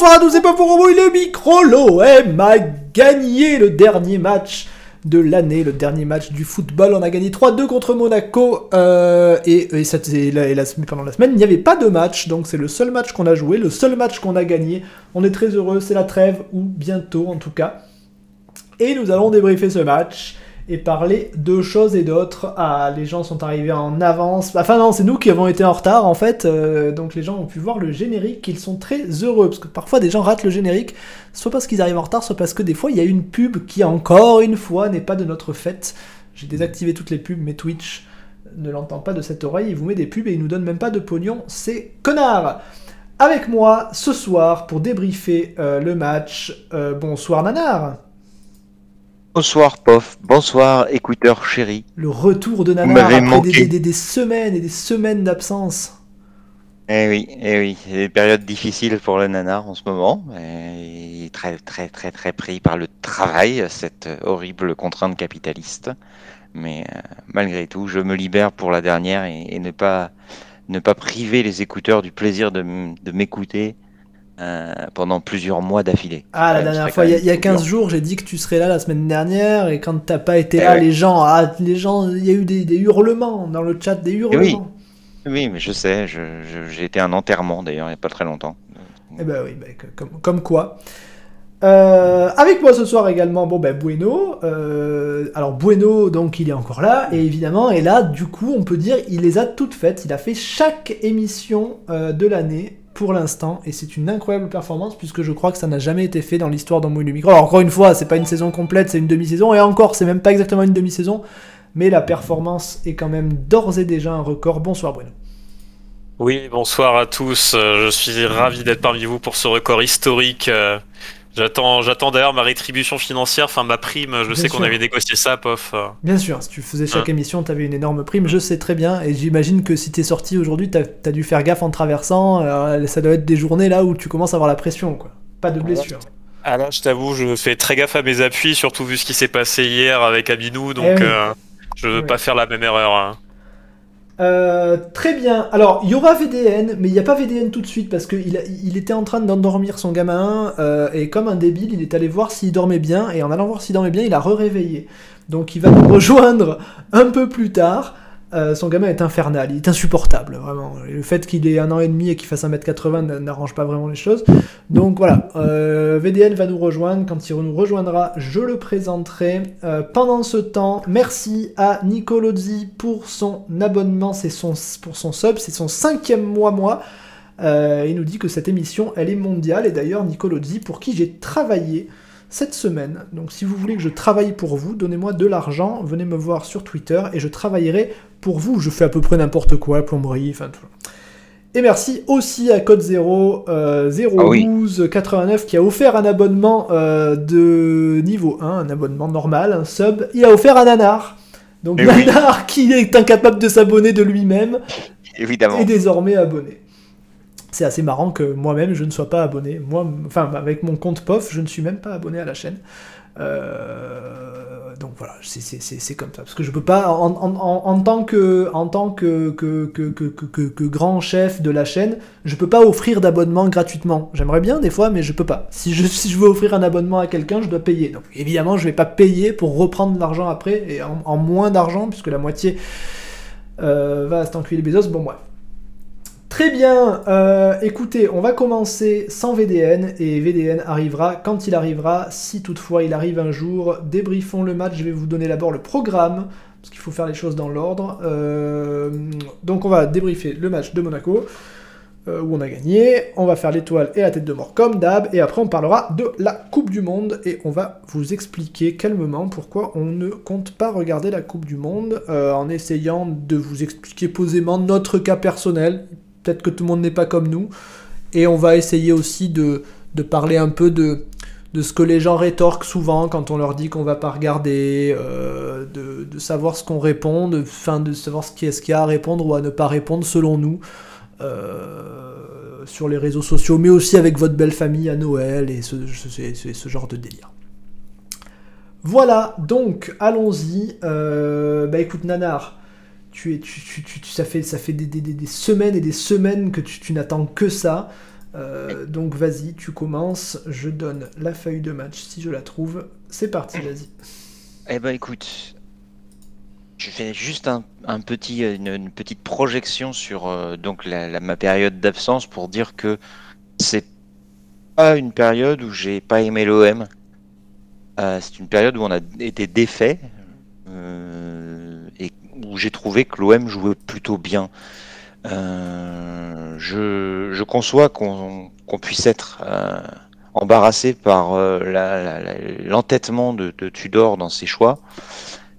bonsoir à tous, c'est pas pour envoyer le micro. L'OM a gagné le dernier match de l'année, le dernier match du football. On a gagné 3-2 contre Monaco. Euh, et, pendant la semaine, il n'y avait pas de match. Donc c'est le seul match qu'on a joué, le seul match qu'on a gagné. On est très heureux, c'est la trêve, ou bientôt en tout cas. Et nous allons débriefer ce match et parler de choses et d'autres. Ah, les gens sont arrivés en avance. Enfin non, c'est nous qui avons été en retard en fait. Euh, donc les gens ont pu voir le générique. Ils sont très heureux parce que parfois des gens ratent le générique, soit parce qu'ils arrivent en retard, soit parce que des fois il y a une pub qui encore une fois n'est pas de notre fête. J'ai désactivé toutes les pubs, mais Twitch ne l'entend pas de cette oreille. Il vous met des pubs et il nous donne même pas de pognon. C'est connard. Avec moi ce soir pour débriefer euh, le match. Euh, bonsoir Nanar. Bonsoir Pof, bonsoir écouteurs chéris. Le retour de Nanar après des, semaines et des semaines d'absence. Eh oui, eh oui, c'est des périodes difficiles pour le nanar en ce moment. Il est très très très très pris par le travail, cette horrible contrainte capitaliste. Mais euh, malgré tout, je me libère pour la dernière et, ne pas ne pas priver les écouteurs du plaisir de m'écouter euh, pendant plusieurs mois d'affilée. Ah, la dernière fois, il y, a 15 jours, j'ai dit que tu serais là la semaine dernière, et quand t'as pas été eh là, les gens, ah, les gens, il y a eu des, hurlements dans le chat, des hurlements. Oui, oui mais je sais, j'ai été un enterrement d'ailleurs, il n'y a pas très longtemps. Eh ben oui, ben, comme, quoi. Euh, avec moi ce soir également, bon ben Bueno. Euh, alors Bueno, donc il est encore là, et évidemment, et là, du coup, on peut dire, il les a toutes faites. Il a fait chaque émission de l'année pour l'instant, et c'est une incroyable performance puisque je crois que ça n'a jamais été fait dans l'histoire d'Embrouille le micro. Alors encore une fois, c'est pas une saison complète, c'est une demi-saison, et encore, c'est même pas exactement une demi-saison, mais la performance est quand même d'ores et déjà un record. Bonsoir Bruno. Oui, bonsoir à tous. Euh, je suis ravi d'être parmi vous pour ce record historique euh, J'attends, j'attends d'ailleurs ma rétribution financière, enfin ma prime. Je sais qu'on avait négocié ça, pof. Bien sûr, si tu faisais chaque hein. émission, tu avais une énorme prime. Je sais très bien, et j'imagine que si t'es sorti aujourd'hui, t'as as dû faire gaffe en traversant. Euh, ça doit être des journées là où tu commences à avoir la pression, quoi. Pas de blessure. Ah là, je t'avoue, je fais très gaffe à mes appuis, surtout vu ce qui s'est passé hier avec Abinou, donc eh euh, je veux pas faire la même erreur. Hein. Euh, très bien. Alors, il y aura VDN, mais il n'y a pas VDN tout de suite parce qu'il il était en train d'endormir son gamin euh, et comme un débile, il est allé voir s'il dormait bien et en allant voir s'il dormait bien, il a re-réveillé. Donc, il va nous rejoindre un peu plus tard. Euh, son gamin est infernal, il est insupportable, vraiment. Le fait qu'il ait un an et demi et qu'il fasse 1m80 n'arrange pas vraiment les choses. Donc voilà, euh, VDN va nous rejoindre. Quand il nous rejoindra, je le présenterai. Euh, pendant ce temps, merci à Nicolozzi pour son abonnement, c'est pour son sub, c'est son cinquième mois, moi. il nous dit que cette émission, elle est mondiale. Et d'ailleurs, Nicolozzi, pour qui j'ai travaillé cette semaine. Donc si vous voulez que je travaille pour vous, donnez-moi de l'argent, venez me voir sur Twitter et je travaillerai pour vous. Je fais à peu près n'importe quoi, plomberie, enfin tout. Et merci aussi à Code 0 012 89 qui a offert un abonnement euh, de niveau 1, un abonnement normal, un sub. Il a offert un nanar. Donc nanar qui est incapable de s'abonner de lui-même Évidemment. est désormais abonné c'est assez marrant que moi-même je ne sois pas abonné. Moi, enfin, avec mon compte POF, je ne suis même pas abonné à la chaîne. Euh, donc voilà, c'est comme ça. Parce que je peux pas, en, tant, que, que, grand chef de la chaîne, je peux pas offrir d'abonnement gratuitement. J'aimerais bien des fois, mais je peux pas. Si je, si je veux offrir un abonnement à quelqu'un, je dois payer. Donc évidemment, je vais pas payer pour reprendre l'argent après, et en, moins d'argent, puisque la moitié euh, va à cet enculé Bezos. Bon, bref. Très bien, euh, écoutez, on va commencer sans VDN et VDN arrivera quand il arrivera, si toutefois il arrive un jour. Débriefons le match, je vais vous donner d'abord le programme, parce qu'il faut faire les choses dans l'ordre. Euh, donc on va débriefer le match de Monaco. euh, où on a gagné. On va faire l'étoile et la tête de mort comme d'hab, et après on parlera de la Coupe du Monde, et on va vous expliquer calmement pourquoi on ne compte pas regarder la Coupe du Monde, en essayant de vous expliquer posément notre cas personnel. Peut-être que tout le monde n'est pas comme nous, et on va essayer aussi de, de parler un peu de, de ce que les gens rétorquent souvent quand on leur dit qu'on va pas regarder, euh, de, de savoir ce qu'on répond, de, fin, de savoir ce qu'il y, a- ce qu'il y a à répondre ou à ne pas répondre selon nous euh, sur les réseaux sociaux, mais aussi avec votre belle famille à Noël et ce- ce genre de délire. Voilà, donc allons-y. Euh, bah écoute Nanar, tu es, tu, tu- tu- ça fait, ça fait des, des- des- semaines et des semaines que tu, n'attends que ça. Euh, donc vas-y, tu commences. Je donne la feuille de match si je la trouve. C'est parti, vas-y. Eh ben écoute, je fais juste un, un petit, une, petite projection sur euh, donc la, ma période d'absence pour dire que c'est pas une période où j'ai pas aimé l'OM. Euh, c'est une période où on a été défait et où j'ai trouvé que l'OM jouait plutôt bien. Euh, je, je conçois qu'on puisse être euh, embarrassé par euh, l'entêtement de, Tudor dans ses choix,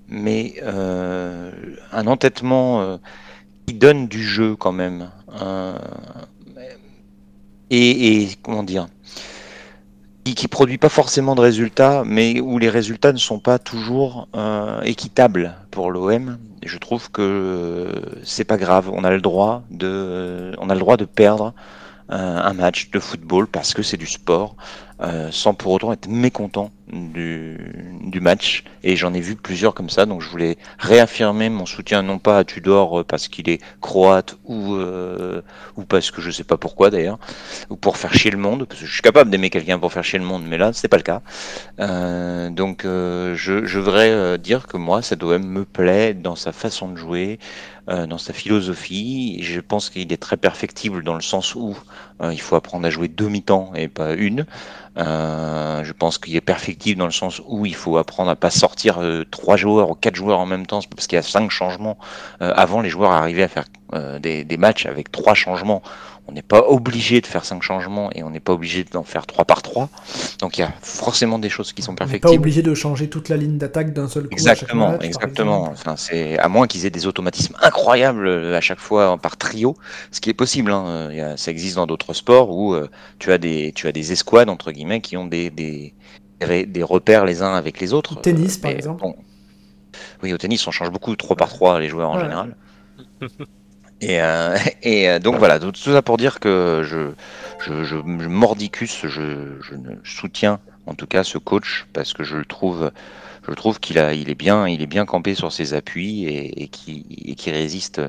mais un entêtement qui donne du jeu quand même. Et, comment dire qui, qui produit pas forcément de résultats, mais où les résultats ne sont pas toujours équitables pour l'OM. Je trouve que euh, c'est pas grave. On a le droit de, on a le droit de perdre euh, un match de football parce que c'est du sport, euh, sans pour autant être mécontent du, match. Et j'en ai vu plusieurs comme ça, donc je voulais réaffirmer mon soutien non pas à Tudor euh, parce qu'il est croate ou euh, ou parce que je sais pas pourquoi d'ailleurs, ou pour faire chier le monde, parce que je suis capable d'aimer quelqu'un pour faire chier le monde, mais là c'est pas le cas. Euh, donc je, voudrais dire que moi cet OM me plaît dans sa façon de jouer, dans sa philosophie. Je pense qu'il est très perfectible dans le sens où il faut apprendre à jouer deux mi-temps et pas une. Je pense qu'il est perfectible dans le sens où il faut apprendre à pas sortir euh, trois joueurs ou quatre joueurs en même temps, parce qu'il y a cinq changements. Euh, avant, les joueurs arrivaient à faire euh, des, des matchs avec trois changements. On n'est pas obligé de faire cinq changements et on n'est pas obligé d'en faire trois par trois. Donc il y a forcément des choses qui sont On n'est pas perfectibles. obligé de changer toute la ligne d'attaque d'un seul coup. à Exactement, match, exactement. Enfin, c'est à moins qu'ils aient des automatismes incroyables à chaque fois par trio, ce qui est possible. Hein. Ça existe dans d'autres sports où tu as des tu as des escouades entre guillemets qui ont des des, des repères les uns avec les autres. Au tennis, par exemple. bon. Oui, au tennis, on change beaucoup 3 par 3 les joueurs en Ouais. général. Et, euh, et euh, donc voilà, tout ça pour dire que je, je, je, je mordicus, je, je ne soutiens en tout cas ce coach parce que je le trouve, je trouve qu'il a, il est bien, il est bien campé sur ses appuis et, et qui, et qui résiste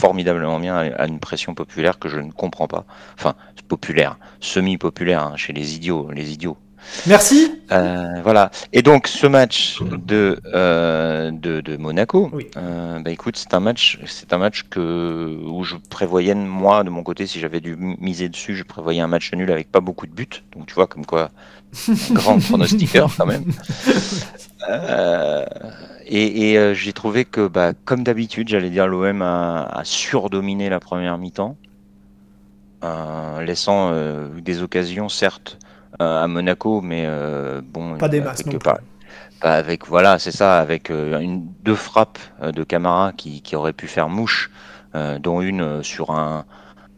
formidablement bien à, à une pression populaire que je ne comprends pas. Enfin, populaire, semi-populaire hein, chez les idiots, les idiots. Merci. Euh, voilà. Et donc ce match de euh, de, de Monaco, Oui. euh, bah écoute, c'est un match, c'est un match que où je prévoyais moi de mon côté, si j'avais dû miser dessus, je prévoyais un match nul avec pas beaucoup de buts. Donc tu vois comme quoi, grand pronostiqueur quand même. Et et, j'ai trouvé que bah comme d'habitude, j'allais dire l'OM a, a surdominé la première mi-temps, laissant des occasions certes à Monaco, mais euh, bon, Pas des euh, masses pas- pas avec voilà, c'est ça, avec euh, une deux frappes euh, de Camara qui, qui auraient pu faire mouche, euh, dont une euh, sur un,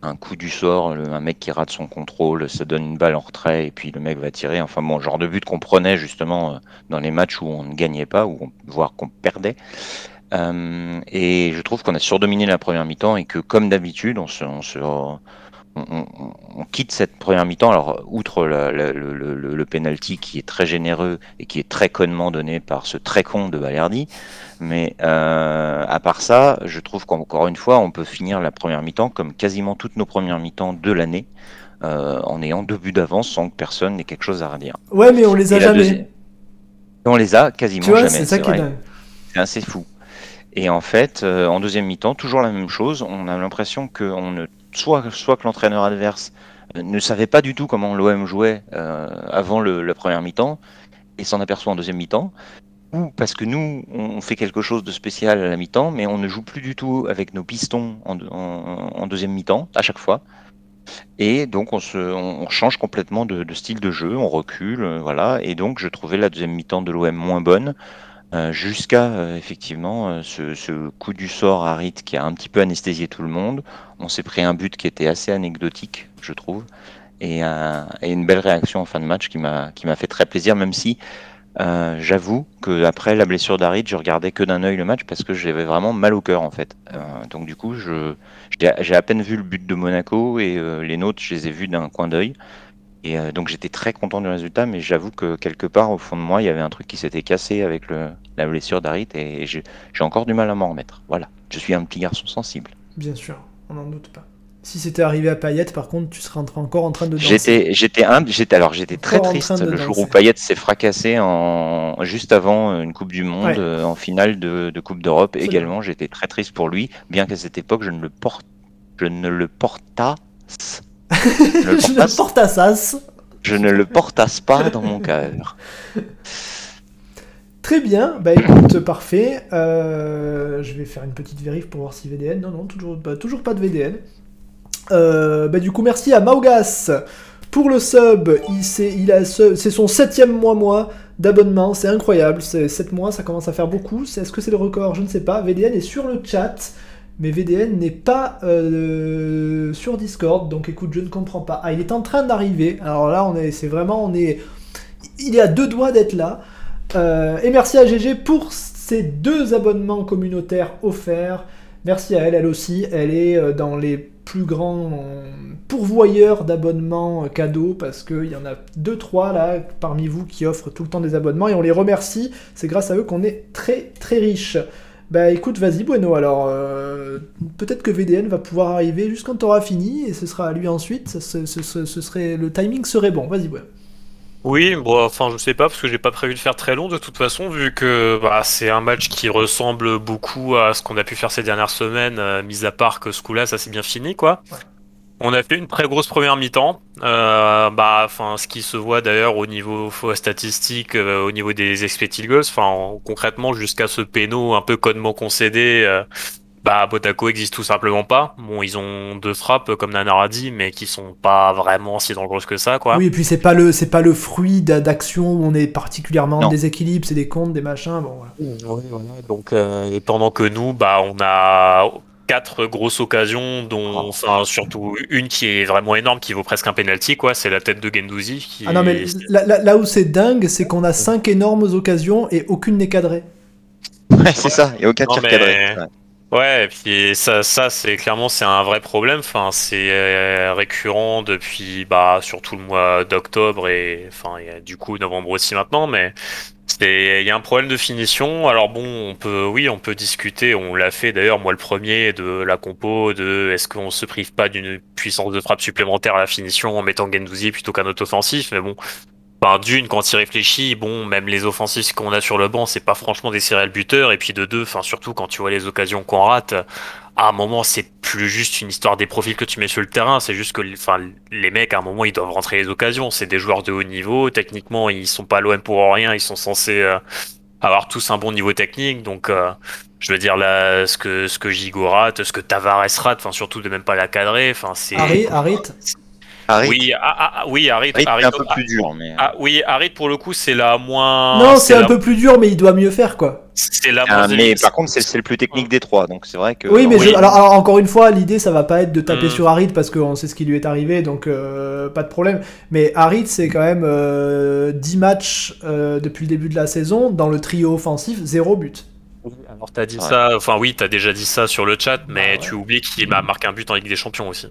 un coup du sort, le- un mec qui rate son contrôle, ça donne une balle en retrait et puis le mec va tirer. Enfin bon, genre de but qu'on prenait justement euh, dans les matchs où on ne gagnait pas, ou voire qu'on perdait. Euh, et je trouve qu'on a surdominé la première mi-temps et que comme d'habitude, on se, on se on, on- on quitte cette première mi-temps. Alors, outre la- la- le, le, penalty qui est très généreux et qui est très connement donné par ce très con de Balerdi, mais euh, à part ça, je trouve qu'encore une fois, on peut finir la première mi-temps comme quasiment toutes nos premières mi-temps de l'année, euh, en ayant deux buts d'avance sans que personne n'ait quelque chose à redire. Ouais, mais on les a jamais. deuxième- On les a quasiment Tu vois, jamais. c'est ça qui est vrai. dingue. C'est assez fou. Et en fait, euh, en deuxième mi-temps, toujours la même chose. On a l'impression que on ne, soit, que l'entraîneur adverse ne savait pas du tout comment l'OM jouait euh, avant le, la première mi-temps et s'en aperçoit en deuxième mi-temps, ou parce que nous, on fait quelque chose de spécial à la mi-temps, mais on ne joue plus du tout avec nos pistons en, deuxième mi-temps à chaque fois. Et donc on, change complètement de, style de jeu, on recule, euh, voilà. Et donc je trouvais la deuxième mi-temps de l'OM moins bonne, jusqu'à euh, effectivement ce, coup du sort à Rit qui a un petit peu anesthésié tout le monde. On s'est pris un but qui était assez anecdotique, je trouve, et, une belle réaction en fin de match qui m'a fait très plaisir, même si euh, j'avoue que après la blessure d'Arid, je regardais que d'un œil le match parce que j'avais vraiment mal au cœur en fait. Euh, donc du coup, j'ai à peine vu le but de Monaco et euh, les nôtres, je les ai vus d'un coin d'œil. Et donc j'étais très content du résultat, mais j'avoue que quelque part au fond de moi, il y avait un truc qui s'était cassé avec la blessure d'Arid et j'ai encore du mal à m'en remettre. Voilà, je suis un petit garçon sensible. Bien sûr, on n'en doute pas. Si c'était arrivé à Payet, par contre, tu serais encore en train de danser. J'étais, alors j'étais très triste le jour où Payet s'est fracassé en juste avant une Coupe du Monde, euh, en finale de, Coupe d'Europe. Également, j'étais très triste pour lui, bien qu'à cette époque, je ne le porte, je ne le portasse. Je ne le portasse. Je ne le portasse pas dans mon cœur. Très bien, bah écoute, parfait. Euh, je vais faire une petite vérif pour voir si VDN. Non, non, toujours, bah, toujours pas de VDN. Euh, bah, du coup, merci à Maugas pour le sub. Il, a c'est son septième mois mois d'abonnement. C'est incroyable. C'est 7 mois, ça commence à faire beaucoup. Est-ce que c'est le record? Je ne sais pas. VDN est sur le chat. Mais VDN n'est pas euh, sur Discord, donc écoute, je ne comprends pas. Ah, il est en train d'arriver. Alors là, on est, c'est vraiment, on est, il est à deux doigts d'être là. Euh, et merci à GG pour ces deux abonnements communautaires offerts. Merci à elle, elle aussi. Elle est dans les plus grand pourvoyeur d'abonnements cadeaux parce qu'il y en a deux trois là parmi vous qui offrent tout le temps des abonnements et on les remercie. C'est grâce à eux qu'on est très très riche. Bah écoute, vas-y Bueno, alors euh, peut-être que VDN va pouvoir arriver juste quand tu auras fini et ce sera à lui ensuite. Ce, serait, le timing serait bon. Vas-y Bueno. Oui, bon, enfin, je sais pas, parce que j'ai pas prévu de faire très long de toute façon, vu que bah, c'est un match qui ressemble beaucoup à ce qu'on a pu faire ces dernières semaines, euh, mis à part que ce coup-là, ça s'est bien fini, quoi. On a fait une très grosse première mi-temps, euh, bah, enfin, ce qui se voit d'ailleurs au niveau statistique, euh, au niveau des expected goals, enfin, concrètement, jusqu'à ce péno un peu connement concédé, bah, Botako existe tout simplement pas. Bon, ils ont deux frappes, comme Nanar a dit, mais qui sont pas vraiment si dangereuses que ça, quoi. Oui, et puis c'est pas le, c'est pas le fruit d'action où on est particulièrement en déséquilibre, c'est des comptes, des machins, bon, voilà. Donc, euh, et pendant que nous, bah, on a quatre grosses occasions, dont, ah. enfin, surtout une qui est vraiment énorme, qui vaut presque un penalty, quoi. C'est la tête de Gendouzi. Qui... Ah non, mais là, où c'est dingue, c'est qu'on a cinq énormes occasions et aucune n'est cadrée. Ouais, c'est ça, et aucun tir cadré. Ouais, et puis ça, ça c'est clairement c'est un vrai problème. Enfin, c'est euh, récurrent depuis bah surtout le mois d'octobre et enfin du coup novembre aussi maintenant, mais il y a un problème de finition. Alors bon, on peut oui, on peut discuter. On l'a fait d'ailleurs moi le premier de la compo de est-ce qu'on se prive pas d'une puissance de frappe supplémentaire à la finition en mettant Gendouzi plutôt qu'un autre offensif, mais bon, Enfin, d'une, quand il réfléchit, bon, même les offensifs qu'on a sur le banc, c'est pas franchement des céréales buteurs. Et puis de deux, enfin, surtout quand tu vois les occasions qu'on rate, à un moment, c'est plus juste une histoire des profils que tu mets sur le terrain. C'est juste que, enfin, les mecs, à un moment, ils doivent rentrer les occasions. C'est des joueurs de haut niveau. Techniquement, ils sont pas l'OM pour rien. Ils sont censés euh, avoir tous un bon niveau technique. Donc, euh, je veux dire, là, ce que, ce que Gigo rate, ce que Tavares rate, enfin, surtout de même pas la cadrer, enfin, c'est. Harit, oui, ah, ah, ah, oui, un peu plus dur. Mais... Ah, oui, Harit pour le coup, c'est la moins. Non, c'est un peu plus dur, mais il doit mieux faire quoi. C'est la moins. mais par contre, c'est le plus technique des trois, donc c'est vrai que. Oui, mais Alors, encore une fois, l'idée, ça va pas être de taper mm. sur Harit parce qu'on sait ce qui lui est arrivé, donc euh, pas de problème. Mais Harit, c'est quand même 10 euh, matchs euh, depuis le début de la saison dans le trio offensif, zéro but. Alors t'as dit ça, enfin oui, t'as déjà dit ça sur le chat, mais bah tu oublies qu'il m'a marqué un but en Ligue des Champions aussi.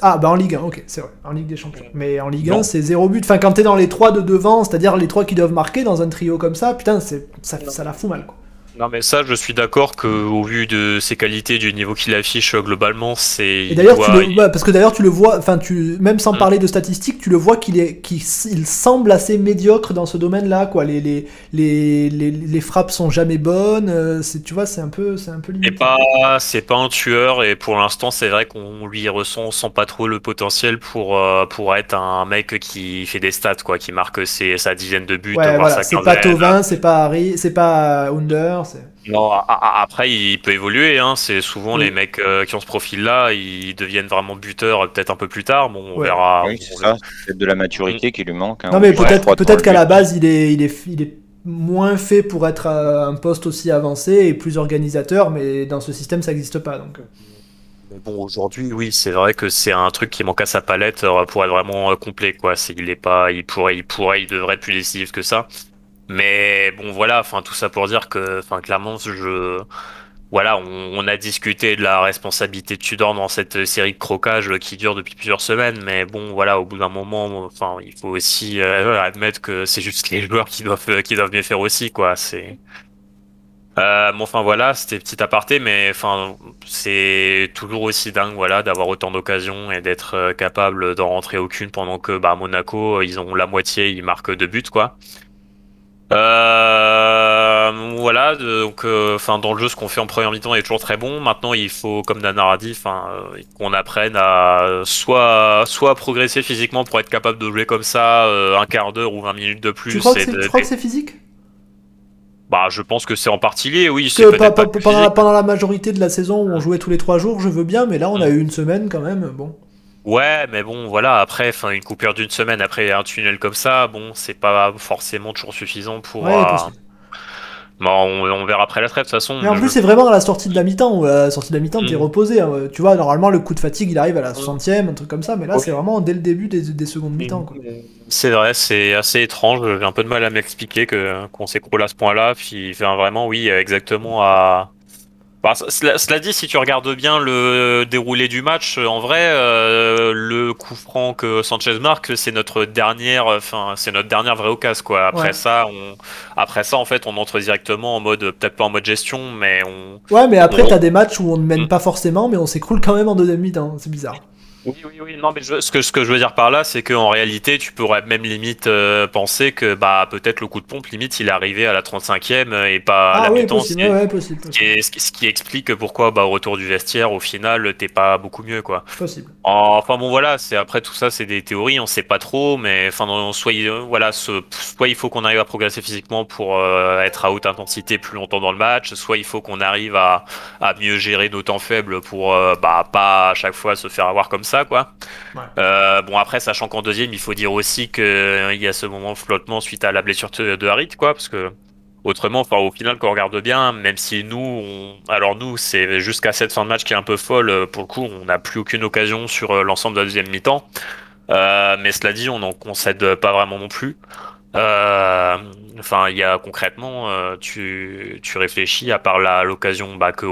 Ah bah en Ligue 1, ok, c'est vrai, en Ligue des Champions. Mais en Ligue 1, c'est zéro but. Enfin, quand t'es dans les trois de devant, c'est-à-dire les trois qui doivent marquer dans un trio comme ça, putain, ça, ça la fout mal quoi. Non mais ça, je suis d'accord que au vu de ses qualités, du niveau qu'il affiche euh, globalement, c'est. Et d'ailleurs, parce que d'ailleurs tu le vois, enfin tu, même sans mm. parler de statistiques, tu le vois qu'il est, qu'il semble assez médiocre dans ce domaine-là, quoi. Les les, les, les, frappes sont jamais bonnes, euh, c'est, tu vois, c'est un peu, c'est un peu limité. Et pas, c'est pas un tueur et pour l'instant, c'est vrai qu'on lui ressent, sent pas trop le potentiel pour euh, pour être un mec qui fait des stats, quoi, qui marque ses, sa dizaine de buts. Ouais, voilà, c'est pas Tovin, c'est pas Harry, c'est pas Under c'est. Non, a- a- après, il peut évoluer. Hein. C'est souvent Oui. les mecs euh, qui ont ce profil-là, ils deviennent vraiment buteurs euh, peut-être un peu plus tard. Bon, on Ouais. verra. oui, c'est ça. C'est peut-être de la maturité qui lui manque. hein. Non, mais peut-être qu'à la but. base, il est, il, est, il est moins fait pour être à un poste aussi avancé et plus organisateur, mais dans ce système, ça n'existe pas. Donc... euh. Mais bon, aujourd'hui, oui, c'est vrai que c'est un truc qui manque à sa palette euh, pour être vraiment euh, complet, quoi. C'est il est pas, il pourrait, il pourrait, il devrait être plus décisif que ça. Mais bon, voilà, enfin tout ça pour dire que, enfin clairement, je, voilà, on, a discuté de la responsabilité de Tudor dans cette série de croquages qui dure depuis plusieurs semaines. Mais bon, voilà, au bout d'un moment, enfin, il faut aussi euh, admettre que c'est juste les joueurs qui doivent, qui doivent mieux faire aussi, quoi. C'est euh, bon, enfin voilà, c'était petit aparté, mais enfin c'est toujours aussi dingue, voilà, d'avoir autant d'occasions et d'être euh, capable d'en rentrer aucune pendant que bah, Monaco, ils ont la moitié, ils marquent deux buts, quoi. Euh, voilà, donc euh, enfin dans le jeu, ce qu'on fait en première mi-temps est toujours très bon. Maintenant, il faut, comme Nanar a dit, euh, qu'on apprenne à soit soit progresser physiquement pour être capable de jouer comme ça euh, un quart d'heure ou 20 minutes de plus. Tu crois que c'est de- physique? Bah, je pense que c'est en partie lié, oui. C'est pendant, pendant la majorité de la saison où on jouait tous les trois jours, je veux bien, mais là on a eu une semaine quand même. Bon. Ouais, mais bon, voilà, après, une coupure d'une semaine après un tunnel comme ça, bon, c'est pas forcément toujours suffisant pour. Ouais, euh, bon, on, on verra après la trêve, de toute façon. Mais en Je- plus, c'est vraiment à la sortie de la mi-temps. où À la sortie de la mi-temps, t'es Mm. reposé. hein. Tu vois, normalement, le coup de fatigue, il arrive à la 60e, un truc comme ça. Mais là, c'est vraiment dès le début des, des secondes mi-temps. Quoi. C'est vrai, c'est assez étrange. J'ai un peu de mal à m'expliquer que qu'on s'écroule à ce point-là. Puis, enfin, vraiment, oui, exactement à. Bah, cela, cela dit, si tu regardes bien le déroulé du match, en vrai, euh, le coup franc que Sanchez marque, c'est notre dernière, enfin, c'est notre dernière vraie occasion, quoi. Après Ouais. ça, on, après ça, en fait, on entre directement en mode, peut-être pas en mode gestion, mais on. Ouais, mais après, t'as des matchs où on ne mène Mm. pas forcément, mais on s'écroule quand même en deuxième mi-temps. C'est bizarre. Oui, oui, oui. Non, mais je- ce que ce que je veux dire par là, c'est qu'en réalité, tu pourrais même limite euh, penser que, bah, peut-être le coup de pompe, limite, il est arrivé à la 35e et pas à Ah la oui, mi-temps. possible. ce qui est- Ouais, ouais, possible. Ce qui, est- ce qui- ce qui explique pourquoi bah, au retour du vestiaire, au final, t'es pas beaucoup mieux quoi. Possible. Enfin bon voilà, c'est après tout ça, c'est des théories, on sait pas trop, mais enfin non, soit il- euh, voilà, ce- soit il faut qu'on arrive à progresser physiquement pour euh, être à haute intensité plus longtemps dans le match, soit il faut qu'on arrive à, à mieux gérer nos temps faibles pour euh, bah pas à chaque fois se faire avoir comme ça quoi. Ouais. Euh, bon après, sachant qu'en deuxième, il faut dire aussi que euh, il y a ce moment de flottement suite à la blessure de Harit quoi, parce que Autrement, enfin, au final, quand on regarde bien, même si nous, on... alors nous, c'est jusqu'à cette fin de match qui est un peu folle, euh, pour le coup, on n'a plus aucune occasion sur l'ensemble de la deuxième mi-temps. Euh, mais cela dit, on n'en concède pas vraiment non plus. Euh, Enfin, il y a concrètement, euh, tu, tu réfléchis, à part l'occasion bah, que,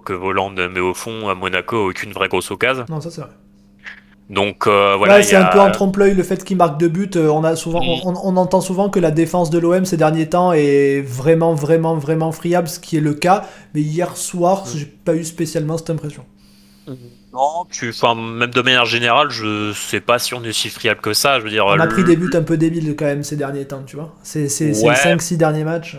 que Voland met au fond, à Monaco, aucune vraie grosse occasion. Non, ça c'est vrai. Donc euh, voilà, ouais, c'est a... un peu en trompe-l'œil le fait qu'il marque deux buts. Euh, On, a souvent, Mm. on, on entend souvent que la défense de l'OM ces derniers temps est vraiment, vraiment, vraiment friable, ce qui est le cas. Mais hier soir, Mm. j'ai pas eu spécialement cette impression. Non, tu, enfin, même de manière générale, je sais pas si on est si friable que ça. Je veux dire, On a pris des buts un peu débiles quand même ces derniers temps, tu vois. C'est Ouais. les 5-6 derniers matchs.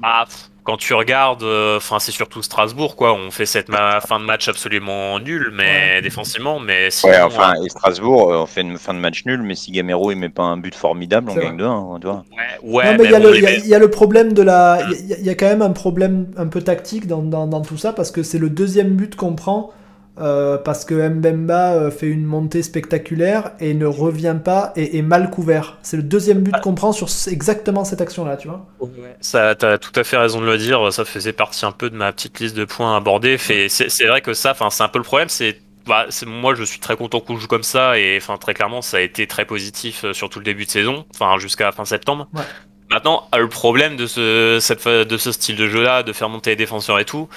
Bah, pff, quand tu regardes, euh, enfin c'est surtout Strasbourg quoi. On fait cette ma- fin de match absolument nulle, mais Ouais. défensivement, mais sinon, Ouais, enfin, euh, et Strasbourg, euh, on fait une fin de match nul, mais si Gamero il met pas un but formidable, on gagne 2-1, tu vois. ouais, ouais, non, mais il y, a bon, le- y y a problème de la. Il y, a- il y a quand même un problème un peu tactique dans, dans- dans tout ça, parce que c'est le deuxième but qu'on prend, euh, parce que Mbemba euh, fait une montée spectaculaire et ne revient pas et est mal couvert. C'est le deuxième but qu'on prend sur exactement cette action-là, tu vois. Ça, t'as tout à fait raison de le dire. Ça faisait partie un peu de ma petite liste de points abordés. C'est, vrai que ça, enfin, c'est un peu le problème. C'est, bah, c'est, moi, je suis très content qu'on joue comme ça et, enfin, très clairement, ça a été très positif euh, sur tout le début de saison, enfin, jusqu'à fin septembre. Ouais. Maintenant, euh, le problème de ce, cette, fa- de ce style de jeu-là, de faire monter les défenseurs et tout,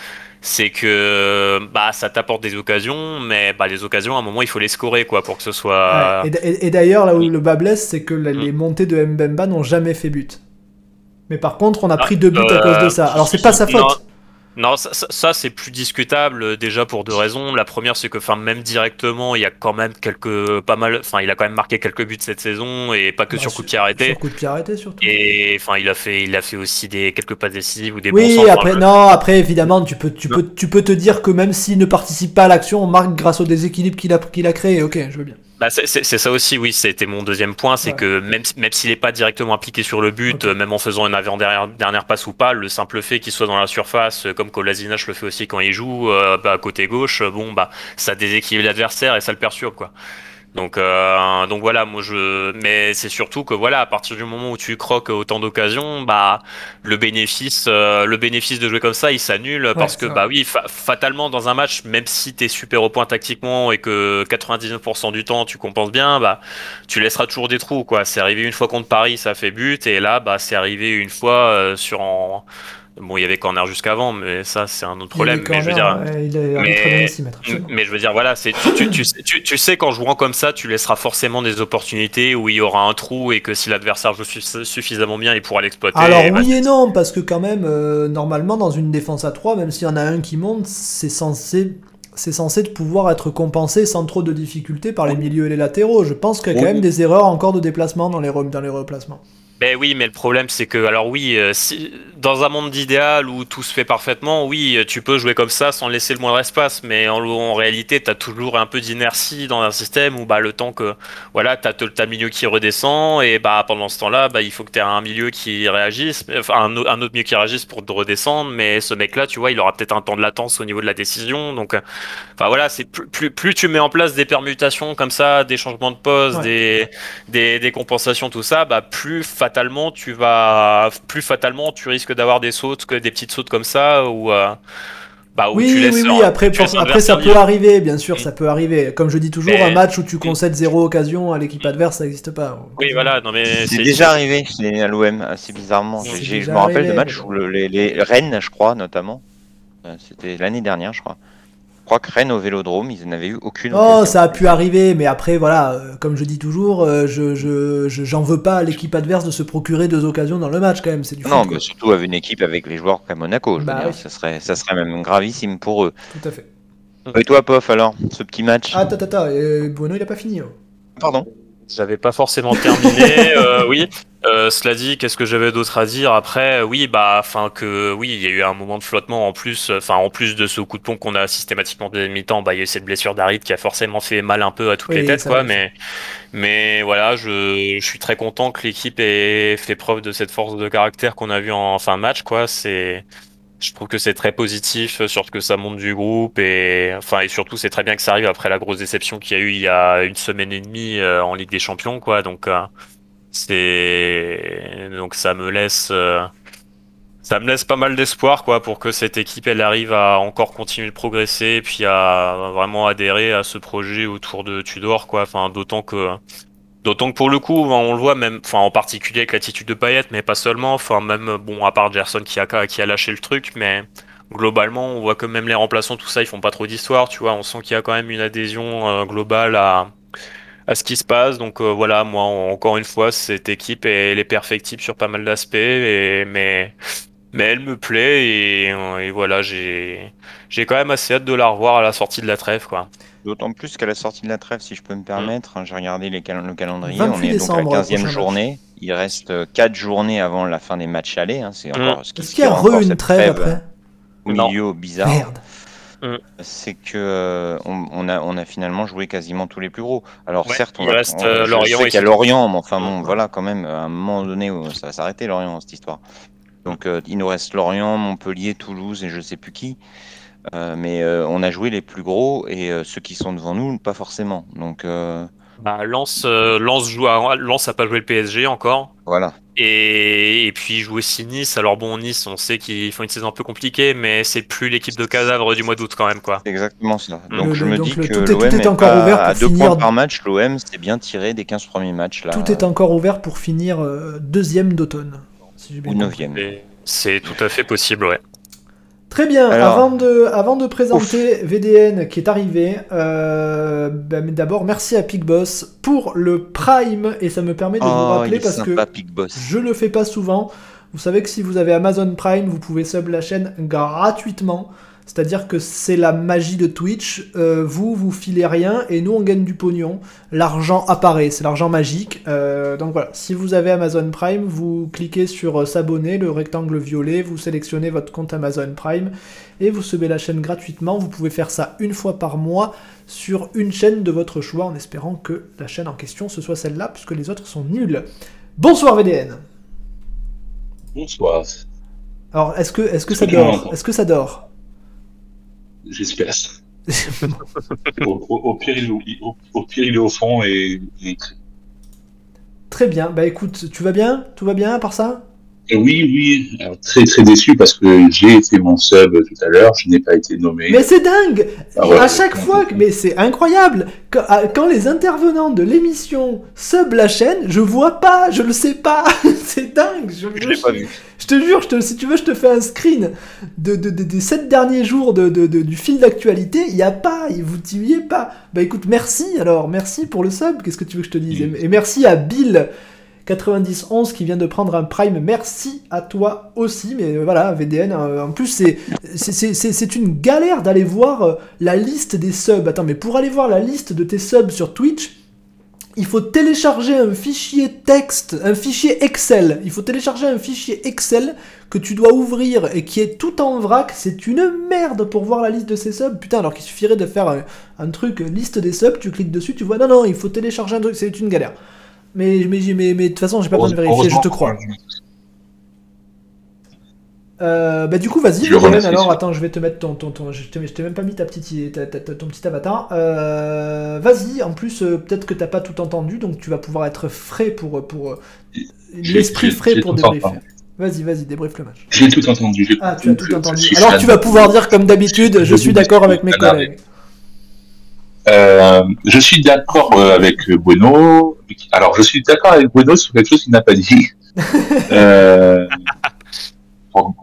c'est que, bah, ça t'apporte des occasions, mais, bah, les occasions, à un moment, il faut les scorer, quoi, pour que ce soit. Ouais. Et, d- et- et d'ailleurs, là où le bas blesse, c'est que Mm. les montées de Mbemba n'ont jamais fait but. Mais par contre, on a Ah, pris deux buts à euh, cause de ça. Alors, c'est pas sa faute. Non, ça, ça- ça, c'est plus discutable euh, déjà pour deux raisons. La première, c'est que, enfin, même directement, il y a quand même quelques, pas mal, enfin, il a quand même marqué quelques buts cette saison et pas que Bah, sur coup de pied arrêté. Sur coup de pied arrêté, surtout. Et enfin, il a fait, il a fait aussi des quelques passes décisives ou des bons Oui, centres. après, Enfin, non, après, évidemment, tu peux, tu, peux, tu peux te dire que même s'il ne participe pas à l'action, on marque grâce au déséquilibre qu'il a, qu'il a créé. Ok, je veux bien. Bah, c'est ça aussi, oui, c'était mon deuxième point, c'est que même, même s'il n'est pas directement impliqué sur le but, même en faisant une avant-dernière dernière passe ou pas, le simple fait qu'il soit dans la surface, comme Kolasinac le fait aussi quand il joue, euh, bah, à côté gauche, bon, bah, ça déséquilibre l'adversaire et ça le perturbe, quoi. Donc, euh, donc voilà, moi je, mais c'est surtout que voilà, à partir du moment où tu croques autant d'occasions, bah le bénéfice, euh, le bénéfice de jouer comme ça, il s'annule parce que bah oui, fatalement dans un match, même si t'es super au point tactiquement et que 99% du temps tu compenses bien, bah tu laisseras toujours des trous quoi. C'est arrivé une fois contre Paris, ça fait but et là bah c'est arrivé une fois euh, sur en Bon, il y avait corner jusqu'avant, mais ça, c'est un autre problème. mais, je veux dire, mais, je veux dire, voilà, c'est tu, tu, tu, tu, sais qu'en jouant comme ça, tu laisseras forcément des opportunités où il y aura un trou et que si l'adversaire joue suffisamment bien, il pourra l'exploiter. Alors oui et non, parce que quand même, euh, normalement, dans une défense à 3, même s'il y en a un qui monte, c'est censé c'est censé pouvoir être compensé sans trop de difficultés par les milieux et les latéraux. Je pense qu'il y a quand même des erreurs encore de déplacement dans les, dans les replacements. Ben oui, mais le problème c'est que, alors oui, euh, si, dans un monde d'idéal où tout se fait parfaitement, oui, tu peux jouer comme ça sans laisser le moindre espace, mais en, en réalité, tu as toujours un peu d'inertie dans un système où bah, le temps que, voilà, tu as ta milieu qui redescend, et bah, pendant ce temps-là, bah, il faut que tu aies un milieu qui réagisse, enfin un, un, autre milieu qui réagisse pour te redescendre, mais ce mec-là, tu vois, il aura peut-être un temps de latence au niveau de la décision, donc, euh, enfin voilà, c'est plus, plus, plus, tu mets en place des permutations comme ça, des changements de poste, des, des, des, compensations, tout ça, bah, plus fatalement tu vas plus fatalement tu risques d'avoir des sautes que des petites sautes comme ça ou euh, bah, oui, tu laisses oui, oui, après, après ça peut arriver, bien sûr, ça peut arriver. Comme je dis toujours, un match où tu concèdes zéro occasion à l'équipe adverse, ça n'existe pas. Oui, voilà, non mais c'est déjà arrivé à l'OM, assez bizarrement. Je me rappelle de matchs où les, les Rennes, je crois, notamment, euh, c'était l'année dernière, je crois crois que Rennes au Vélodrome, ils n'avaient eu aucune. Oh, ça a pu arriver, mais après, voilà, euh, comme je dis toujours, euh, je, je, j'en veux pas à l'équipe adverse de se procurer deux occasions dans le match quand même. C'est du non, mais surtout avec une équipe avec les joueurs comme Monaco, je veux bah dire, ça serait, ça serait même gravissime pour eux. Tout à fait. Et toi, Pof, alors, ce petit match? Ah, attends, attends, euh, Bueno, il a pas fini. Hein. Pardon? J'avais pas forcément terminé, oui. Euh, cela dit, qu'est-ce que j'avais d'autre à dire après? Oui, bah, enfin que oui, il y a eu un moment de flottement en plus, enfin en plus de ce coup de pont qu'on a systématiquement dès mi-temps, bah il y a eu cette blessure d'Arid qui a forcément fait mal un peu à toutes les têtes, quoi. Mais mais voilà, je, je suis très content que l'équipe ait fait preuve de cette force de caractère qu'on a vu en fin de match, quoi. C'est je trouve que c'est très positif, surtout que ça monte du groupe et enfin et surtout c'est très bien que ça arrive après la grosse déception qu'il y a eu il y a une semaine et demie euh, en Ligue des Champions, quoi. Donc euh, c'est donc ça me laisse euh, ça me laisse pas mal d'espoir quoi pour que cette équipe elle arrive à encore continuer de progresser et puis à vraiment adhérer à ce projet autour de Tudor quoi. Enfin d'autant que d'autant que pour le coup on le voit même en particulier avec l'attitude de Payet mais pas seulement enfin même bon à part Gerson qui a lâché le truc mais globalement on voit que même les remplaçants tout ça ils font pas trop d'histoire tu vois on sent qu'il y a quand même une adhésion euh, globale à ce qui se passe. Donc euh, voilà, moi encore une fois, cette équipe elle est perfectible sur pas mal d'aspects, mais elle me plaît et, et voilà, j'ai j'ai quand même assez hâte de la revoir à la sortie de la trêve, quoi. D'autant plus qu'à la sortie de la trêve, si je peux me permettre, hein, j'ai regardé les le calendrier, on est donc à la 15e journée. Il reste 4 journées avant la fin des matchs allés. Hein, c'est encore ce qui Est-ce qu'il y a re une trêve après Au milieu bizarre. Merde. Mm. c'est que euh, on, a, on a finalement joué quasiment tous les plus gros. Alors certes, on reste euh, Lorient. qu'il y a Lorient, mais enfin bon, voilà quand même, à un moment donné, ça va s'arrêter Lorient cette histoire. Donc euh, il nous reste Lorient, Montpellier, Toulouse et je sais plus qui. Mais on a joué les plus gros et ceux qui sont devant nous, pas forcément. Donc bah, Lance Lance joue à... Lance a pas joué le PSG encore. Voilà. Et, et puis jouer aussi Nice. Alors bon, Nice, on sait qu'ils font une saison un peu compliquée, mais c'est plus l'équipe de cadavre du mois d'août quand même, quoi. Exactement ça. Mm. Donc je me dis que l'OM est, est, encore ouvert à deux points par match. L'OM c'est bien tiré des 15 premiers matchs là. Tout est encore ouvert pour finir euh, deuxième d'automne. Si Ou neuvième. C'est tout à fait possible, ouais. Très bien, avant, de, avant de présenter VDN qui est arrivé, euh, ben, d'abord merci à PicBoss pour le Prime et ça me permet de vous oh, rappeler parce que je le fais pas souvent. Vous savez que si vous avez Amazon Prime, vous pouvez sub la chaîne gratuitement. C'est-à-dire que c'est la magie de Twitch. Euh, vous, vous filez rien et nous, on gagne du pognon. L'argent apparaît, c'est l'argent magique. Euh, donc voilà, si vous avez Amazon Prime, vous cliquez sur euh, s'abonner, le rectangle violet, vous sélectionnez votre compte Amazon Prime et vous subez la chaîne gratuitement. Vous pouvez faire ça une fois par mois sur une chaîne de votre choix en espérant que la chaîne en question ce soit celle-là puisque les autres sont nulles. Bonsoir VDN. Bonsoir. Alors, est-ce que, est que ça dort Est-ce que ça dort J'espère. au, pire, il, est au fond et, Très bien. Bah écoute, tu vas bien? Tout va bien à part ça? Oui, oui, très très déçu parce que j'ai fait mon sub tout à l'heure, je n'ai pas été nommé. Mais c'est dingue. Ah À chaque fois, mais c'est incroyable. Ah, quand, les intervenants de l'émission sub la chaîne, je vois pas, je le sais pas, c'est dingue. Je, je, l'ai pas vu. Je te jure, je te, si tu veux, je te fais un screen de, des 7 derniers jours de, du fil d'actualité, il n'y a pas, vous n'y pas. Bah écoute, merci alors, merci pour le sub, qu'est-ce que tu veux que je te dise? Et merci à Bill 9011 qui vient de prendre un prime. Merci à toi aussi. Mais euh, voilà, VDN, euh, en plus, c'est, une galère d'aller voir euh, la liste des subs. Attends, mais pour aller voir la liste de tes subs sur Twitch, il faut télécharger un fichier texte, un fichier Excel. Il faut télécharger un fichier Excel que tu dois ouvrir et qui est tout en vrac. C'est une merde pour voir la liste de ces subs. Putain, alors qu'il suffirait de faire un, truc liste des subs, tu cliques dessus, tu vois, non, non, il faut télécharger un truc, c'est une galère. Mais, mais, mais, mais de toute façon, j'ai pas besoin de vérifier, je te crois. Euh, bah du coup vas-y alors attends je vais te mettre ton, ton, ton je t'ai même pas mis ta petite ton petit avatar. Euh, vas-y en plus euh, peut-être que t'as pas tout entendu donc tu vas pouvoir être frais pour pour l'esprit frais pour débriefer. Vas-y vas-y débrief le match. J'ai tout entendu ah tu as tout entendu. Alors tu vas pouvoir dire comme d'habitude je suis d'accord avec mes collègues euh, je suis d'accord euh, avec Bueno. Alors, je suis d'accord avec Bueno sur quelque chose qu'il n'a pas dit. euh,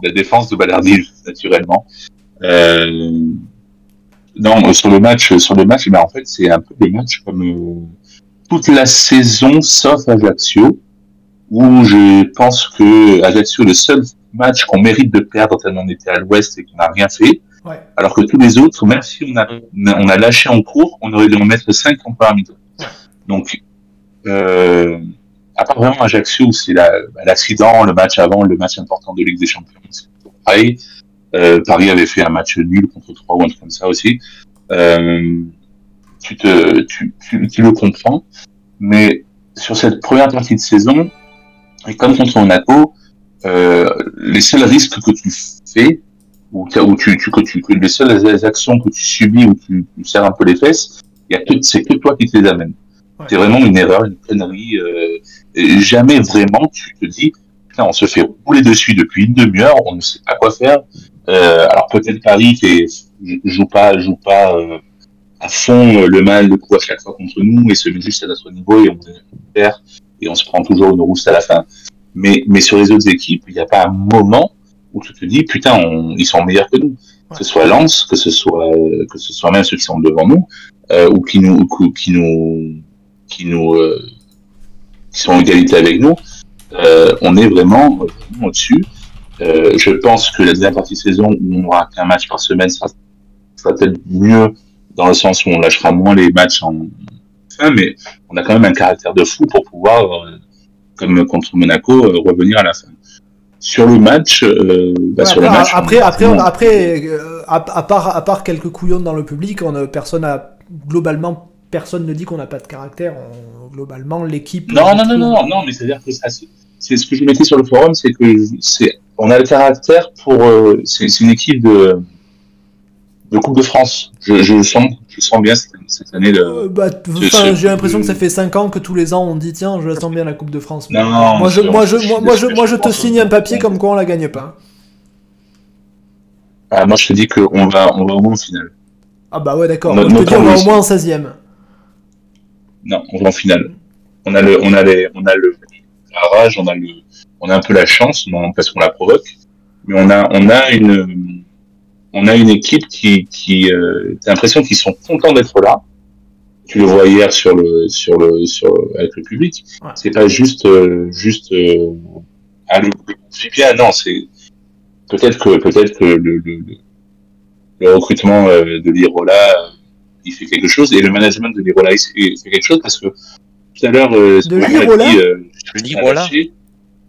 la défense de Ballardil, naturellement. Euh, non, sur le match, sur le match, ben en fait, c'est un peu des matchs comme euh, toute la saison, sauf Ajaccio, où je pense que Ajaccio est le seul match qu'on mérite de perdre tellement on était à l'ouest et qu'on n'a rien fait. Alors que tous les autres, même si on a, on a lâché en cours, on aurait dû en mettre 5 en mi Donc, euh, à part vraiment Ajaccio, c'est bah, l'accident, le match avant, le match important de Ligue des Champions. Pareil. Euh, Paris avait fait un match nul contre 3 ou un truc comme ça aussi. Euh, tu, te, tu, tu, tu, le comprends. Mais sur cette première partie de saison, et comme contre Monaco, euh, les seuls risques que tu fais, ou, tu, tu, que tu, que les seules actions que tu subis ou tu, tu serres un peu les fesses, il y a que, c'est que toi qui te les amènes. C'est vraiment une erreur, une connerie. Euh, jamais vraiment tu te dis, on se fait rouler dessus depuis une demi-heure, on ne sait pas quoi faire. Euh, alors peut-être Paris qui joue pas, joue pas euh, à fond le mal le coup à chaque fois contre nous et se met juste à notre niveau et on perd et on se prend toujours une rousse à la fin. Mais, mais sur les autres équipes, il n'y a pas un moment où tu te dis putain, ils sont meilleurs que nous. Que ce soit Lens, que ce soit que ce soit même ceux qui sont devant nous, euh, ou qui nous qui nous nous euh, qui sont en égalité avec nous, euh, on est vraiment, au-dessus. Je pense que la deuxième partie de saison où on n'aura qu'un match par semaine sera, sera peut-être mieux dans le sens où on lâchera moins les matchs en fin, mais on a quand même un caractère de fou pour pouvoir, comme contre Monaco, revenir à la fin sur le match, euh, bah, sur le match après, après, après, euh, à, part, à part quelques couillons dans le public, on, personne a globalement, personne ne dit qu'on n'a pas de caractère. globalement, l'équipe. Non, non, non, non, non, mais c'est à dire que ça, c'est ce que je mettais sur le forum, c'est que c'est, on a le caractère pour, euh, c'est une équipe de de Coupe de France. Je, je sens, je sens bien cette, cette année. Euh, bah, j'ai l'impression que ça fait 5 ans que tous les ans on dit tiens, je la sens bien la Coupe de France. Non, moi, je, moi, je, moi, moi, je, moi, je te signe un papier comme quoi on la gagne pas. Ah, moi, je te dis qu'on va, on va au moins en finale. Ah bah ouais, d'accord. Te on va au moins en 16ème. Non, on va en finale. On a le, on a les, on a le rage, on a le, on a un peu la chance, non, parce qu'on la provoque, mais on a, on a une, on a une équipe qui, qui euh, t'as l'impression qu'ils sont contents d'être là. Tu le vois hier sur le, sur le, sur avec le public. C'est pas juste, euh, juste, euh, ah, le, bien. Non, c'est peut-être que, peut-être que le, le, le recrutement euh, de l'Irola, euh, il fait quelque chose, et le management de l'Irola, il, il fait quelque chose, parce que tout à l'heure, euh, De l'Irola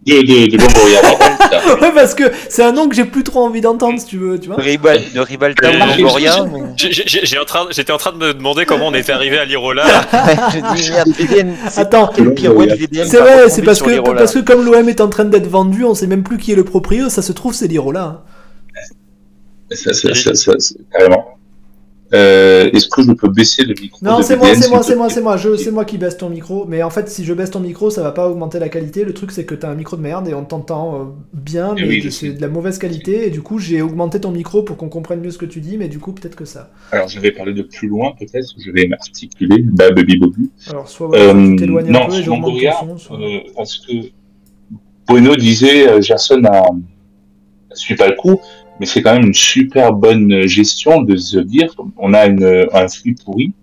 De, de, de Longoria, pardon. Ouais, parce que c'est un nom que j'ai plus trop envie d'entendre, si tu veux, tu vois. De Ribal- de Ribalta Euh, ou Longoria J'étais en train de me demander comment on était arrivé à l'Irola. Je dis merde, VDN, c'est Attends, c'est vrai, c'est parce que, parce que comme l'OM est en train d'être vendu, on sait même plus qui est le proprio, ça se trouve, c'est l'Irola. hein. Ça, ça, ça, ça, c'est- carrément. Euh, Est-ce que je peux baisser le micro Non, c'est moi, c'est moi, c'est moi, c'est moi, je- c'est moi qui baisse ton micro. Mais en fait, si je baisse ton micro, ça va pas augmenter la qualité. Le truc, c'est que t'as un micro de merde et on t'entend euh, bien, Eh mais oui, je c'est de la mauvaise qualité. Et du coup, j'ai augmenté ton micro pour qu'on comprenne mieux ce que tu dis, mais du coup, peut-être que ça. Alors, je vais parler de plus loin, peut-être. Je vais m'articuler. Bah, baby, bobu. Alors, soit voilà, Euh, tu t'éloignes un non, peu ton son. soit- euh, parce que Bueno disait, Gerson a, suit pas le coup, mais c'est quand même une super bonne gestion de se dire, on a une, un flux pourri,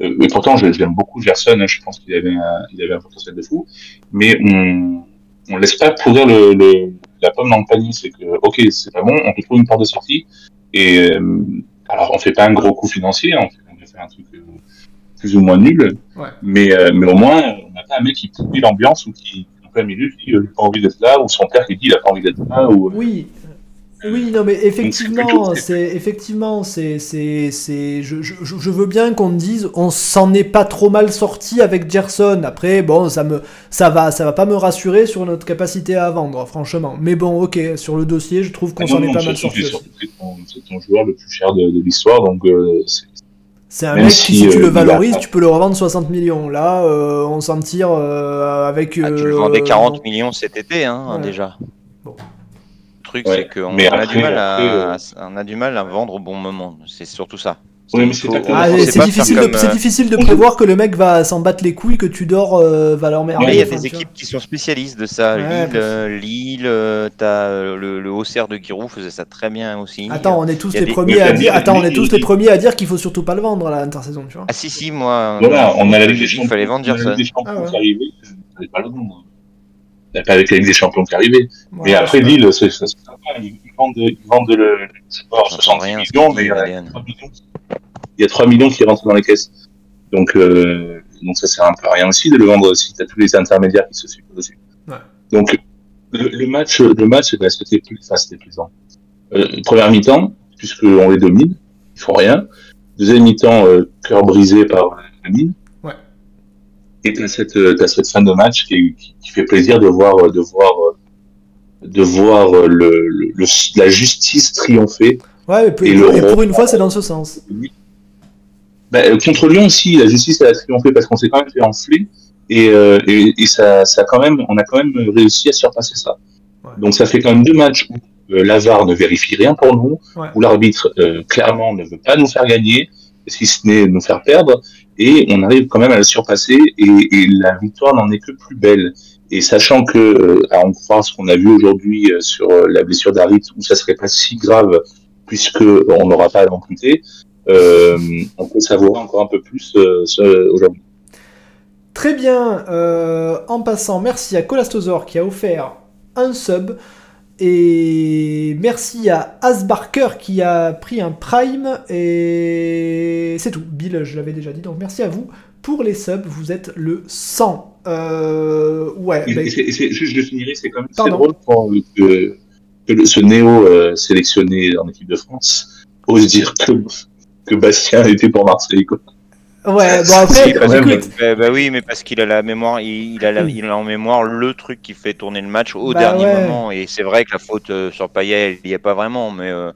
euh, et pourtant l'aime beaucoup Gerson, hein, je pense qu'il avait un, il avait un potentiel de fou, mais on, on laisse pas pourrir le, le, la pomme dans le panier, c'est que, ok, c'est pas bon, on te trouve une porte de sortie, et, euh, alors on fait pas un gros coup financier, hein, on fait, on fait un truc euh, plus ou moins nul, Ouais. mais, euh, mais au moins, on n'a pas un mec qui pourrit l'ambiance ou qui, en plein milieu, qui dit, euh, pas envie d'être là, ou son père qui dit, il a pas envie d'être là, ou, Oui. Oui, non, mais effectivement, c'est effectivement, c'est, c'est, c'est, je, je, je veux bien qu'on me dise, on s'en est pas trop mal sorti avec Gerson. Après, bon, ça me, ça va, ça va pas me rassurer sur notre capacité à vendre, franchement. Mais bon, ok, sur le dossier, je trouve qu'on Ah s'en est pas mal sorti. C'est ton, joueur le plus cher de, de l'histoire, donc euh, c'est- C'est un Même mec si, qui, si tu euh, le a valorises, tu peux le revendre 60 millions. Là, euh, on s'en tire euh, avec. Ah, tu le euh, vendais 40 donc- millions cet été, hein, Ouais. déjà. Bon. Le truc, Ouais. c'est qu'on Mais on a, après- du mal après, à, euh, on a du mal à vendre au bon moment. C'est surtout ça. Oui, mais Il c'est Ah, difficile, comme, euh, difficile de prévoir que le mec va s'en battre les couilles, que Tudor euh, va leur merder. Mais il y a des équipes qui sont spécialistes de ça. Ouais, Lille, euh, Lille, t'as le, le Auxerre de Giroud faisait ça très bien aussi. Attends, on est tous les des- premiers à dire. Attends, on est tous les premiers à dire qu'il faut surtout pas le vendre à l'intersaison, tu vois. Ah si si moi. Voilà, on a la Ligue des Champions. fallait vendre Gerson. Ah ouais. pas le vendre. Il n'y a pas avec la Ligue des Champions qui arrivait. Mais Ouais, après, je- Lille, c'est. Ils ils vendent, ils vendent le, le sport à J'entends 60 rien, ce millions, qu'il mais il y, a Adrien. 3 millions, il y a 3 millions qui rentrent dans les caisses. Donc, euh, donc ça sert un peu à rien aussi de le vendre si tu as tous les intermédiaires qui se suivent dessus. Ouais. Donc, le, le match, le match, bah, c'était plus, enfin, c'était plaisant. Euh, première mi-temps, puisqu'on les domine, ils font rien. Deuxième mi-temps, euh, cœur brisé par la mine. Et t'as cette, euh, cette fin de match qui, qui, qui fait plaisir de voir, euh, de voir, euh, de voir le, le, le- la justice triompher. Ouais, et, pour- Et et le- pour une fois, c'est dans ce sens. Bah, contre Lyon aussi, la justice elle a triomphé parce qu'on s'est quand même fait enfler et, euh, et, et ça, ça quand même, on a quand même réussi à surpasser ça. Ouais. Donc ça fait quand même deux matchs où euh, l'avare ne vérifie rien pour nous, Ouais. où l'arbitre euh, clairement ne veut pas nous faire gagner, si ce n'est nous faire perdre, et on arrive quand même à le surpasser et, la victoire n'en est que plus belle. Et sachant que, euh, à en croire ce qu'on a vu aujourd'hui euh, sur euh, la blessure d'Arit, où ça serait pas si grave puisque on n'aura pas à l'amputer, on peut savourer encore un peu plus aujourd'hui. Très bien. en passant, merci à Colastosor qui a offert un sub. Et merci à Asbarker qui a pris un prime. Et c'est tout. Bill, je l'avais déjà dit. Donc merci à vous pour les subs. Vous êtes le 100. Euh, ouais. Et, bah, et c'est- juste, je finirai, c'est quand même drôle pour, que, que ce Néo euh, sélectionné en équipe de France ose dire que, que Bastien était pour Marseille. Quoi. Ouais, bon après, Oui, parce que- écoute, bah, bah oui, mais parce qu'il a la mémoire, il, il a la- il a en mémoire le truc qui fait tourner le match au Bah dernier ouais. moment. Et c'est vrai que la faute euh, sur Payet, il n'y a pas vraiment, mais euh,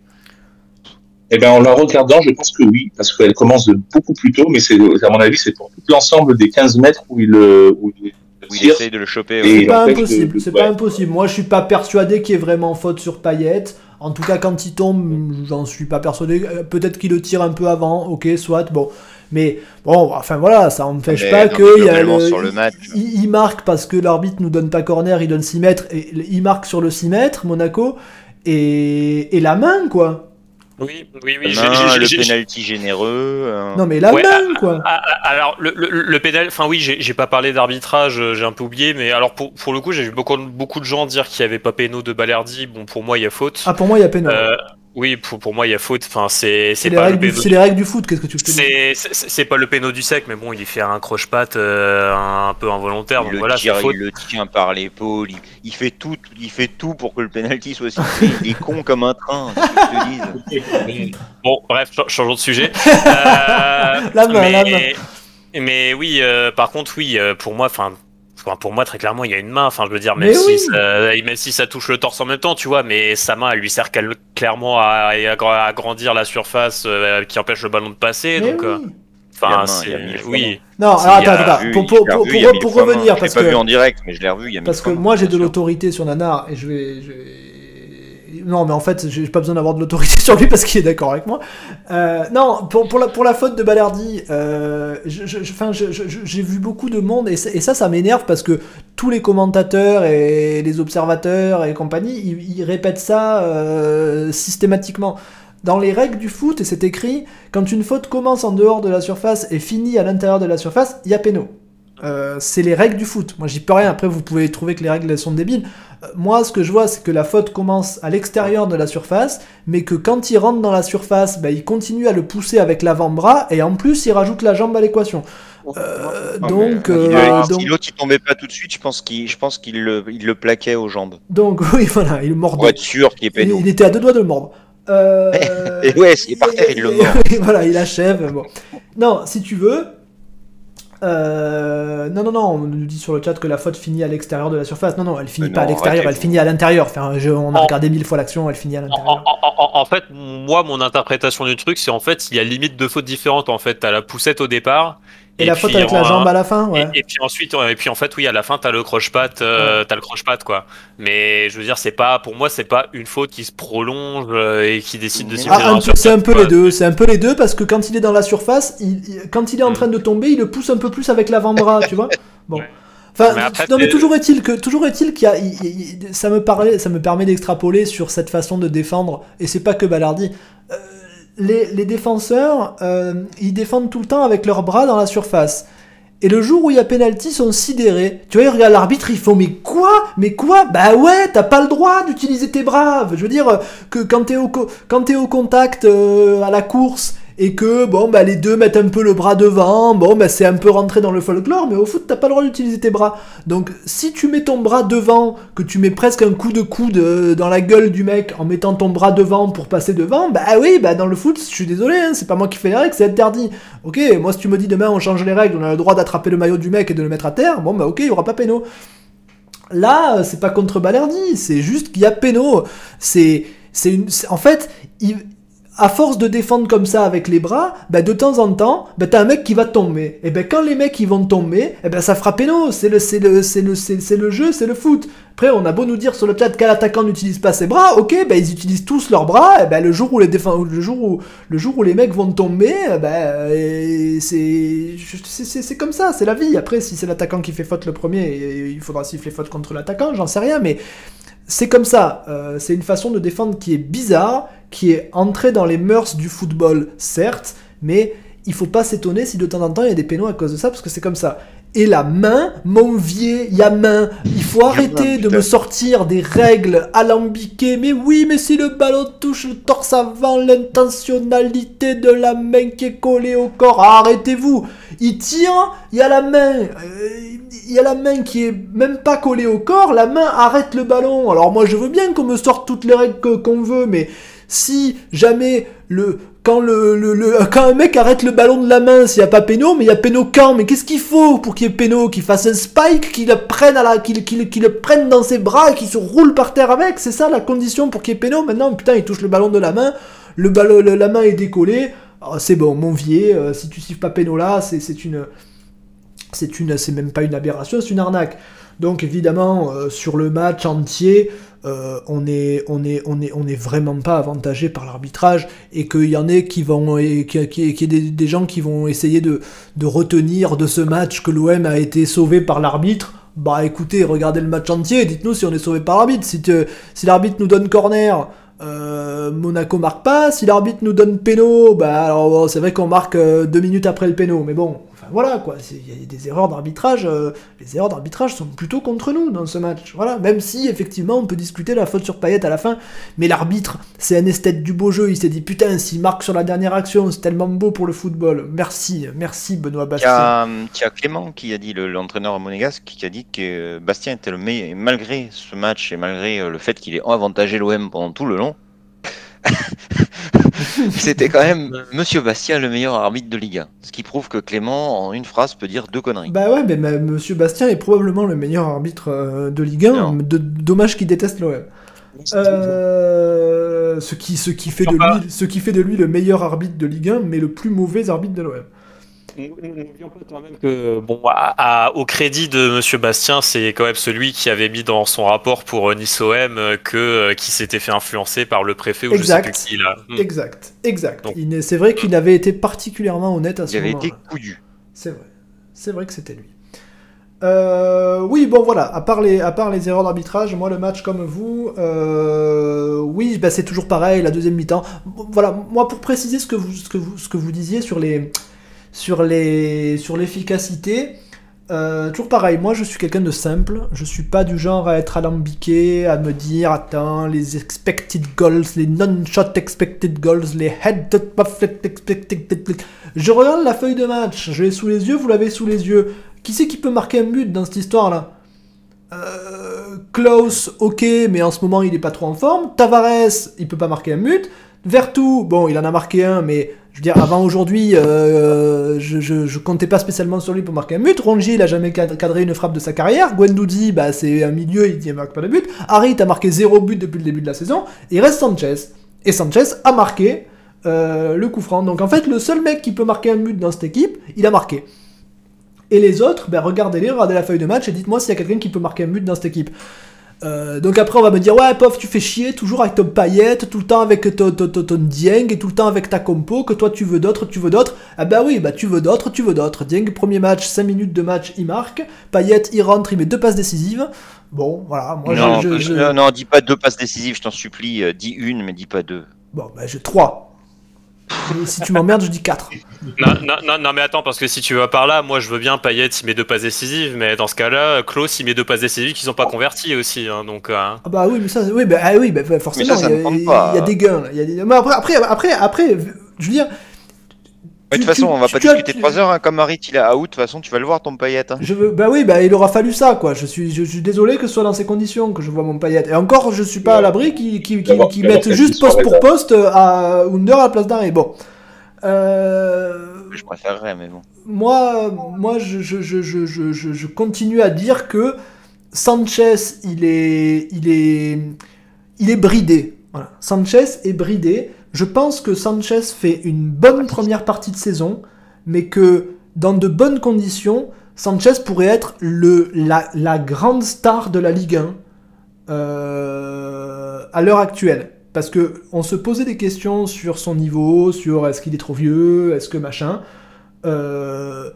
Eh ben, en la regardant, je pense que oui, parce qu'elle commence de beaucoup plus tôt, mais c'est, à mon avis, c'est pour tout l'ensemble des 15 mètres où il, euh, où il il essaye de le choper. Ouais. c'est pas impossible. le- C'est ouais. pas impossible. Moi, je suis pas persuadé qu'il y ait vraiment faute sur Payet. En tout cas, quand il tombe, j'en suis pas persuadé. Euh, Peut-être qu'il le tire un peu avant. Ok, soit. Bon. Mais bon, enfin voilà, ça n'empêche pas non, que il y a globalement, le- sur le match. il, il marque parce que l'arbitre nous donne pas corner, il donne 6 mètres et il marque sur le 6 mètres, Monaco, et, et la main quoi. Oui, oui, oui. Main, le penalty généreux. euh, Non mais la Ouais, main quoi. Ah, ah, alors le, le, le pénal, enfin oui, j'ai pas parlé d'arbitrage, euh, j'ai un peu oublié, mais alors pour, pour le coup, j'ai vu beaucoup, beaucoup de gens dire qu'il y avait pas péno de Balerdi. Bon, pour moi, il y a faute. Ah pour moi il y a pénal. Euh, Oui, pour, pour moi, il y a faute. Enfin, c'est C'est pas le règles du- les règles du foot, qu'est-ce que tu dise C'est c'est- pas le péno du sec, mais bon, il fait un croche-patte euh, un peu involontaire. Il Donc le, voilà, c'est tire, faute. il le tient par l'épaule, il, il fait tout, il fait tout pour que le penalty soit sifflé. Il est con comme un train, je te dise. Bon, bref, ch- changeons de sujet. Euh, La main, mais, la main. mais oui, euh, par contre, oui, euh, pour moi, enfin. Enfin, Pour moi, très clairement, il y a une main. Enfin, je veux dire, même Mais si, oui. ça, même si ça touche le torse en même temps, tu vois, mais sa main, elle lui sert clairement à, à agrandir la surface euh, qui empêche le ballon de passer. Mais donc, oui. euh, enfin, oui. Non, alors attends, attends, Vu, pour, je l'ai revenir, Je parce l'ai pas que, vu en direct, mais je l'ai revu il y a mille parce que moi j'ai de l'autorité sur Nanar et je vais, je vais- Non, mais en fait, j'ai pas besoin d'avoir de l'autorité sur lui parce qu'il est d'accord avec moi. Euh, non, pour, la, pour la faute de Balerdi, euh, j'ai vu beaucoup de monde et ça, ça, m'énerve parce que tous les commentateurs et les observateurs et compagnie, ils, ils répètent ça euh, systématiquement. Dans les règles du foot, et c'est écrit, quand une faute commence en dehors de la surface et finit à l'intérieur de la surface, il y a péno. Euh, c'est les règles du foot. Moi, j'y peux rien. Après, vous pouvez trouver que les règles elles sont débiles. Euh, moi, ce que je vois, c'est que la faute commence à l'extérieur de la surface, mais que quand il rentre dans la surface, bah, il continue à le pousser avec l'avant-bras, et en plus, il rajoute la jambe à l'équation. Euh, Ah, donc, euh, euh, donc, Si l'autre il tombait pas tout de suite, je pense qu'il, je pense qu'il le, il le plaquait aux jambes. donc, oui, voilà, il mord. Pour être sûr qu'il est Il, il était à deux doigts de le mordre. Euh, Et ouais, s'il est par terre, il le mord. voilà, il achève. Bon. Non, si tu veux. Euh, non, non, non, on nous dit sur le chat que la faute finit à l'extérieur de la surface. Non, non, elle finit Mais pas à l'extérieur, elle finit à l'intérieur. Enfin, je- on a regardé mille fois l'action, elle finit à En, l'intérieur. en- en- en fait, moi, mon interprétation du truc, c'est en fait, il y a limite deux fautes différentes. En fait, t'as la poussette au départ. Et, la faute avec la en- jambe à la fin, ouais. Et, et puis ensuite, ouais, et puis en fait, oui, à la fin, t'as le croche-patte, euh, t'as le croche-patte, quoi. Mais je veux dire, c'est pas, pour moi, c'est pas une faute qui se prolonge euh, et qui décide de Ah, siffler Ah, c'est un surface, peu quoi. les deux, c'est un peu les deux parce que quand il est dans la surface, il- il- quand il est en Mm. train de tomber, il le pousse un peu plus avec l'avant-bras, tu vois. Bon. Ouais. Enfin, Mais après, non mais toujours est-il que toujours est-il qu'il y a, il- il- ça me parlait, ça me permet d'extrapoler sur cette façon de défendre et c'est pas que Ballardi. Euh, les, défenseurs, euh, ils défendent tout le temps avec leurs bras dans la surface. Et le jour où il y a pénalty, ils sont sidérés. Tu vois, ils regardent l'arbitre, ils font mais quoi? Mais quoi? Bah ouais, t'as pas le droit d'utiliser tes bras. Je veux dire euh, que quand t'es au, co- quand t'es au contact euh, à la course et que bon bah les deux mettent un peu le bras devant, bon bah c'est un peu rentré dans le folklore, mais au foot t'as pas le droit d'utiliser tes bras. Donc si tu mets ton bras devant, que tu mets presque un coup de coude euh, dans la gueule du mec en mettant ton bras devant pour passer devant, bah oui, bah dans le foot, je suis désolé, hein, c'est pas moi qui fais les règles, c'est interdit. Ok, moi si tu me dis demain on change les règles, on a le droit d'attraper le maillot du mec et de le mettre à terre, bon bah ok, il y aura pas péno. Là, c'est pas contre Balerdi, c'est juste qu'il y a péno. C'est, c'est une, en fait, il- à force de défendre comme ça avec les bras, bah de temps en temps, bah t'as un mec qui va tomber. Et ben quand les mecs ils vont tomber, ben ça fera péno. C'est le, c'est le, c'est le, c'est, le jeu, c'est le foot. Après, on a beau nous dire sur le chat qu'un attaquant n'utilise pas ses bras, ok, ben ils utilisent tous leurs bras. Et ben le jour où les défend, le jour où, le jour où les mecs vont tomber, ben c'est, c'est, comme ça, c'est la vie. Après, si c'est l'attaquant qui fait faute le premier, il faudra siffler faute contre l'attaquant, j'en sais rien, mais c'est comme ça. Euh, c'est une façon de défendre qui est bizarre, qui est entrée dans les mœurs du football, certes, mais il faut pas s'étonner si de temps en temps il y a des pénaux à cause de ça, parce que c'est comme ça. Et la main, mon vieux, y a main. Il faut arrêter de me sortir des règles alambiquées. Mais oui, mais si le ballon touche le torse avant, l'intentionnalité de la main qui est collée au corps. Arrêtez-vous. Il tire, il y a la main. euh, Il y a la main qui est même pas collée au corps. La main arrête le ballon. Alors moi, je veux bien qu'on me sorte toutes les règles qu'on veut, mais si jamais le quand le, le, quand un mec arrête le ballon de la main, s'il y a pas péno, mais il y a péno quand Mais qu'est-ce qu'il faut pour qu'il y ait péno Qu'il fasse un spike, qu'il le prenne à la, qu'il, qu'il, qu'il le prenne dans ses bras et qu'il se roule par terre avec? C'est ça la condition pour qu'il y ait péno. Maintenant, putain, il touche le ballon de la main, le ballon, la main est décollée. Oh, c'est bon, mon vieil, euh, si tu siffles pas péno là, c'est, c'est une, c'est une, c'est même pas une aberration, c'est une arnaque. Donc évidemment, euh, sur le match entier, euh, on est, on est, on est, on est vraiment pas avantagé par l'arbitrage et qu'il y en ait qui vont, et y ait des, des gens qui vont essayer de, retenir de ce match que l'OM a été sauvé par l'arbitre. Bah écoutez, regardez le match entier, et dites-nous si on est sauvé par l'arbitre. Si, si l'arbitre nous donne corner, euh, Monaco marque pas. Si l'arbitre nous donne péno, bah alors c'est vrai qu'on marque deux minutes après le péno, mais bon, voilà quoi, il y a des erreurs d'arbitrage, euh, les erreurs d'arbitrage sont plutôt contre nous dans ce match. Voilà, même si effectivement on peut discuter de la faute sur Payet à la fin, mais l'arbitre, c'est un esthète du beau jeu, il s'est dit putain, s'il marque sur la dernière action, c'est tellement beau pour le football. Merci, merci Benoît Bastien. il y a Clément qui a dit, le- l'entraîneur monégasque, qui a dit que Bastien était le meilleur, malgré ce match et malgré euh, le fait qu'il ait avantagé l'OM pendant tout le long, c'était quand même Monsieur Bastien le meilleur arbitre de Ligue 1. Ce qui prouve que Clément, en une phrase, peut dire deux conneries. Bah ouais, mais ma- Monsieur Bastien est probablement le meilleur arbitre euh, de Ligue 1. Non. De- dommage qu'il déteste l'OM. Euh, ce, qui, ce, qui fait de lui, ce qui fait de lui le meilleur arbitre de Ligue 1, mais le plus mauvais arbitre de l'OM. N'oublions pas quand même que, bon, à- à- au crédit de Monsieur Bastien, c'est quand même celui qui avait mis dans son rapport pour euh, Nice OM euh, que euh, qui s'était fait influencer par le préfet ou Exact. je sais plus qui là. Hmm. Exact, exact. C'est vrai qu'il avait été particulièrement honnête à ce Il avait moment-là. été couillu. C'est vrai. C'est vrai que c'était lui. Euh, oui, bon voilà, à part les, à part les erreurs d'arbitrage, moi le match comme vous, euh, oui, bah, c'est toujours pareil, la deuxième mi-temps. Voilà, moi pour préciser ce que vous, ce que vous, ce que vous disiez sur les, sur les, sur l'efficacité, euh, toujours pareil, moi je suis quelqu'un de simple, je suis pas du genre à être alambiqué, à me dire, attends, les expected goals, les non-shot expected goals, les head expected je regarde la feuille de match, je l'ai sous les yeux, vous l'avez sous les yeux. Qui c'est qui peut marquer un but dans cette histoire-là? Euh, Klaus, ok, mais en ce moment il est pas trop en forme. Tavares, il peut pas marquer un but. Vertu, bon, il en a marqué un, mais je veux dire, avant aujourd'hui, euh, je, je, comptais pas spécialement sur lui pour marquer un but. Rongier, il a jamais cad- cadré une frappe de sa carrière. Guendouzi, bah, c'est un milieu, il ne marque pas de but. Harit a marqué zéro but depuis le début de la saison. Il reste Sanchez. Et Sanchez a marqué euh, le coup franc. Donc en fait, le seul mec qui peut marquer un but dans cette équipe, il a marqué. Et les autres, ben regardez-les, regardez la feuille de match et dites-moi s'il y a quelqu'un qui peut marquer un but dans cette équipe. Euh, donc après on va me dire ouais pof tu fais chier toujours avec ton paillette, tout le temps avec ton, ton, ton, ton Dieng et tout le temps avec ta compo, que toi tu veux d'autres, tu veux d'autres. Ah bah oui bah tu veux d'autres, tu veux d'autres. Dieng premier match, 5 minutes de match il marque, Payet il rentre, il met deux passes décisives. Bon voilà, moi non, je, je- je- non, non, dis pas deux passes décisives, je t'en supplie. euh, dis une, mais dis pas deux. Bon bah j'ai 3. Et si tu m'emmerdes je dis 4. Non, non, mais attends, parce que si tu vas par là, moi je veux bien Payet, il met deux passes décisives, mais dans ce cas-là, Klaus, il met deux passes décisives qu'ils ont pas converties aussi. hein, donc, euh, Ah bah oui, mais ça, oui, bah, ah oui, bah, forcément, il y, a- y des gains. là, y a des- Mais après, après, après, après, je veux dire. Mais de toute façon, tu- on va pas tu discuter trois heures. Hein, comme Marit, il est out. De toute façon, tu vas le voir ton paillette. hein. Je veux, bah oui, bah il aura fallu ça, quoi. Je suis, je, suis désolé que ce soit dans ces conditions que je vois mon paillette. Et encore, je suis pas à l'abri qui, qui, qui, mettent juste poste pour poste à Under à la place d'arrêt. Bon. Euh, Je préférerais, mais bon. moi, moi je, je, je, je, je, je- je continue à dire que Sanchez, il est, il est, il est bridé. Voilà. Sanchez est bridé. Je pense que Sanchez fait une bonne première partie de saison, mais que dans de bonnes conditions, Sanchez pourrait être le, la, la grande star de la Ligue 1 euh, à l'heure actuelle. Parce que on se posait des questions sur son niveau, sur est-ce qu'il est trop vieux, est-ce que machin. Euh,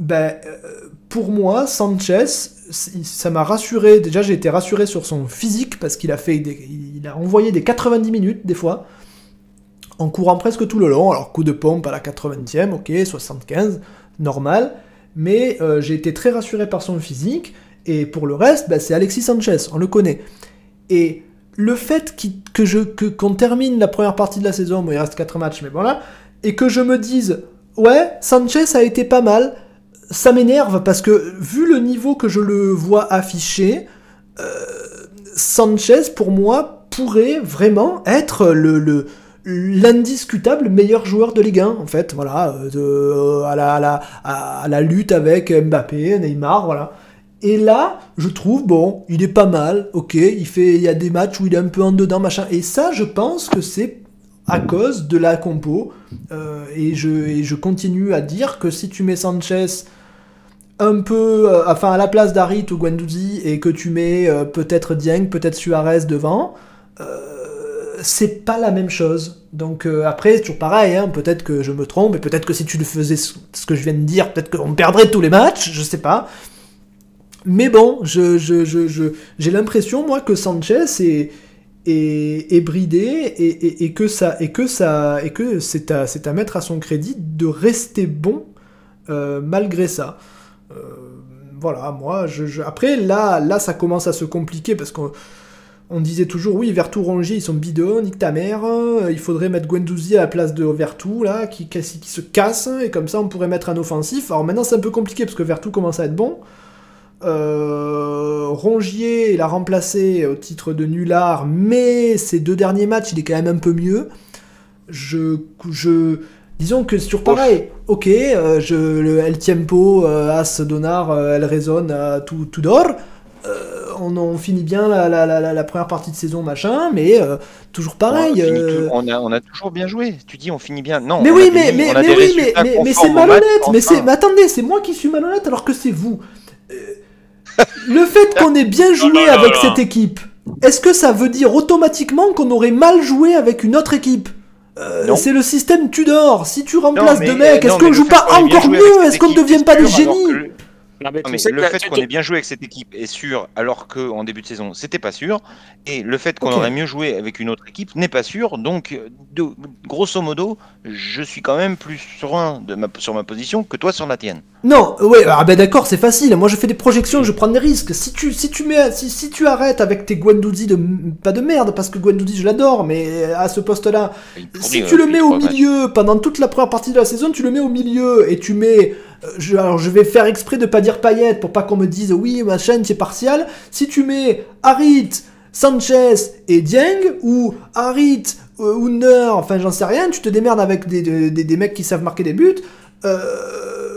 ben, euh, pour moi, Sanchez, ça m'a rassuré. Déjà, j'ai été rassuré sur son physique parce qu'il a fait, des- il a envoyé des 90 minutes des fois, en courant presque tout le long. Alors coup de pompe à la 80e, ok, 75, normal. Mais euh, j'ai été très rassuré par son physique. Et pour le reste, ben, c'est Alexis Sanchez, on le connaît. Et le fait que que qu'on termine la première partie de la saison, il reste 4 matchs, mais voilà, et que je me dise ouais, Sanchez a été pas mal, ça m'énerve parce que vu le niveau que je le vois affiché, euh, Sanchez pour moi pourrait vraiment être le, le- l'indiscutable meilleur joueur de Ligue 1 en fait voilà euh, de- à, la, à, la, à la lutte avec Mbappé Neymar voilà. Et là, je trouve, bon, il est pas mal, ok, il fait, il y a des matchs où il est un peu en dedans, machin, et ça, je pense que c'est à cause de la compo, euh, et, je, je continue à dire que si tu mets Sanchez un peu, euh, enfin, à la place d'Harit ou Guendouzi, et que tu mets euh, peut-être Dieng, peut-être Suarez devant, euh, c'est pas la même chose. Donc euh, après, toujours pareil, hein, peut-être que je me trompe, et peut-être que si tu le faisais ce que je viens de dire, peut-être qu'on perdrait tous les matchs, je sais pas. Mais bon, je, je, je, j'ai l'impression, moi, que Sanchez est, est, est bridé et, et, que ça, et que ça, et que c'est à, c'est à mettre à son crédit de rester bon euh, malgré ça. Euh, voilà, moi, après, là, là, ça commence à se compliquer parce qu'on on disait toujours, oui, Vertou Rongier, ils sont bidons, nique ta mère, il faudrait mettre Guendouzi à la place de Vertou, là, qui, qui, se casse, et comme ça, on pourrait mettre un offensif. Alors maintenant, c'est un peu compliqué parce que Vertou commence à être bon. Euh, Rongier l'a remplacé au titre de nulard, mais ces deux derniers matchs, il est quand même un peu mieux. Je, je, disons que toujours pareil. Ok, euh, je, le El Tiempo, euh, As Donar, euh, El Raison, tout, tout d'or. On, on, finit bien la, la, la, la, première partie de saison, machin, mais toujours pareil. On, on, a, on, a, toujours bien joué. Tu dis on finit bien. Non. Mais oui, mais, mais, mais, oui, mais, mais, mais c'est malhonnête. Mais, mais attendez, c'est moi qui suis malhonnête alors que c'est vous. le fait qu'on ait bien joué avec cette équipe, est-ce que ça veut dire automatiquement qu'on aurait mal joué avec une autre équipe? Euh, c'est le système Tudor. Si tu remplaces deux mecs, est-ce qu'on joue pas encore mieux? Est-ce qu'on ne devient pas des génies? Mais le fait qu'on ait bien joué avec cette équipe est sûr, alors qu'en début de saison, c'était pas sûr. Et le fait qu'on aurait mieux joué avec une autre équipe n'est pas sûr. Donc, de, grosso modo, je suis quand même plus serein de ma, sur ma position que toi sur la tienne. Non, ouais, ah ben d'accord, c'est facile. Moi, je fais des projections, je prends des risques. Si tu, si tu, mets, si, si tu arrêtes avec tes Guendouzi de. Pas de merde, parce que Guendouzi, je l'adore, mais à ce poste-là, si tu le mets au milieu pendant toute la première partie de la saison, tu le mets au milieu et tu mets euh, je, alors je vais faire exprès de pas dire paillettes pour pas qu'on me dise oui ma chaîne c'est partial. Si tu mets Harit, Sanchez et Dieng ou Harit, euh, Under, enfin j'en sais rien, tu te démerdes avec des, des, des, mecs qui savent marquer des buts. Euh,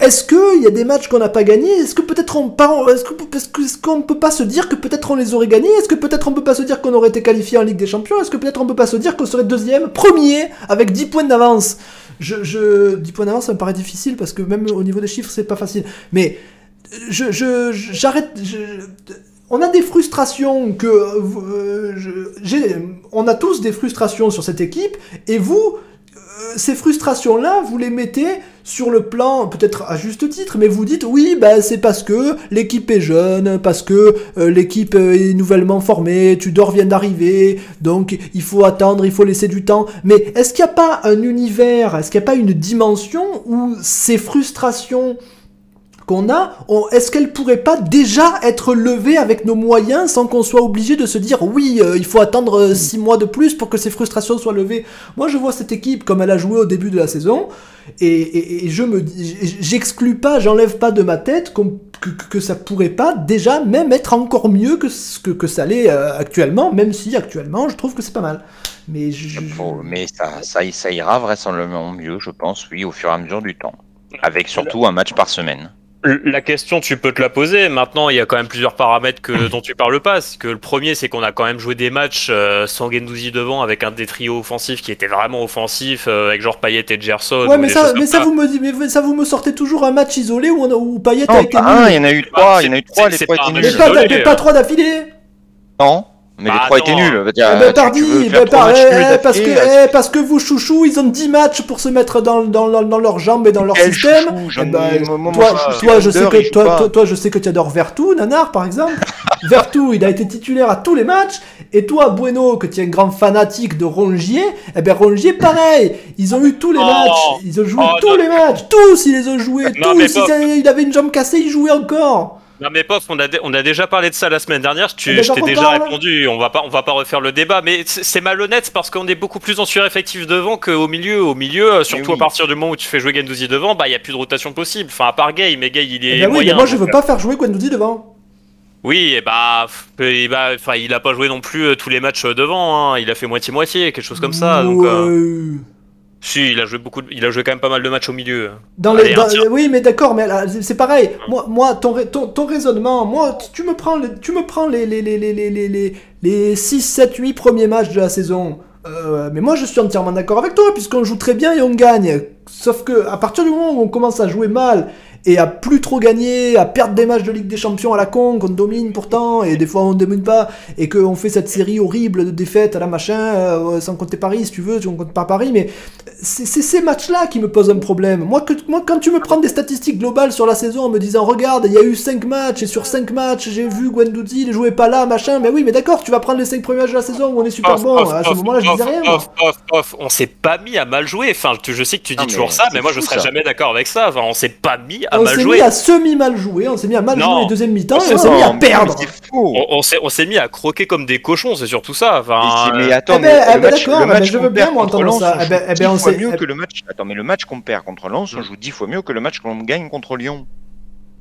est-ce qu'il y a des matchs qu'on n'a pas gagnés? Est-ce que peut-être on est-ce qu'on ne peut pas se dire que peut-être on les aurait gagnés? Est-ce que peut-être on peut pas se dire qu'on aurait été qualifié en Ligue des Champions? Est-ce que peut-être on peut pas se dire qu'on serait deuxième, premier, avec 10 points d'avance? Je, je 10 points d'avance, ça me paraît difficile parce que même au niveau des chiffres, c'est pas facile. Mais je, je, j'arrête. on a des frustrations que euh, j'ai, on a tous des frustrations sur cette équipe et vous ces frustrations-là, vous les mettez sur le plan, peut-être à juste titre, mais vous dites oui, bah, c'est parce que l'équipe est jeune, parce que euh, l'équipe est nouvellement formée, Tudor vient d'arriver, donc il faut attendre, il faut laisser du temps. Mais est-ce qu'il n'y a pas un univers, est-ce qu'il n'y a pas une dimension où ces frustrations qu'on a, est-ce qu'elle pourrait pas déjà être levée avec nos moyens sans qu'on soit obligé de se dire oui, euh, il faut attendre 6 euh, mois de plus pour que ces frustrations soient levées? Moi, je vois cette équipe comme elle a joué au début de la saison et, je me j'exclus pas, j'enlève pas de ma tête que, que, ça pourrait pas déjà même être encore mieux que ce que, que ça l'est euh, actuellement, même si actuellement je trouve que c'est pas mal. Mais, mais ça, ça, ça ira vraisemblablement mieux, je pense, oui, au fur et à mesure du temps. Avec surtout un match par semaine. La question, tu peux te la poser. Maintenant, il y a quand même plusieurs paramètres que, dont tu parles pas. Que le premier, c'est qu'on a quand même joué des matchs euh, sans Gendouzi devant, avec un des trios offensifs qui était vraiment offensif, euh, avec genre Payet et Gerson. Ouais, mais ça, mais ça, vous me, mais ça vous me sortez toujours un match isolé où, on a, où Payet a été Il y en a eu trois, il y en a eu trois, les trois étaient nuls. Mais pas, pas trois d'affilée. Non. Mais les trois étaient nuls. Eh ben, tardi, ben, eh, parce, que, eh, parce que vous, chouchou, ils ont 10 matchs pour se mettre dans, dans, dans leurs jambes et dans leur système. Eh ben, toi, toi, je sais que, toi, toi, je sais que tu adores Vertou, Nanar, par exemple. Vertou, il a été titulaire à tous les matchs. Et toi, Bueno, que tu es un grand fanatique de Rongier, eh ben Rongier, pareil. Ils ont eu tous les oh. matchs. Ils ont joué oh, tous les matchs. Tous, ils les ont joués. tous. Si il avait une jambe cassée, il jouait encore. Non mais Pof, on a, on a déjà parlé de ça la semaine dernière, tu, je t'ai déjà répondu, on va pas, on va pas refaire le débat, mais c'est malhonnête parce qu'on est beaucoup plus en sureffectif devant qu'au milieu. Au milieu, euh, surtout à partir du moment où tu fais jouer Gendouzi devant, bah il y a plus de rotation possible. Enfin à part Gay, mais Gay il est. Eh ben oui, mais moi je veux euh, pas faire jouer Gendouzi devant. Oui, et bah, et bah, il a pas joué non plus euh, tous les matchs devant, hein. il a fait moitié-moitié, quelque chose comme ça. Donc, si, il a joué beaucoup, il a joué quand même pas mal de matchs au milieu. Dans les, oui, mais d'accord, mais c'est pareil. Moi, moi ton, ton, raisonnement, moi, tu me prends, tu me prends les, les, les, les, les, les, les 6, 7, 8 premiers matchs de la saison. Euh, mais moi, je suis entièrement d'accord avec toi, puisqu'on joue très bien et on gagne. Sauf que à partir du moment où on commence à jouer mal et à plus trop gagner, à perdre des matchs de Ligue des Champions à la con, qu'on domine pourtant, et des fois on ne domine pas, et qu'on fait cette série horrible de défaites à la machin, euh, sans compter Paris si tu veux, si on compte pas Paris, mais c'est ces matchs-là qui me posent un problème. Moi, que, moi, quand tu me prends des statistiques globales sur la saison en me disant, regarde, il y a eu 5 matchs, et sur 5 matchs, j'ai vu Guendouzi, il jouait pas là, machin, mais oui, mais d'accord, tu vas prendre les 5 premiers matchs de la saison où on est super Off, bon, off, à ce moment-là, je off, disais rien. off, off, off. On s'est pas mis à mal jouer. Enfin, tu- je sais que tu dis Non, mais toujours ça, mais moi je serais ça. jamais d'accord avec ça. Enfin, on s'est pas mis à On mal s'est mis à semi-mal jouer, on s'est mis à mal Non. jouer les deuxième mi-temps, et on s'est mis à mais perdre. On, on s'est, on s'est mis à croquer comme des cochons, c'est surtout ça. Enfin, Mais, attends, Eh ben, mais eh le match, d'accord, le eh match je veux qu'on bien perd m'entendre contre Lens, ça. on Eh ben- joue eh ben, dix on fois sait- mieux eh- que le match. Attends, mais le match qu'on perd contre Lens, on joue dix fois mieux que le match qu'on gagne contre Lyon.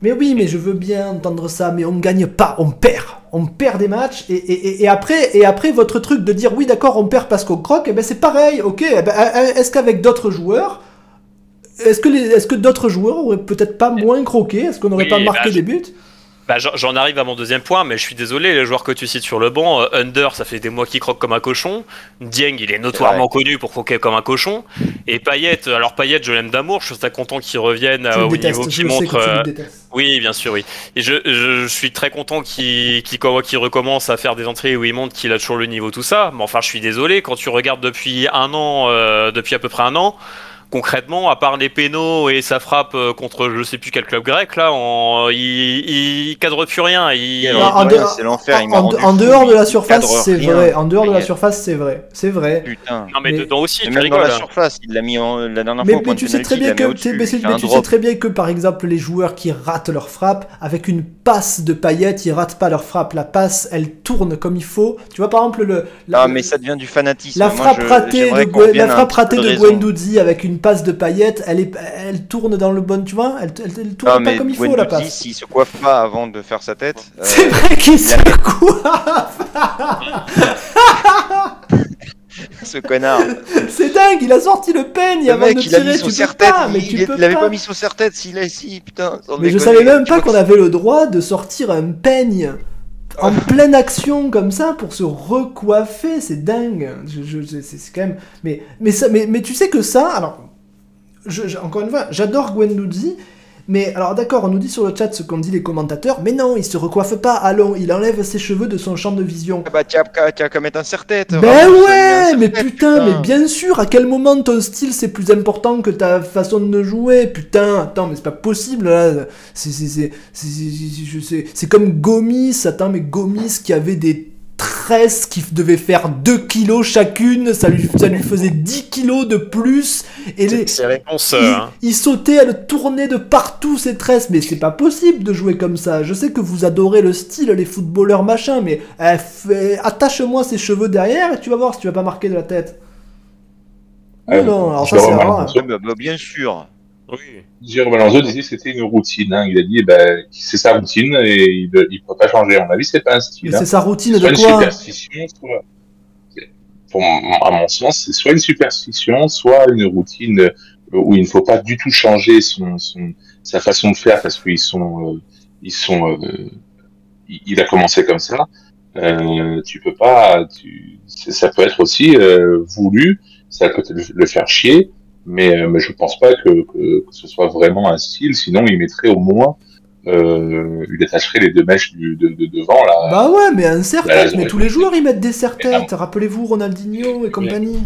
Mais oui, mais je veux bien entendre ça, mais on ne gagne pas, on perd. On perd des matchs, et, et, et- et après, et après, votre truc de dire oui, d'accord, on perd parce qu'on croque, eh ben c'est pareil, ok. eh ben, eh, est-ce qu'avec d'autres joueurs, est-ce que, les, est-ce que d'autres joueurs auraient peut-être pas moins croqué? Est-ce qu'on n'aurait Oui, pas marqué bah, je- des buts? Bah, j'en arrive à mon deuxième point, mais je suis désolé, les joueurs que tu cites sur le banc, euh, Under, ça fait des mois qu'il croque comme un cochon. Dieng, il est notoirement connu pour croquer comme un cochon. Et Payet, alors Payet, je l'aime d'amour, je suis très content qu'il revienne Tu euh, au détestes, niveau je qu'il le sais montre. que tu euh, le détestes. Oui, bien sûr, oui. Et je, je, je suis très content qu'il qu'il qu'il recommence à faire des entrées où il montre qu'il a toujours le niveau, tout ça. Mais enfin, je suis désolé, quand tu regardes depuis un an, euh, depuis à peu près un an, concrètement, à part les pénaux et sa frappe euh, contre je sais plus quel club grec, là, on, il, il cadre plus rien. Il, Non, en dehors- c'est l'enfer, il En, dehors de la surface, c'est vrai. En dehors de la surface, c'est vrai. C'est vrai. Putain. Non, mais, Mais- dedans aussi, tu même dans rigoles. la surface, il l'a mis en, la dernière Mais, fois mais tu sais très bien que tu- mais sais très bien que par exemple les joueurs qui ratent leur frappe avec une passe de paillettes, ils ratent pas leur frappe. La passe, elle tourne comme il faut. Tu vois par exemple le la, Ah, mais ça devient du fanatisme. la frappe ratée de la frappe ratée de. Guendouzi avec une passe de paillettes, elle est elle tourne dans le bon, tu vois, elle, elle, elle tourne Ah, pas comme il faut la passe. s'il se coiffe pas avant de faire sa tête, euh, C'est vrai qu'il il se a- coiffe. ce connard. C'est dingue, il a sorti le peigne Le avant mec, de il a tirer, mis son serre-tête. Il, il peux l'avait pas. pas mis son serre-tête. S'il a si, putain. Mais je déconner. savais même pas qu'on avait le droit de sortir un peigne en pleine action comme ça pour se recoiffer, c'est dingue. Je, je- c'est quand même. Mais, mais, ça, mais, mais tu sais que ça, alors, je, je- encore une fois, j'adore Guendouzi. Mais alors d'accord, on nous dit sur le chat ce qu'ont dit les commentateurs, mais non, il se recoiffe pas, allons, il enlève ses cheveux de son champ de vision. Ah bah tiens, tiens, qu'à mettre un serre-tête. Ben ouais, mais serre-tête, putain, mais bien sûr, à quel moment ton style c'est plus important que ta façon de jouer Putain, attends, mais c'est pas possible là. C'est comme Gomis, attends, mais Gomis qui avait des tresses qui devaient faire 2 kilos chacune, ça lui, ça lui faisait 10 kilos de plus, et les, C'est réponse. il, euh, hein. il sautait, elle tournait de partout ses tresses, mais c'est pas possible de jouer comme ça. Je sais que vous adorez le style, les footballeurs machin, mais eh, attache-moi ses cheveux derrière et tu vas voir si tu vas pas marquer de la tête. Non, non, alors ça c'est bien sûr. Oui. Jérôme Alonso disait que c'était une routine. hein. Il a dit, ben, c'est sa routine et il ne peut pas changer. À mon avis, c'est pas un Mais style. hein. c'est sa routine soit de une quoi superstition, soit. Pour, à mon sens, c'est soit une superstition, soit une routine euh, où il ne faut pas du tout changer son, son sa façon de faire parce qu'ils sont, euh, ils sont, euh, il a commencé comme ça. Euh, tu peux pas, tu, ça peut être aussi euh, voulu, ça peut le le faire chier, mais, euh, mais je pense pas que, que, que ce soit vraiment un style. Sinon, il mettrait au moins, euh, il attacherait les deux mèches du, de, de devant là. Bah ouais, mais un serre-tête, Bah, mais tous les joueurs ils mettent des serre-têtes. Mais Rappelez-vous Ronaldinho et compagnie.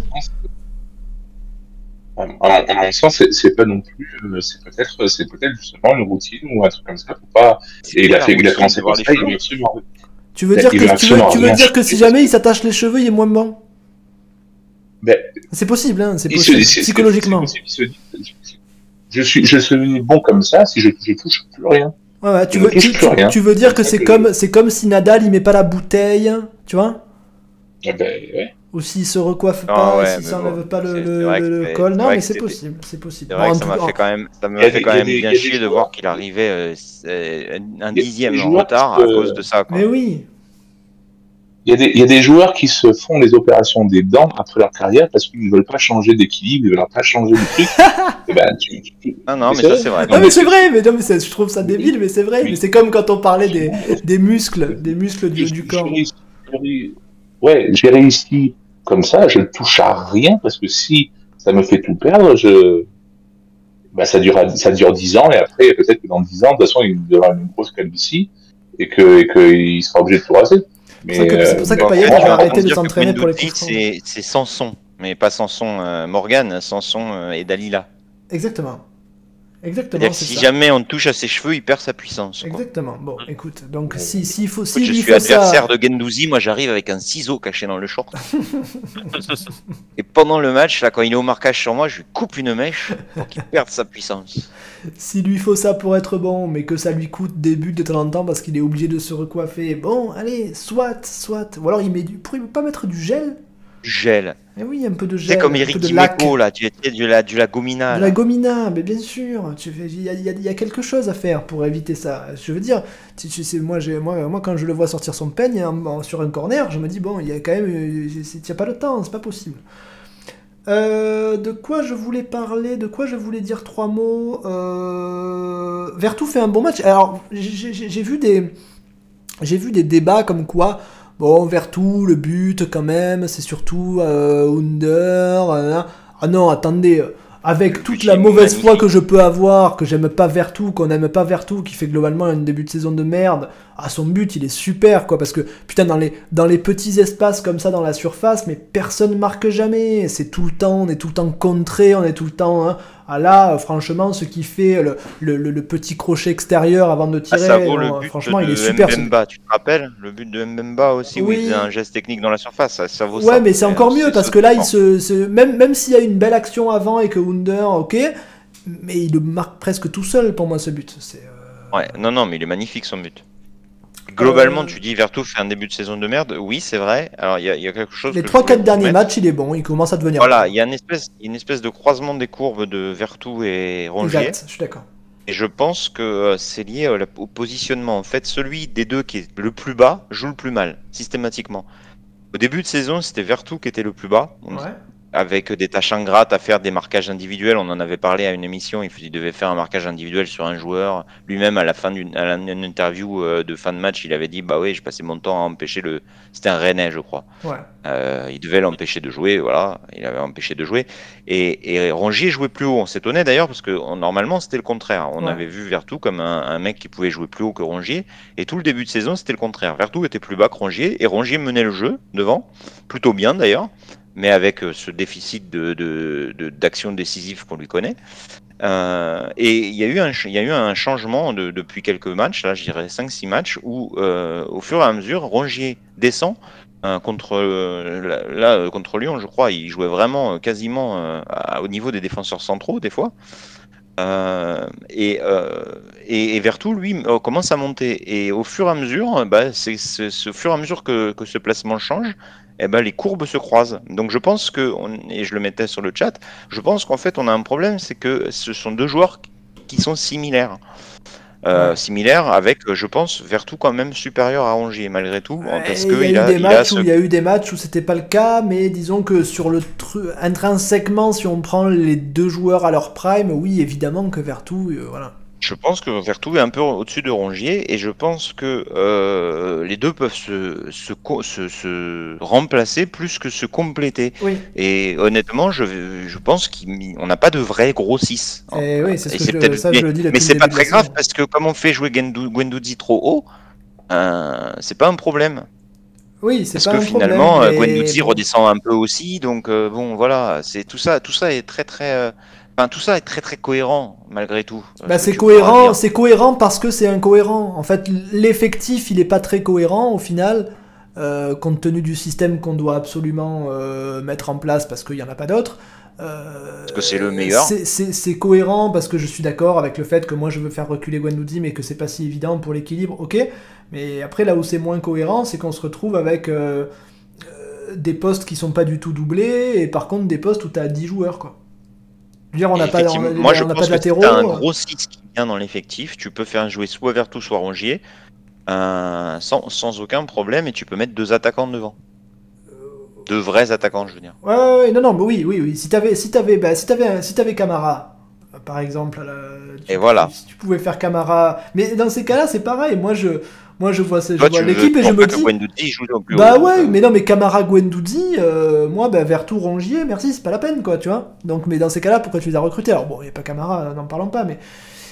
À mon- sens, c'est- pas non plus, euh, c'est peut-être, c'est peut-être justement une routine ou un truc comme ça pour pas. Et il a fait, il a commencé ça, il absolument. Tu veux Il dire veut que tu veux, absolument tu veux rien dire que si jamais il s'attache les cheveux, il est moins bon Ben, C'est possible, hein, c'est se- possible, psychologiquement. possible, se Je suis, je suis bon comme ça si je, je touche plus rien. Ouais, ouais, tu veux, ne touche tu, plus tu- rien. tu veux dire que C'est comme, c'est comme si Nadal il met pas la bouteille, tu vois? Eh Ben, ouais. Ou s'il se recoiffe Non, pas, s'il s'enlève bon, pas le, col. Non, mais c'est possible, c'est possible. C'est vrai Bon, que en ça m'a fait quand même, ça m'a fait quand même bien chier de voir qu'il arrivait euh, euh, un dixième en retard à se- cause de ça. Mais oui. Il y, a des, il y a des joueurs qui se font des opérations des dents après leur carrière parce qu'ils ne veulent pas changer d'équilibre, ils ne veulent pas changer de truc. Eh ben, tu- tu- Non, non, mais ça vrai. c'est vrai. Non, mais c'est vrai, mais, non, mais je trouve ça débile, mais c'est vrai. Oui. Mais c'est comme quand on parlait des, des muscles, des muscles du, du corps. Ouais, j'ai réussi comme ça, je ne touche à rien parce que si ça me fait tout perdre, je. bah, ça dure ça dure 10 ans et après peut-être que dans 10 ans de toute façon il y aura une grosse calvitie et que et qu'il sera obligé de tout raser. C'est pour ça que- c'est pour ça que En Payet va arrêter de s'entraîner pour les Guendouzi, coups francs. c'est c'est Sanson, mais pas Sanson euh, Morgan, Sanson euh, et Dalila. Exactement. Exactement, que si ça. jamais on touche à ses cheveux, il perd sa puissance. quoi. Exactement. Bon, écoute, donc si s'il faut s'il je suis faut adversaire ça, de Gendouzi, moi j'arrive avec un ciseau caché dans le short. Et pendant le match, là, quand il est au marquage sur moi, je lui coupe une mèche pour qu'il perde sa puissance. s'il lui faut ça pour être bon, mais que ça lui coûte des buts de temps en temps parce qu'il est obligé de se recoiffer, bon, allez, soit, soit. Ou alors il met du, pourrait pas mettre du gel gel. Eh oui, un peu de C'est gel, comme un Eric de. Dimeco, là, tu sais, du la, du la gomina. De là. la gomina, mais bien sûr, il y a, y y quelque chose à faire pour éviter ça. Je veux dire, tu, tu sais, moi, j'ai- moi, moi, quand je le vois sortir son peigne en- en- sur un corner, je me dis, bon, il y a quand même. euh, c'est- Il a pas le temps, c'est pas possible. Euh, de quoi je voulais parler De quoi je voulais dire trois mots euh... Vertou fait un bon match. Alors, j'ai vu des. J'ai vu des débats comme quoi. Bon, Vertou, le but quand même, c'est surtout euh, Under. euh, ah non, attendez, avec toute la mauvaise foi que je peux avoir, que j'aime pas Vertou, qu'on aime pas Vertou, qui fait globalement un début de saison de merde, ah son but il est super quoi, parce que putain dans les, dans les petits espaces comme ça dans la surface, mais personne marque jamais, c'est tout le temps, on est tout le temps contré, on est tout le temps, hein, ah là euh, franchement ce qui fait le, le, le- le petit crochet extérieur avant de Ah, tirer, ça vaut non, le but franchement de il est super. Mbemba, tu te rappelles? Le but de Mbemba aussi, où Oui. il faisait un geste technique dans la surface, ça, ça vaut ça. Ouais, mais c'est encore euh, mieux parce ce que là, il temps. se, se- même, même s'il y a une belle action avant et que Wunder, ok, mais il le marque presque tout seul pour moi ce but. C'est euh, Ouais, non, non, mais il est magnifique son but. Globalement, Euh, tu dis Vertou fait un début de saison de merde. Oui, c'est vrai. Alors, il y, a- il y a quelque chose. les que je 3-4 voulais vous derniers matchs, il est bon, il commence à devenir. Voilà, il y a une espèce, une espèce de croisement des courbes de Vertou et. Rongier. Exact, je suis d'accord. Et je pense que euh, c'est lié euh, au positionnement. En fait, celui des deux qui est le plus bas joue le plus mal, systématiquement. Au début de saison, c'était Vertou qui était le plus bas, on- Ouais. Avec des tâches ingrates à faire des marquages individuels. On en avait parlé à une émission, il, devait faire un marquage individuel sur un joueur. Lui-même, à la fin d'une interview euh, de fin de match, il avait dit Bah oui, je passais mon temps à empêcher le. C'était un Rennais, je crois. Ouais. Euh, il devait l'empêcher de jouer, voilà, il avait empêché de jouer. Et, et Rongier jouait plus haut. On s'étonnait d'ailleurs parce que on- normalement c'était le contraire. On Ouais. avait vu Vertou comme un, un mec qui pouvait jouer plus haut que Rongier. Et tout le début de saison c'était le contraire. Vertou était plus bas que Rongier et Rongier menait le jeu devant, plutôt bien d'ailleurs, mais avec euh, ce déficit de, de, de- d'action décisive qu'on lui connaît. Euh, et il y, a eu un, changement de- depuis quelques matchs, là je dirais 5-6 matchs, où euh, au fur et à mesure, Rongier descend contre, là, contre Lyon, je crois, il jouait vraiment quasiment au niveau des défenseurs centraux, des fois. Et, euh, Vertou, lui, commence à monter. Et au fur et à mesure, bah, c'est au fur et à mesure que ce placement change, eh ben, les courbes se croisent. Donc je pense que, et je le mettais sur le chat, je pense qu'en fait on a un problème, c'est que ce sont deux joueurs qui sont similaires. Euh, Ouais. Similaires avec, je pense, Vertou quand même supérieur à Rongier malgré tout, parce Et que il y il a eu a, des il a matchs ce où il y a eu des matchs où c'était pas le cas, mais disons que sur le tru- intrinsèquement, si on prend les deux joueurs à leur prime, oui, évidemment que Vertou, euh, voilà. Je pense que Vertou est un peu au-dessus de Rongier et je pense que euh, les deux peuvent se, se, co- se- se remplacer plus que se compléter. Oui. Et honnêtement, je, je pense qu'on n'a pas de vrai gros 6. Et oui, c'est ce que je, ça, je le dis Mais c'est pas très grave parce que comme on fait jouer Guendou- Guendouzi trop haut, euh, c'est pas un problème. Oui, c'est Parce pas que un finalement, problème, euh, mais Guendouzi redescend un peu aussi, donc euh, bon voilà, c'est tout ça, tout ça est très très, enfin tout ça est très très cohérent malgré tout. Bah, c'est cohérent, c'est cohérent parce que c'est incohérent. En fait, l'effectif, il est pas très cohérent au final, euh, compte tenu du système qu'on doit absolument euh, mettre en place parce qu'il y en a pas d'autre. Euh, Parce que c'est le meilleur. c'est- cohérent parce que je suis d'accord avec le fait que moi je veux faire reculer Guendouzi, mais que c'est pas si évident pour l'équilibre. Ok, mais après là où c'est moins cohérent, c'est qu'on se retrouve avec des postes qui sont pas du tout doublés et par contre des postes où t'as 10 joueurs quoi. Dire, on n'a pas, on moi je on pense pas de que t'as un euh. gros 6 qui vient dans l'effectif, tu peux faire jouer soit Vertou soit Rongier euh, sans, sans aucun problème et tu peux mettre deux attaquants devant. Deux vrais attaquants, je veux dire. Ouais, ouais, ouais, non, non, mais oui, oui, oui. Si t'avais, si t'avais, bah, si t'avais, un- si t'avais Camara, par exemple. tu- Et voilà. Si tu pouvais faire Camara. Mais dans ces cas-là, c'est pareil. Moi, je, moi, je vois, je Toi, vois tu l'équipe et je me dis. Joue plus Bah haut. ouais, mais non, mais Camara Guendouzi, euh, moi, bah, Vertou Rongier, merci, c'est pas la peine, quoi, tu vois. Donc, mais dans ces cas-là, pourquoi tu les as recrutés? Alors, bon, il n'y a pas Camara, n'en parlons pas, mais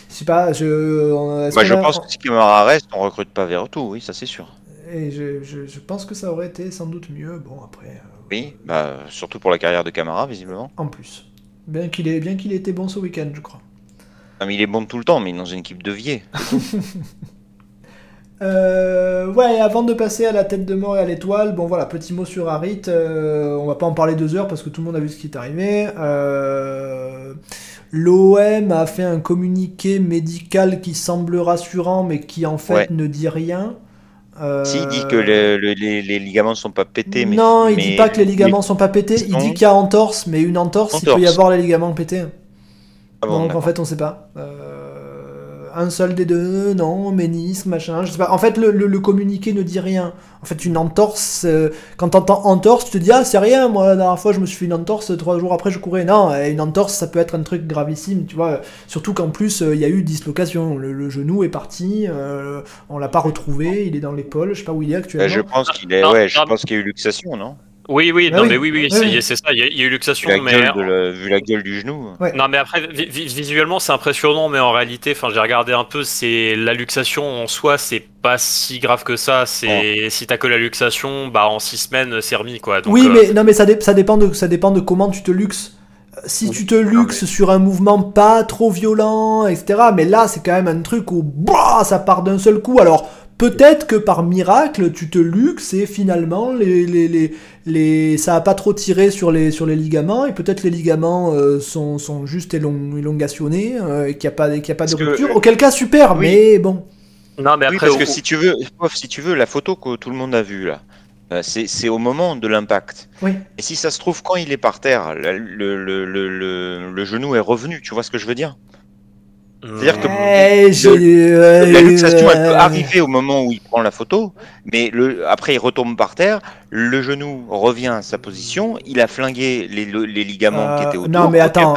je sais pas, je. Bah, je pense que si Camara reste, on recrute pas Verretou, oui, ça c'est sûr. Et je, je, je pense que ça aurait été sans doute mieux, bon, après, euh, Oui, bah, surtout pour la carrière de Camara, visiblement. en plus. Bien qu'il ait, bien qu'il ait été bon ce week-end, je crois. Non, mais il est bon tout le temps, mais dans une équipe de vier. Euh, ouais, avant de passer à la tête de mort et à l'étoile, bon voilà, petit mot sur Harit. euh, on va pas en parler deux heures parce que tout le monde a vu ce qui est arrivé. Euh, L'OM a fait un communiqué médical qui semble rassurant, mais qui en fait Ouais. ne dit rien. Euh, Si, il dit que le- le- les, les ligaments ne sont pas pétés, mais. non, il mais- dit pas que les ligaments sont pas pétés. Il dit qu'il y a entorse, mais une entorse, il peut y avoir les ligaments pétés. Ah bon, Donc en fait, on sait pas. Euh, un seul des deux, non, ménisque, machin, je sais pas. En fait, le, le- le communiqué ne dit rien. En fait, une entorse, euh, quand t'entends entorse, tu te dis, ah, c'est rien, moi, la dernière fois, je me suis fait une entorse, trois jours après, je courais. Non, euh, une entorse, ça peut être un truc gravissime, tu vois. Surtout qu'en plus, euh, il y a eu dislocation. Le, le genou est parti, euh, on l'a pas retrouvé, il est dans l'épaule, je sais pas où il est actuellement. je pense qu'il est. Non, Ouais, je non. pense qu'il y a eu luxation, non? Oui, oui, Ah non, oui. mais oui, oui, Oui, c'est oui. c'est ça, il y, a- il y a eu luxation, vu la, mais. gueule de la, vu la gueule du genou. Ouais. Non mais après vi- vi- visuellement c'est impressionnant mais en réalité enfin j'ai regardé un peu c'est la luxation en soi c'est pas si grave que ça c'est si t'as que la luxation bah en six semaines c'est remis quoi donc oui, euh, mais non, mais ça, dé- ça dépend de ça dépend de comment tu te luxes. Si tu te luxes sur un mouvement pas trop violent, etc. Mais là, c'est quand même un truc où bah, ça part d'un seul coup. Alors peut-être que par miracle, tu te luxes et finalement les, les, les, les- ça a pas trop tiré sur les sur les ligaments et peut-être les ligaments euh, sont, sont juste élong- élongationnés euh, et qu'il n'y a pas qu'il y a pas de que- rupture. Auquel cas super, Oui. mais bon. non mais Oui, après parce que si tu veux, si tu veux, la photo que tout le monde a vue là, euh, c'est c'est au moment de l'impact. Oui. Et si ça se trouve, quand il est par terre, le, le, le- le genou est revenu, tu vois ce que je veux dire? C'est-à-dire que La luxation, elle peut euh, arriver au moment où il prend la photo, mais le, après il retombe par terre, le genou revient à sa position, il a flingué les, les ligaments qui Euh, étaient autour. non, mais attends,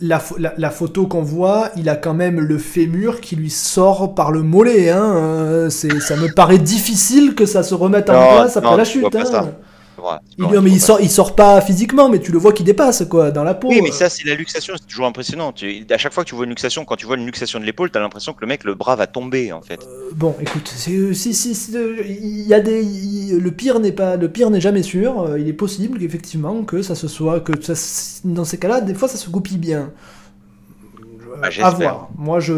la, photo qu'on voit, il a quand même le fémur qui lui sort par le mollet. Hein. euh, ça me paraît difficile que ça se remette en Non, place après non, la chute. hein. Voilà, Il, non, mais tu il sort, il sort pas physiquement, mais tu le vois qui dépasse quoi, dans la peau. Oui, mais ça, c'est la luxation, c'est toujours impressionnant. Tu- à chaque fois que tu vois une luxation, quand tu vois une luxation de l'épaule, t'as l'impression que le mec, le bras va tomber, en fait. Euh, Bon, écoute, c'est- si, si, si, euh, il y a des, il- le pire n'est pas, le pire n'est jamais sûr. euh, Il est possible effectivement que ça se soit, que ça, dans ces cas-là, des fois, ça se goupille bien. Ah, à j'espère. voir. Moi, je,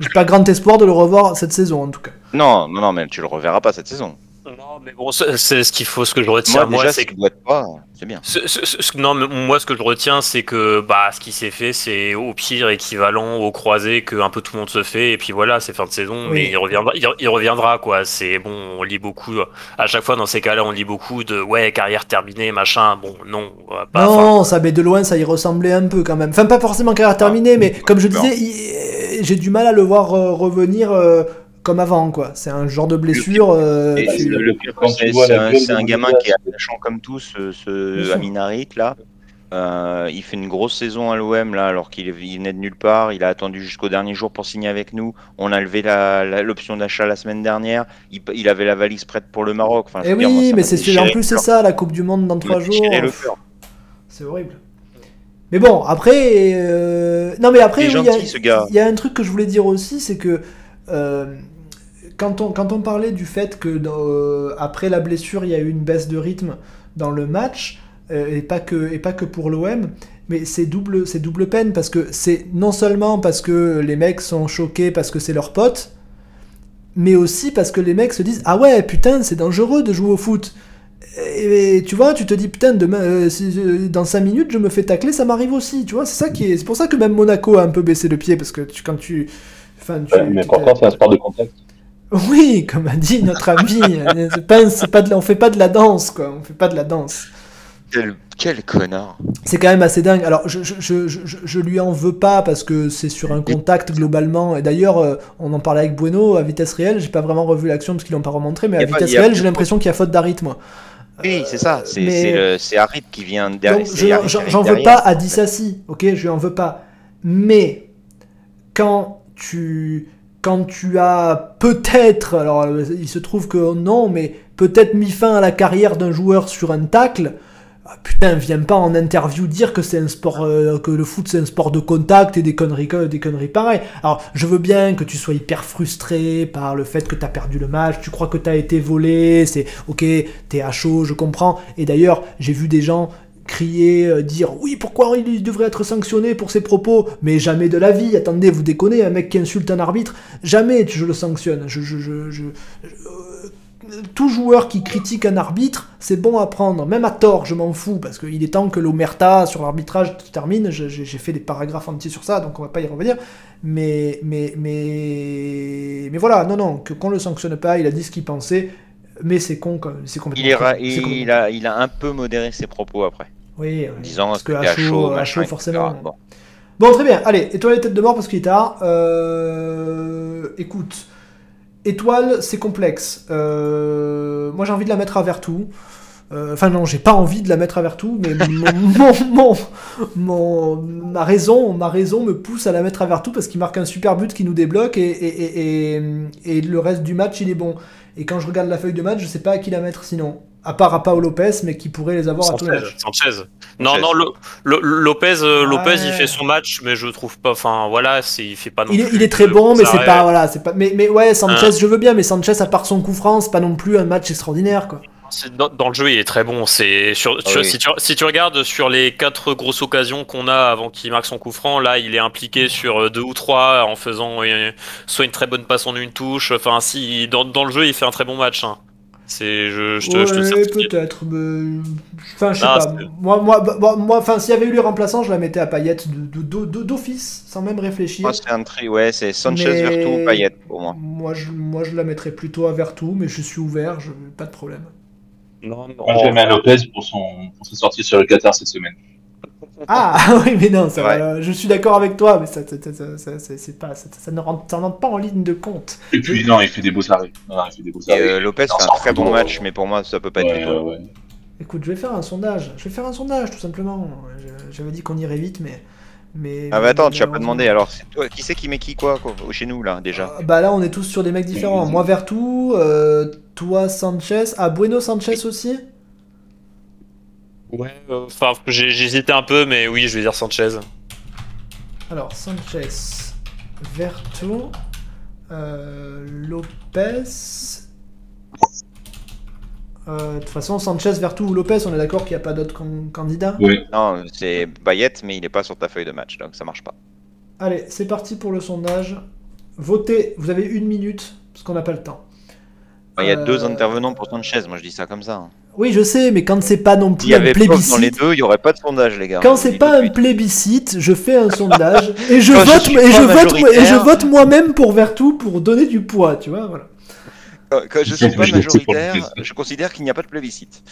j'ai pas grand espoir de le revoir cette saison en tout cas. Non, non, non, mais tu le reverras pas cette saison. Non mais bon c'est ce qu'il faut ce que je retiens Moi, c'est que pas, c'est bien. Ce- ce- ce- non, mais moi, ce que je retiens, c'est que bah, ce qui s'est fait, c'est au pire équivalent au croisé que un peu tout le monde se fait, et puis voilà, c'est fin de saison, Oui. mais il reviendra, il, il reviendra, quoi. C'est bon, on lit beaucoup, à chaque fois dans ces cas-là, on lit beaucoup de ouais, carrière terminée, machin. Bon, non, pas. non, ça, mais de loin, ça y ressemblait un peu quand même. Enfin, pas forcément carrière terminée, mais comme je non. disais, j'ai du mal à le voir euh, revenir euh, comme avant, quoi. C'est un genre de blessure. euh, Et tu- le pire, quand c'est un, gamin qui est attachant comme tout, ce, ce. Aminarit, là. Euh, il fait une grosse saison à l'OM là, alors qu'il est- il venait de nulle part. Il a attendu jusqu'au dernier jour pour signer avec nous. On a levé la- la- l'option d'achat la semaine dernière. Il, il avait la valise prête pour le Maroc. Enfin, je Eh veux dire, moi, oui, mais m'a c'est en plus c'est ça, la Coupe du Monde dans trois jours. C'est horrible. Mais bon, après, euh, non mais après, Il oui, il y a- y, a un truc que je voulais dire aussi, c'est que euh, quand on quand on parlait du fait que euh, après la blessure, il y a eu une baisse de rythme dans le match euh, et pas que pour l'OM. Mais c'est double, peine parce que c'est non seulement parce que les mecs sont choqués parce que c'est leur pote, mais aussi parce que les mecs se disent ah ouais putain c'est dangereux de jouer au foot. Et, tu vois, tu te dis putain demain, euh, euh, dans 5 minutes je me fais tacler, ça m'arrive aussi. Tu vois, c'est ça qui est, c'est pour ça que même Monaco a un peu baissé le pied parce que quand tu, enfin tu. Ouais, mais tu- pourtant, c'est un sport de contact. Oui, comme a dit notre ami, euh, pas, pas de, on fait pas de la danse quoi, on fait pas de la danse. Quel, quel connard. C'est quand même assez dingue. Alors, je, je, je, je, je lui en veux pas parce que c'est sur un contact globalement. Et d'ailleurs, euh, on en parlait avec Bueno à vitesse réelle. J'ai pas vraiment revu l'action parce qu'ils l'ont pas remontré, mais à pas- vitesse réelle, j'ai l'impression qu'il y a faute d'Arit, moi. Oui, c'est ça. C'est mais- c'est le- c'est Harit qui vient derrière. J'en veux pas à Dissassi, ok Je lui en veux pas. Mais quand tu quand tu as peut-être, alors il se trouve que non, mais peut-être mis fin à la carrière d'un joueur sur un tacle, ah, putain, viens pas en interview dire que c'est un sport, euh, que le foot c'est un sport de contact et des conneries, des conneries pareilles. Alors, je veux bien que tu sois hyper frustré par le fait que t'as perdu le match, tu crois que t'as été volé, c'est ok, t'es à chaud, je comprends. Et d'ailleurs, j'ai vu des gens crier, euh, dire oui, pourquoi il devrait être sanctionné pour ses propos, mais jamais de la vie. Attendez, vous déconnez, un mec qui insulte un arbitre, jamais je le sanctionne. Je, je, je, je euh, tout joueur qui critique un arbitre, c'est bon à prendre, même à tort, je m'en fous, parce qu'il est temps que l'omerta sur l'arbitrage se termine. J'ai fait des paragraphes entiers sur ça, donc on va pas y revenir. Mais, mais, mais, mais voilà, non, non, qu'on le sanctionne pas, il a dit ce qu'il pensait, mais c'est con, c'est complètement. Il, il, a, il a un peu modéré ses propos après. Oui, disant parce que à chaud, à chaud forcément. Bon. très bien. Allez, étoile et tête de mort parce qu'il est tard. Euh, écoute, étoile, c'est complexe. Euh, moi, j'ai envie de la mettre à Vertou. Euh, enfin non, j'ai pas envie de la mettre à Vertou, mais mon, mon, ma raison, ma raison me pousse à la mettre à Vertou parce qu'il marque un super but qui nous débloque et, et, et, et, le reste du match il est bon. Et quand je regarde la feuille de match, je sais pas à qui la mettre sinon à part à Paolo Lopez, mais qui pourrait les avoir Sanchez, à tout Sanchez. Non, non, Lopez, euh, Lopez, il fait son match, mais je trouve pas. Enfin, voilà, il fait pas non il, plus. Il est très bon, mais c'est pas, voilà, c'est pas. Mais, mais ouais, Sanchez, hein. je veux bien, mais Sanchez, à part son coup franc, c'est pas non plus un match extraordinaire, quoi. Dans, le jeu, il est très bon. C'est sur, ah si, tu, si, tu, regardes sur les quatre grosses occasions qu'on a avant qu'il marque son coup franc, là, il est impliqué sur euh, deux ou trois en faisant euh, soit une très bonne passe en une touche. Enfin, si dans, dans le jeu, il fait un très bon match. Hein. C'est, je, je, te, ouais, peut-être, mais... Enfin, je sais pas. Moi, moi, bah, moi, enfin, s'il y avait eu les remplaçants, je la mettais à Payet d'office, sans même réfléchir. Moi, c'est un tri, ouais, c'est Sanchez, mais... Vertu, Payet pour moi. Moi je, moi, je la mettrais plutôt à Vertu, mais je suis ouvert, je... pas de problème. Non, non. Moi, je mets à Lopez pour son, pour sa sortie sur le Qatar cette semaine. Ah oui, mais non, ça, je suis d'accord avec toi, mais ça, ça, c'est pas, ça, ne rentre, pas en ligne de compte. Et puis non, il fait des beaux arrêts. Euh, Lopez fait un très bon match, mais pour moi, ça peut pas être ouais, Écoute, je vais faire un sondage. Je vais faire un sondage, tout simplement. J'avais dit qu'on irait vite, mais. Mais, ah bah attends, tu as pas demandé alors toi, qui c'est qui met qui quoi, chez nous là déjà? Euh, Bah là on est tous sur des mecs différents. Moi Vertu, euh, toi Sanchez, ah Bueno Sanchez aussi? Ouais, euh, enfin, j'hésitais un peu, mais oui, je vais dire Sanchez. Alors, Sanchez, Verto, euh, Lopez. Euh, de toute façon, Sanchez, Vertu ou Lopez, on est d'accord qu'il n'y a pas d'autres candidats? Oui. Non, c'est Bayet, mais il n'est pas sur ta feuille de match, donc ça marche pas. Allez, c'est parti pour le sondage. Votez, vous avez une minute, parce qu'on n'a pas le temps. Il y a deux intervenants pour Sanchez, moi je dis ça comme ça. Oui, je sais, mais quand c'est pas non plus un plébiscite. dans les deux, il n'y aurait pas de sondage, les gars. Quand c'est pas un plébiscite, je fais un sondage et je vote et je vote et je vote moi-même pour Vertu pour donner du poids, tu vois, voilà. Quand, je suis pas majoritaire, je considère qu'il n'y a pas de plébiscite.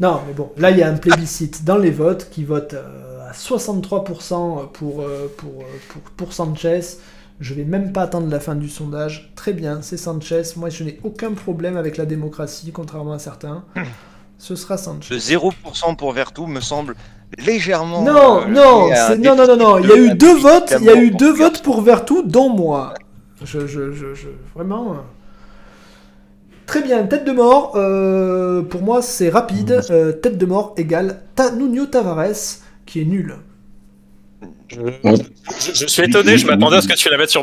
Non, mais bon, là il y a un plébiscite dans les votes qui vote euh, à 63% pour, euh, pour, euh, pour, pour Sanchez. Je vais même pas attendre la fin du sondage. Très bien, c'est Sanchez. Moi, je n'ai aucun problème avec la démocratie, contrairement à certains. Ce sera Sanchez. Le 0% pour Vertu me semble légèrement. Non, euh, non, non, non, non, non. Il y a eu deux votes. Il y a eu deux votes pour Vertu, dont moi. Je, je, je, vraiment. Euh. Très bien, tête de mort. Euh, pour moi, c'est rapide. tête de mort égale Ta Nuno Tavares, qui est nul. Je, suis étonné, je m'attendais à ce que tu la mettes sur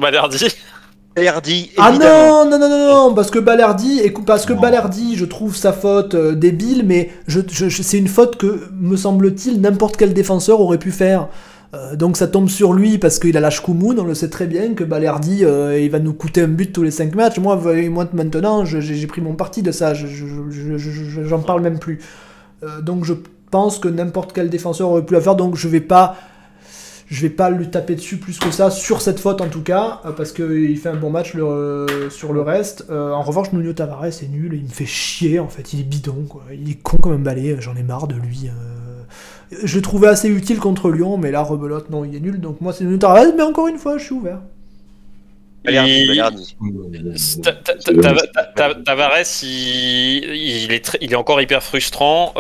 Balerdi. Ah non, non, non, non, non, parce que Balerdi, parce que Balerdi, je trouve sa faute euh, débile, mais je, c'est une faute que, me semble-t-il, n'importe quel défenseur aurait pu faire. Euh, donc ça tombe sur lui parce qu'il a la Shkumun, on le sait très bien que Balerdi euh, il va nous coûter un but tous les 5 matchs. Moi, moi maintenant, j'ai pris mon parti de ça, j'en parle même plus. donc je pense que n'importe quel défenseur aurait pu la faire, donc je vais pas je vais pas lui taper dessus plus que ça, sur cette faute en tout cas, euh, parce qu'il fait un bon match euh, sur le reste. Euh, en revanche, Nuno Tavares est nul, il me fait chier en fait, il est bidon, quoi. il est con comme un balai, j'en ai marre de lui. Je le trouvais assez utile contre Lyon, mais là, rebelote, non, il est nul, donc moi c'est Nuno Tavares, mais encore une fois, je suis ouvert. Tavares, il, est il est encore hyper frustrant.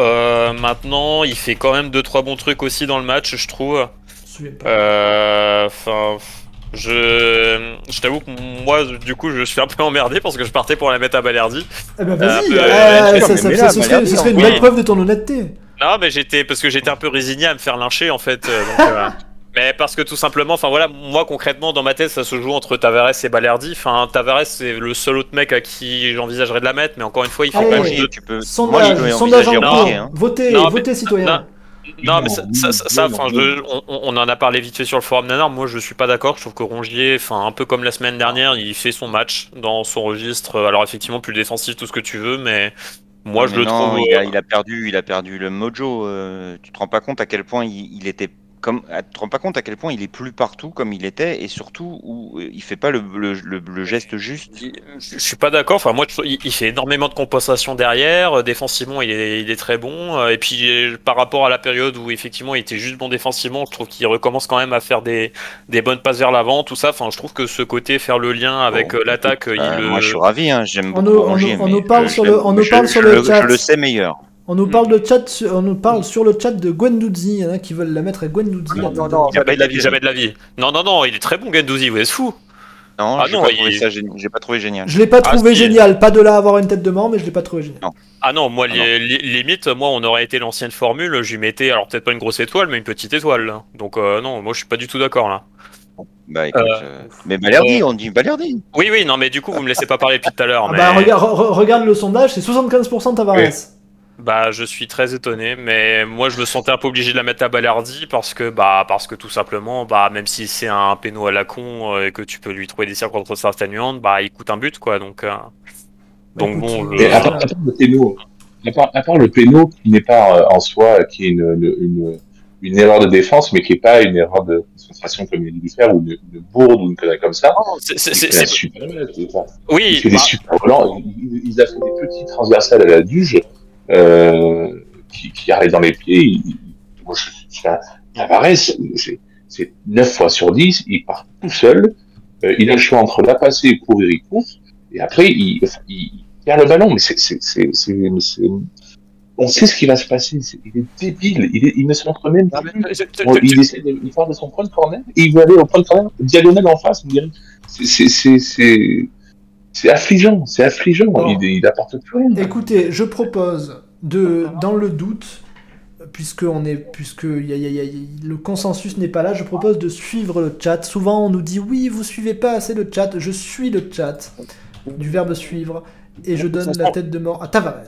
maintenant, il fait quand même 2-3 bons trucs aussi dans le match, je trouve. Souviens pas. Euh, Enfin, je, je t'avoue que moi, du coup, je suis un peu emmerdé parce que je partais pour la mettre à Balerdi. Eh ben vas-y, euh, euh, mais ça, ça- mais ça- là, ce bah, serait, là, ce serait une oui. belle preuve de ton honnêteté. Non, mais j'étais parce que j'étais un peu résigné à me faire lyncher en fait. euh, donc, euh, mais parce que tout simplement, enfin voilà, moi concrètement dans ma tête, ça se joue entre Tavares et Balerdi. Enfin, Tavares c'est le seul autre mec à qui j'envisagerais de la mettre, mais encore une fois, il faut Allez. pas Oui, que je- tu peux. Moi, je Sondage, peux sondage en cours. Hein. Votez, Non, mais- votez citoyens. non. Non, mais ça, enfin, je- on, on en a parlé vite fait sur le forum Nanar. Moi, je suis pas d'accord. Je trouve que Rongier, enfin, un peu comme la semaine dernière, il fait son match dans son registre. Alors, effectivement, plus défensif, tout ce que tu veux, mais moi, je Mais le non, trouve. Il a, euh, il a perdu, il a perdu le mojo. euh, tu te rends pas compte à quel point il, il était comme, ah, tu te rends pas compte à quel point il est plus partout comme il était et surtout où euh, il fait pas le, le, le- le geste juste. Je je suis pas d'accord. Enfin, moi, il il fait énormément de compensation derrière. Euh, Défensivement, il est, il est très bon. Euh, Et puis, par rapport à la période où effectivement il était juste bon défensivement, je trouve qu'il recommence quand même à faire des, des bonnes passes vers l'avant, tout ça. Enfin, je trouve que ce côté faire le lien avec Bon, l'attaque, Euh, il le. Moi, je suis ravi. Hein, J'aime On beaucoup nous- on on parle je- sur le- on nous je- parle je sur le je chat. le sais meilleur. On nous parle de chat, on nous parle sur le chat de Gwendouzi. Il y en a qui veulent la mettre à Gwendouzi. Non, la tête non, de- non. Jamais de la vie, jamais de la vie. Non, non, non, il est très bon, Gendouzi, vous êtes fou. Non, Ah j'ai pas il- trouvé ça génial. J'ai pas trouvé génial. Je l'ai pas Ah, trouvé génial. Pas de là à avoir une tête de mort, mais je l'ai pas trouvé génial. Ah non, moi, Ah non. li- li- limite, moi, on aurait été l'ancienne formule, je lui mettais, alors peut-être pas une grosse étoile, mais une petite étoile. là. Donc, euh, non, moi, je suis pas du tout d'accord là. Bah, écoute, Euh, Mais Balerdi, euh, on dit Balerdi. Oui, oui, non, mais du coup, vous me laissez pas parler depuis tout à l'heure. Ah mais... bah regarde, re- regarde le sondage, c'est 75% Tavares. Oui. Bah, je suis très étonné, mais moi je me sentais un peu obligé de la mettre à Balardi parce que, bah, parce que tout simplement, bah, même si c'est un péno à la con euh, et que tu peux lui trouver des circonstances atténuantes, bah, il coûte un but, quoi. Donc, euh, donc Écoute, bon, euh, je- à, part, à part le péno, à part, à part le péno qui n'est pas euh, en soi, qui est une, une, une, une erreur de défense, mais qui n'est pas une erreur de concentration comme il a dû faire, ou une, une bourde ou une connerie comme ça. c'est- super match, il fait- oui, il fait des bah, super volants. Il, il- il a fait des petits transversales à la duge euh, qui, qui arrivent dans les pieds. Il, il- moi, je, je, Tavares, c'est c'est 9 fois sur 10, il part tout seul. Euh, il a le choix entre la passer et courir, il court. Et après, il, enfin, il, perd le ballon. Mais c'est, on sait ce qui va se passer. Il est débile. Il, est, il ne se montre même Bon, tu- il essaie de, il part de son point de corner et il veut aller au point de corner diagonale en face. C'est, c'est, affligeant. C'est affligeant. Bon. Il, il apporte plus rien. Écoutez, je propose de, dans le doute, puisque on est, puisque y a- y a- y a- le consensus n'est pas là, je propose de suivre le chat. Souvent, on nous dit oui, vous suivez pas assez le chat. Je suis le chat du verbe suivre et je donne la tête de mort à Tavares.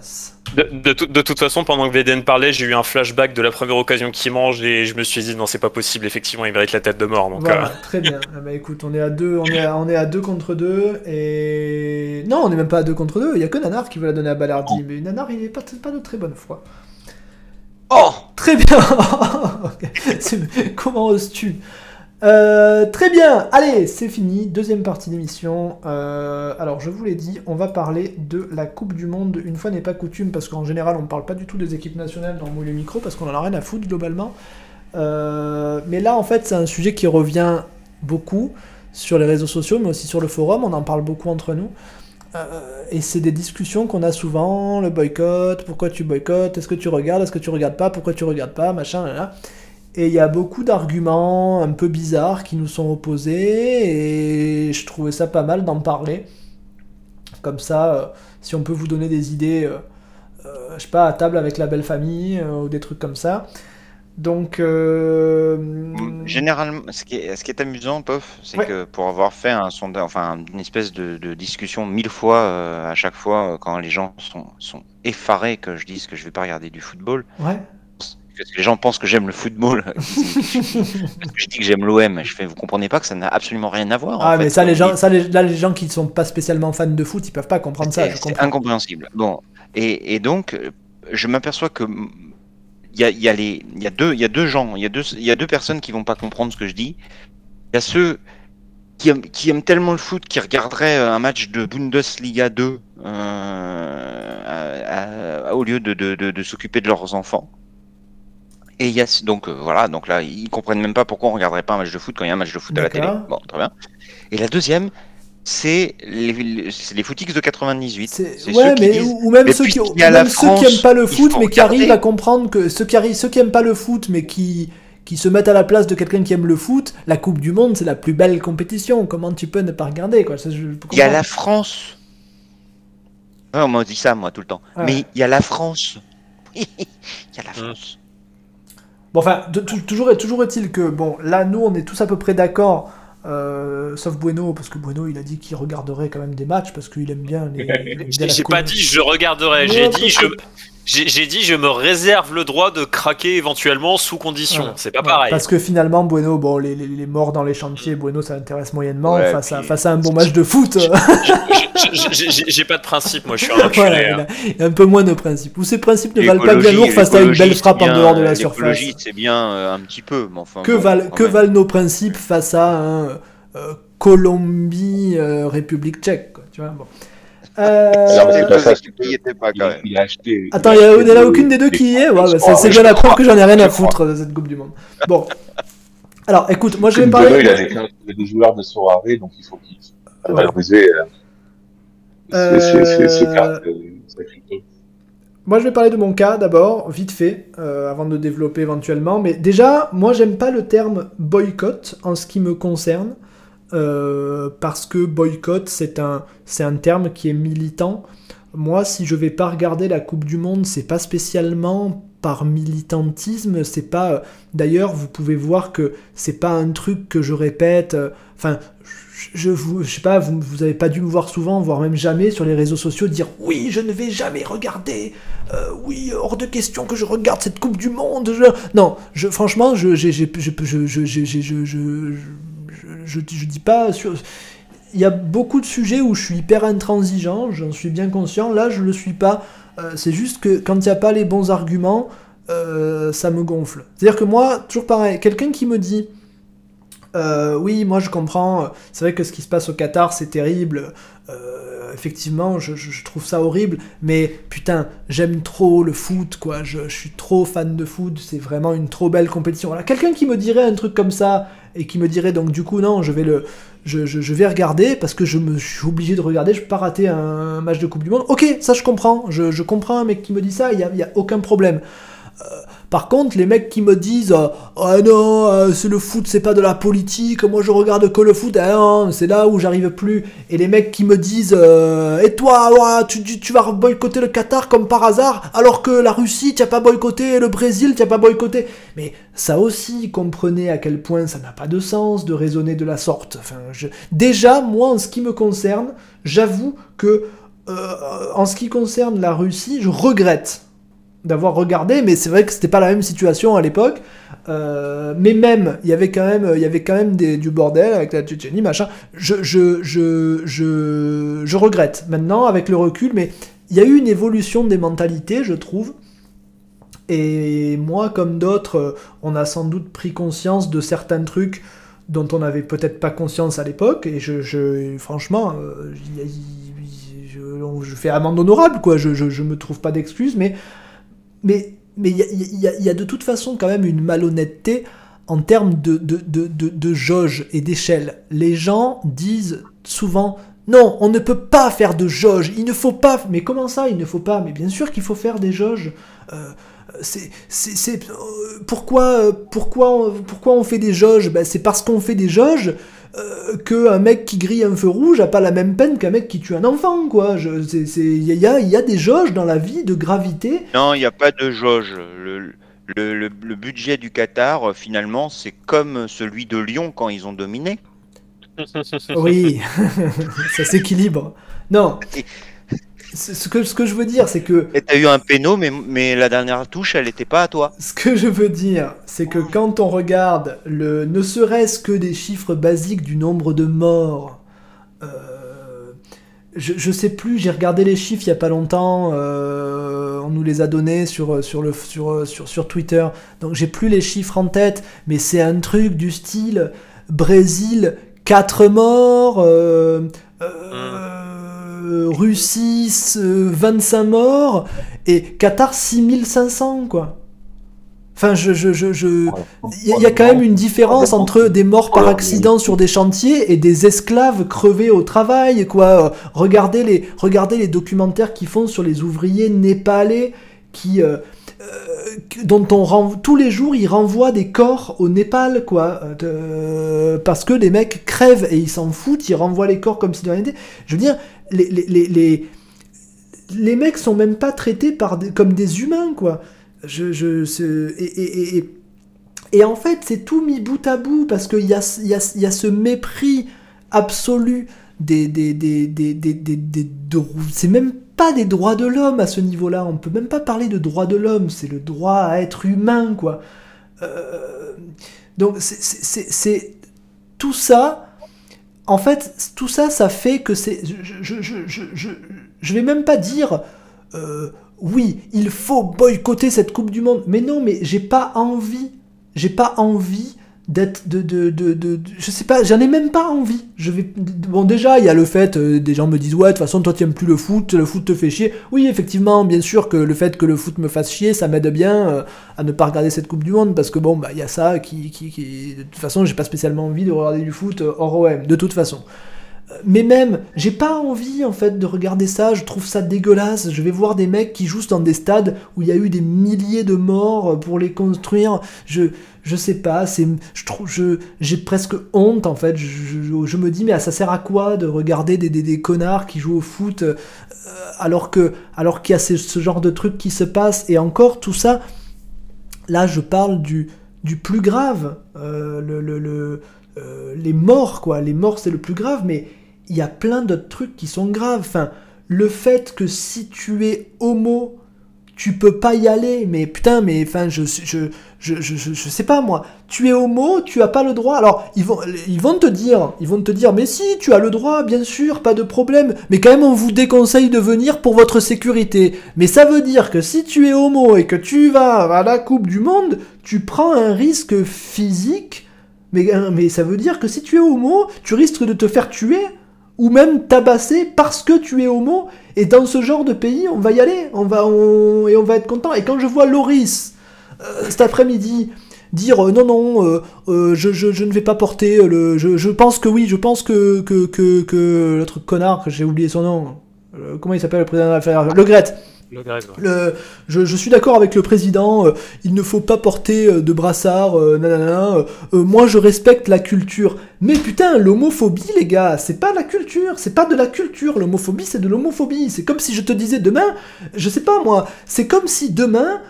De, de, tout- de toute façon, pendant que VDN parlait, j'ai eu un flashback de la première occasion qu'il mange et je me suis dit non, c'est pas possible. Effectivement, il mérite la tête de mort. Donc, Voilà, euh, très bien. Ah bah écoute, on est à deux, on est à, on est à deux contre deux et non, on n'est même pas à deux contre deux. Il y a que Nanar qui veut la donner à Ballardi, mais Nanar il est pas, pas de très bonne foi. Oh Très bien. Comment oses-tu? Euh, Très bien. Allez, c'est fini. Deuxième partie d'émission. Euh, alors, je vous l'ai dit, on va parler de la Coupe du Monde. Une fois n'est pas coutume, parce qu'en général, on ne parle pas du tout des équipes nationales dans Mouille le micro, parce qu'on en a rien à foutre globalement. Euh, mais là, en fait, c'est un sujet qui revient beaucoup sur les réseaux sociaux, mais aussi sur le forum. On en parle beaucoup entre nous. Et c'est des discussions qu'on a souvent, le boycott, pourquoi tu boycottes, est-ce que tu regardes, est-ce que tu regardes pas, pourquoi tu regardes pas, machin, là, là. Et il y a beaucoup d'arguments un peu bizarres qui nous sont opposés, et je trouvais ça pas mal d'en parler. Comme ça, euh, si on peut vous donner des idées, euh, euh, je sais pas, à table avec la belle famille, euh, ou des trucs comme ça. Donc, Généralement, ce qui est, ce qui est amusant, Pof, c'est Ouais. que pour avoir fait un sondage, enfin une espèce de, de discussion mille fois à chaque fois quand les gens sont, sont effarés que je dise que je vais pas regarder du football, ouais. Parce que les gens pensent que j'aime le football, parce que je dis que j'aime l'OM, je fais, vous comprenez pas que ça n'a absolument rien à voir. en Ah, fait. mais ça, les gens, ça, les, là, les gens qui sont pas spécialement fans de foot, ils peuvent pas comprendre ça, C'est- incompréhensible. Bon, et, et donc, je m'aperçois que il y a, il y, a les- il y, a deux- il y a deux gens, il y, a deux- il y a deux personnes qui vont pas comprendre ce que je dis. Il y a ceux qui aiment, qui aiment tellement le foot qui regarderaient euh, un match de Bundesliga 2 euh, à- à- au lieu de, de, de, de s'occuper de leurs enfants. Et il y a donc euh, voilà, donc là ils comprennent même pas pourquoi on regarderait pas un match de foot quand il y a un match de foot à la télé. Bon, très bien. Et la deuxième, c'est les, les, footix de 98. C'est- Ouais, ceux qui mais disent, ou, même, mais ceux qui, la même ceux qui aiment pas le foot, mais qui regarder. arrivent à comprendre que ceux qui arrivent, ceux qui aiment pas le foot, mais qui qui se mettent à la place de quelqu'un qui aime le foot, la Coupe du Monde, c'est la plus belle compétition. Comment tu peux ne pas regarder quoi? Ça, je peux Il y a la France. Ouais, on m'a dit ça, moi, tout le temps. Ouais. Mais il y a la France. Il y a la Mm. France. Bon, enfin, toujours, est- toujours est-il que, bon, là, nous, on est tous à peu près d'accord, euh, sauf Bueno, parce que Bueno, il a dit qu'il regarderait quand même des matchs, parce qu'il aime bien les... la J'ai pas dit je regarderai, Ouais, j'ai dit je, j'ai dit je me réserve le droit de craquer éventuellement sous condition. Voilà. C'est pas Voilà, pareil. Parce que finalement, Bueno, bon, les, les, les morts dans les chantiers, Bueno, ça intéresse moyennement, Ouais, face, à, face à un bon match de foot. J'ai- pas de principe, moi je suis un enculé. voilà, hein. il, a, il a un peu moins de principes. Ou ses principes ne valent pas bien lourd face à une belle frappe en dehors de la euh, surface. C'est bien euh, un petit peu, mais enfin. Que, bon, valent, que nos principes face à un euh, Colombie, euh, République tchèque, quoi, tu vois, bon. Euh, Alors, c'est pas ça, Ceux qui y étaient pas, Il, quand même. il a acheté. Attends, il n'y en a aucune des deux qui y est ouais, bah, C'est bien preuve que j'en ai rien à foutre de cette Coupe du Monde. Bon. Alors, écoute, moi je vais parler... Il a des, il a des joueurs de Sorare, donc il faut qu'il faut Ouais. valoriser euh, Euh. Moi, je vais parler de mon cas d'abord, vite fait, euh, avant de développer éventuellement. Mais déjà, moi, j'aime pas le terme boycott en ce qui me concerne, euh, parce que boycott, c'est un, un terme qui est militant. Moi, si je vais pas regarder la Coupe du Monde, c'est pas spécialement par militantisme, c'est pas. D'ailleurs, vous pouvez voir que c'est pas un truc que je répète. euh, Enfin, je, vous, je sais pas, vous, vous avez pas dû me voir souvent, voire même jamais sur les réseaux sociaux dire oui, je ne vais jamais regarder euh, oui, hors de question que je regarde cette Coupe du Monde. Non, je, franchement, je, je, je, je, je, je, je, je, je- dis pas sur. Il y a beaucoup de sujets où je suis hyper intransigeant, j'en suis bien conscient. Là, je le suis pas. Euh, c'est juste que quand il n'y a pas les bons arguments, euh, ça me gonfle. C'est-à-dire que moi, toujours pareil, quelqu'un qui me dit. euh, oui, moi je comprends. C'est vrai que ce qui se passe au Qatar, c'est terrible. Euh, effectivement, je, trouve ça horrible. Mais putain, j'aime trop le foot, quoi. Je, suis trop fan de foot. C'est vraiment une trop belle compétition. Voilà, quelqu'un qui me dirait un truc comme ça et qui me dirait donc du coup non, je vais le, je, vais regarder parce que je me suis obligé de regarder. Je peux pas rater un match de Coupe du Monde. Ok, ça je comprends. Je, comprends un mec qui me dit ça. Il y a, a aucun problème. Euh, par contre, les mecs qui me disent euh, Ah non, euh, c'est le foot, c'est pas de la politique, moi je regarde que le foot, non, c'est là où j'arrive plus. Et les mecs qui me disent euh, Et toi, tu, vas boycotter le Qatar comme par hasard, alors que la Russie, tu as pas boycotté, le Brésil, tu as pas boycotté. Mais ça aussi, comprenez à quel point ça n'a pas de sens de raisonner de la sorte. Déjà, moi, en ce qui me concerne, j'avoue que euh, en ce qui concerne la Russie, je regrette d'avoir regardé, mais c'est vrai que c'était pas la même situation à l'époque. Euh, mais même, il y avait quand même, il y avait quand même du bordel avec la Tchétchénie, machin. Je, je, je, je, je regrette maintenant avec le recul, mais il y a eu une évolution des mentalités, je trouve. Et moi, comme d'autres, on a sans doute pris conscience de certains trucs dont on n'avait peut-être pas conscience à l'époque. Et je, je franchement, euh, je, je fais amende honorable, quoi. Je, je, je me trouve pas d'excuses, mais mais mais il y a, il y y a de toute façon quand même une malhonnêteté en termes de, de, de, de, jauge et d'échelle. Les gens disent souvent non, on ne peut pas faire de jauge, il ne faut pas. Mais comment ça, il ne faut pas? Mais bien sûr qu'il faut faire des jauges. Euh, c'est, euh, pourquoi, euh, pourquoi, pourquoi on fait des jauges? Ben, C'est parce qu'on fait des jauges euh, qu'un mec qui grille un feu rouge a pas la même peine qu'un mec qui tue un enfant, quoi. Je- c'est- c'est- Il y, a, il y a des jauges dans la vie de gravité. Non, il n'y a pas de jauge. Le, le, le- le budget du Qatar, euh, finalement, c'est comme celui de Lyon quand ils ont dominé. Oui, ça s'équilibre. Non, ce que, ce que je veux dire, c'est que Et t'as eu un péno, mais, mais la dernière touche, elle n'était pas à toi. Ce que je veux dire, c'est que quand on regarde le, ne serait-ce que des chiffres basiques du nombre de morts, euh, je, je sais plus, j'ai regardé les chiffres il y a pas longtemps, euh, on nous les a donnés sur, sur, le, sur, sur, sur Twitter, donc j'ai plus les chiffres en tête, mais c'est un truc du style Brésil, 4 morts, euh, euh, Russie, euh, 25 morts, et Qatar 6500, quoi. Enfin, je, je, je. Il y, a- quand même une différence entre des morts par accident sur des chantiers et des esclaves crevés au travail, quoi. Regardez les, regardez les documentaires qu'ils font sur les ouvriers népalais qui... euh, euh, dont on tous les jours ils renvoient des corps au Népal quoi parce que les mecs crèvent et ils s'en foutent ils renvoient les corps comme si de rien n'était je veux dire les les, les, les, mecs sont même pas traités par comme des humains quoi je, je et, et, et, en fait c'est tout mis bout à bout parce qu'il y a, y, a, y a ce mépris absolu des des des des des, des, des- de- c'est même pas des droits de l'homme à ce niveau-là. On peut même pas parler de droits de l'homme. C'est le droit à être humain, quoi. Euh, donc c'est tout ça. En fait, tout ça, ça fait que c'est. Je, je, vais même pas dire. euh, oui, il faut boycotter cette Coupe du Monde. Mais non, mais j'ai pas envie. J'ai pas envie de- je sais pas j'en ai même pas envie je vais bon déjà il y a le fait euh, des gens me disent ouais de toute façon toi tu aimes plus le foot le foot te fait chier oui effectivement bien sûr que le fait que le foot me fasse chier ça m'aide bien euh, à ne pas regarder cette coupe du monde parce que bon bah il y a ça qui, qui, qui de toute façon j'ai pas spécialement envie de regarder du foot euh, hors OM de toute façon mais même, j'ai pas envie en fait de regarder ça, je trouve ça dégueulasse. Je vais voir des mecs qui jouent dans des stades où il y a eu des milliers de morts pour les construire. Je, je sais pas, c'est, je trouve, j'ai presque honte en fait. Je, me dis, mais ça sert à quoi de regarder des, des, des connards qui jouent au foot euh, alors que, alors qu'il y a ce, genre de trucs qui se passent? Et encore tout ça. Là, je parle du, du plus grave, euh, le, le, le- euh, les morts, quoi. Les morts, c'est le plus grave, mais il y a plein d'autres trucs qui sont graves. Enfin, le fait que si tu es homo, tu peux pas y aller, mais putain, mais enfin, je, je, je, sais pas moi. Tu es homo, tu as pas le droit. Alors, ils vont, te dire, ils vont te dire, mais si, tu as le droit, bien sûr, pas de problème. Mais quand même, on vous déconseille de venir pour votre sécurité. Mais ça veut dire que si tu es homo et que tu vas à la Coupe du Monde, tu prends un risque physique. Mais ça veut dire que si tu es homo, tu risques de te faire tuer ou même tabasser parce que tu es homo. Et dans ce genre de pays, on va y aller, on va, et on va être content. Et quand je vois Loris euh, cet après-midi dire euh, non non, euh, je, je, ne vais pas porter le, je, je pense que oui, je pense que que que, que l'autre connard j'ai oublié son nom, comment il s'appelle le président de la Le Gret. Je, suis d'accord avec le président, euh, il ne faut pas porter euh, de brassard, euh, nanana, moi je respecte la culture. Mais putain, l'homophobie, les gars, c'est pas la culture, c'est pas de la culture, l'homophobie c'est de l'homophobie. C'est comme si je te disais demain, je sais pas moi, c'est comme si demain,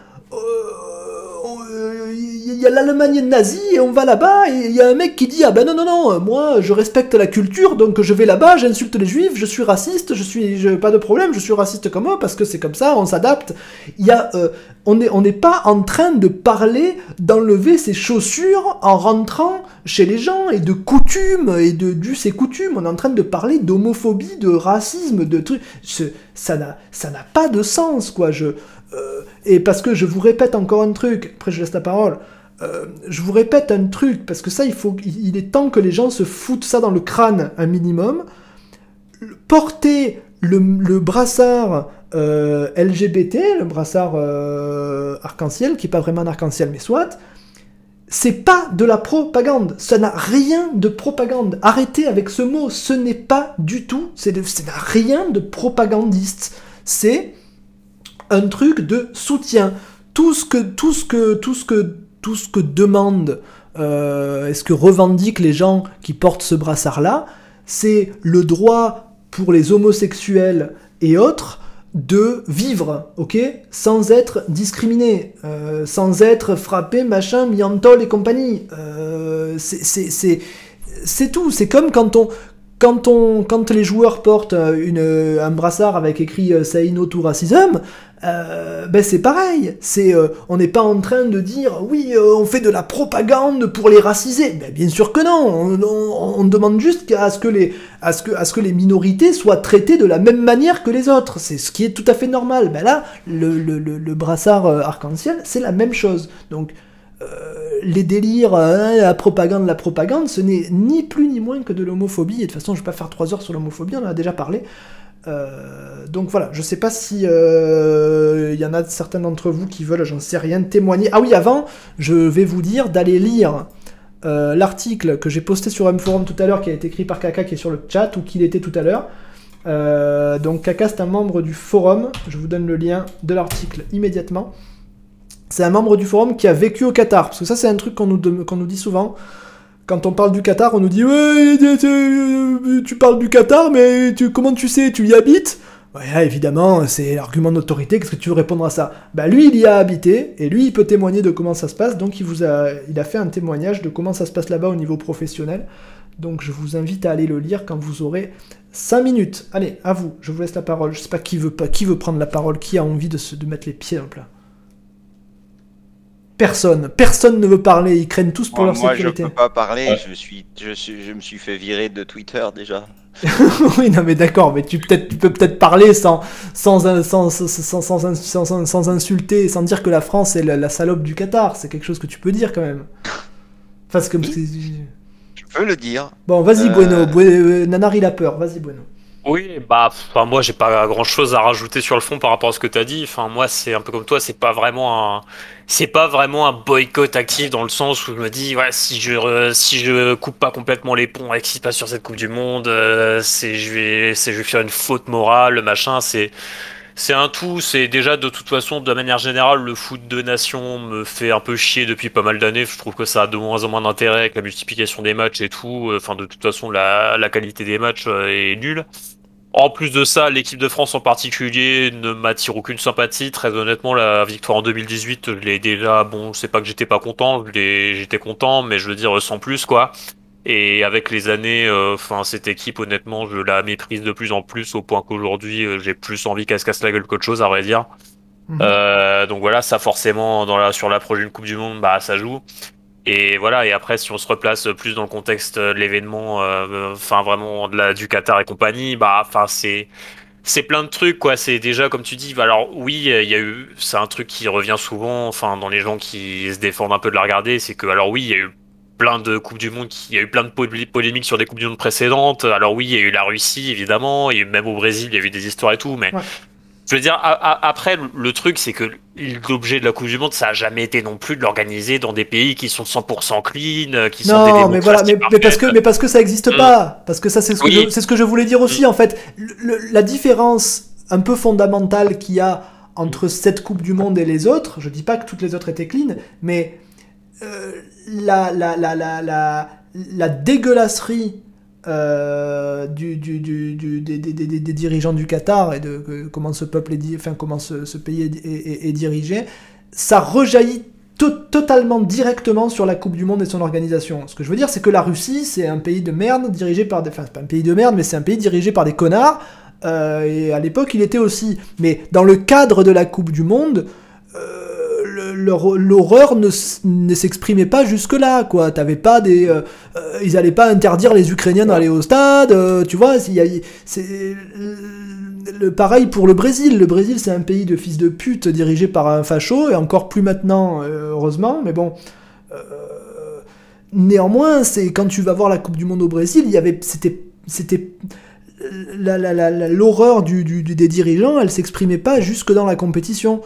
il y a l'Allemagne nazie et on va là-bas et il y a un mec qui dit ah ben non non non moi je respecte la culture donc je vais là-bas j'insulte les juifs je suis raciste je suis pas de problème je suis raciste comme eux parce que c'est comme ça on s'adapte. Il y a euh, on n'est on pas en train de parler d'enlever ses chaussures en rentrant chez les gens et de coutumes et de dus et coutumes. On est en train de parler d'homophobie de racisme de trucs. Ça n'a ça n'a pas de sens quoi. Je euh, et parce que je vous répète encore un truc, après je laisse la parole, euh, je vous répète un truc, parce que ça, il, faut, il est temps que les gens se foutent ça dans le crâne un minimum. Porter le, brassard LGBT, le brassard euh, arc-en-ciel, qui est pas vraiment un arc-en-ciel, mais soit, c'est pas de la propagande. Ça n'a rien de propagande. Arrêtez avec ce mot. Ce n'est pas du tout. De- ça n'a rien de propagandiste. C'est un truc de soutien. Tout ce que, tout ce que, tout ce que, tout ce que demandent, euh, et ce que revendiquent les gens qui portent ce brassard-là, c'est le droit pour les homosexuels et autres de vivre, ok, sans être discriminés, euh, sans être frappé, machin, mis en tôle et compagnie. Euh, c'est- tout. C'est comme quand on, quand, on, quand les joueurs portent euh, une, un brassard avec écrit euh, Say to racism, euh, ben c'est pareil. C'est, euh, on n'est pas en train de dire oui, euh, on fait de la propagande pour les raciser. Ben, bien sûr que non. On, demande juste à ce, que les, à, ce que, à ce que les minorités soient traitées de la même manière que les autres. C'est ce qui est tout à fait normal. Ben là, le, le, le, le brassard arc-en-ciel, c'est la même chose. Donc, les délires, euh, la propagande, la propagande, ce n'est ni plus ni moins que de l'homophobie. Et de toute façon, je vais pas faire trois heures sur l'homophobie, on en a déjà parlé. Euh, donc voilà, je sais pas si euh, il y en a certains d'entre vous qui veulent, j'en sais rien, témoigner. Ah oui, avant, je vais vous dire d'aller lire euh, l'article que j'ai posté sur un forum tout à l'heure, qui a été écrit par Kaka, qui est sur le chat, ou qu'il était tout à l'heure. Euh, donc Kaka, c'est un membre du forum. Je vous donne le lien de l'article immédiatement. c'est un membre du forum qui a vécu au Qatar. Parce que ça, c'est un truc qu'on nous dit souvent. Quand on parle du Qatar, on nous dit Ouais, tu- parles du Qatar, mais comment tu sais Tu y habites? Ouais, évidemment, c'est l'argument d'autorité. Qu'est-ce que tu veux répondre à ça? Bah, lui, il y a habité, et lui, il peut témoigner de comment ça se passe. Donc, il, a, fait un témoignage de comment ça se passe là-bas au niveau professionnel. Donc, je vous invite à aller le lire quand vous aurez 5 minutes. Allez, à vous, je vous laisse la parole. Je sais pas qui veut, pas, qui veut prendre la parole, qui a envie de, se, de mettre les pieds dans le plat. Personne, personne ne veut parler, ils craignent tous pour Moi, leur moi, je sécurité. peux pas parler. Ouais. Je suis, je suis, je me suis fait virer de Twitter déjà. oui, non, mais d'accord, mais tu, peut-être, tu peux peut-être parler sans, sans, sans, sans, sans, sans, sans- sans- sans insulter, sans dire que la France est la, la salope du Qatar. C'est quelque chose que tu peux dire quand même. Parce que. Je peux le dire. Bon, vas-y, Euh. Bueno. Bue- Nanar, il a peur. Vas-y, Bueno. Oui, bah, enfin, moi, j'ai pas grand chose à rajouter sur le fond par rapport à ce que t'as dit. Enfin, moi, c'est un peu comme toi, c'est pas vraiment un, c'est pas vraiment un boycott actif dans le sens où je me dis, ouais, si je, re- si je coupe pas complètement les ponts avec ce qui se passe sur cette Coupe du Monde, euh, c'est, je vais, c'est, je vais faire une faute morale, machin, c'est, c'est un tout. C'est déjà, de toute façon, de manière générale, le foot de nation me fait un peu chier depuis pas mal d'années. Je trouve que ça a de moins en moins d'intérêt avec la multiplication des matchs et tout. Enfin, de toute façon, la, la qualité des matchs euh, est nulle. En plus de ça, l'équipe de France en particulier ne m'attire aucune sympathie. Très honnêtement, la victoire en 2018, je l'ai déjà. Bon, c'est pas que j'étais pas content, j'étais content, mais je veux dire sans plus quoi. Et avec les années, euh, enfin cette équipe, honnêtement, je la méprise de plus en plus au point qu'aujourd'hui, euh, j'ai plus envie qu'elle se casse la gueule qu'autre chose, à vrai dire. Mhm. Euh, donc voilà, ça forcément dans la sur la prochaine Coupe du Monde, bah ça joue. Et voilà, et après, si on se replace plus dans le contexte de l'événement, euh, enfin vraiment du Qatar et compagnie, bah, enfin c'est c'est plein de trucs quoi. C'est déjà comme tu dis. Alors oui, il y a eu, c'est un truc qui revient souvent, enfin dans les gens qui se défendent un peu de la regarder, c'est que alors oui, il y a eu plein de coupes du monde, il y a eu plein de polé- polémiques sur des coupes du monde précédentes. Alors oui, il y a eu la Russie évidemment, et même au Brésil, il y a eu des histoires et tout, mais. Je veux dire, a- a- après, le- truc, c'est que l'objet de la Coupe du Monde, ça a jamais été non plus de l'organiser dans des pays qui sont 100% clean, euh, qui sont des Non, mais voilà, mais, parce que mais parce que ça existe Mm. pas, parce que ça c'est ce, que je- ce que je voulais dire aussi en fait. Le- la différence un peu fondamentale qu'il y a entre cette Coupe du Monde et les autres, je dis pas que toutes les autres étaient clean, mais euh, la, la, la, la, la, la dégueulasserie euh, des, dirigeants du Qatar et de comment ce peuple est, enfin comment ce, pays est, dirigé, ça rejaillit to- totalement directement sur la Coupe du Monde et son organisation. Ce que je veux dire, c'est que la Russie, c'est un pays de merde dirigé par des, enfin pas un pays de merde, mais c'est un pays dirigé par des connards. euh, et à l'époque, il était aussi. Mais dans le cadre de la Coupe du Monde, l'horreur ne, ne s'exprimait pas jusque-là, quoi. T'avais pas des, euh, euh, ils allaient pas interdire les Ukrainiens d'aller au stade, euh, tu vois. c'est le pareil pour le Brésil. Le Brésil, c'est un pays de fils de pute dirigé par un facho, et encore plus maintenant, heureusement. Mais bon. néanmoins, c'est quand tu vas voir la Coupe du Monde au Brésil, il y avait, c'était, c'était l'horreur du- des dirigeants, elle s'exprimait pas jusque dans la compétition.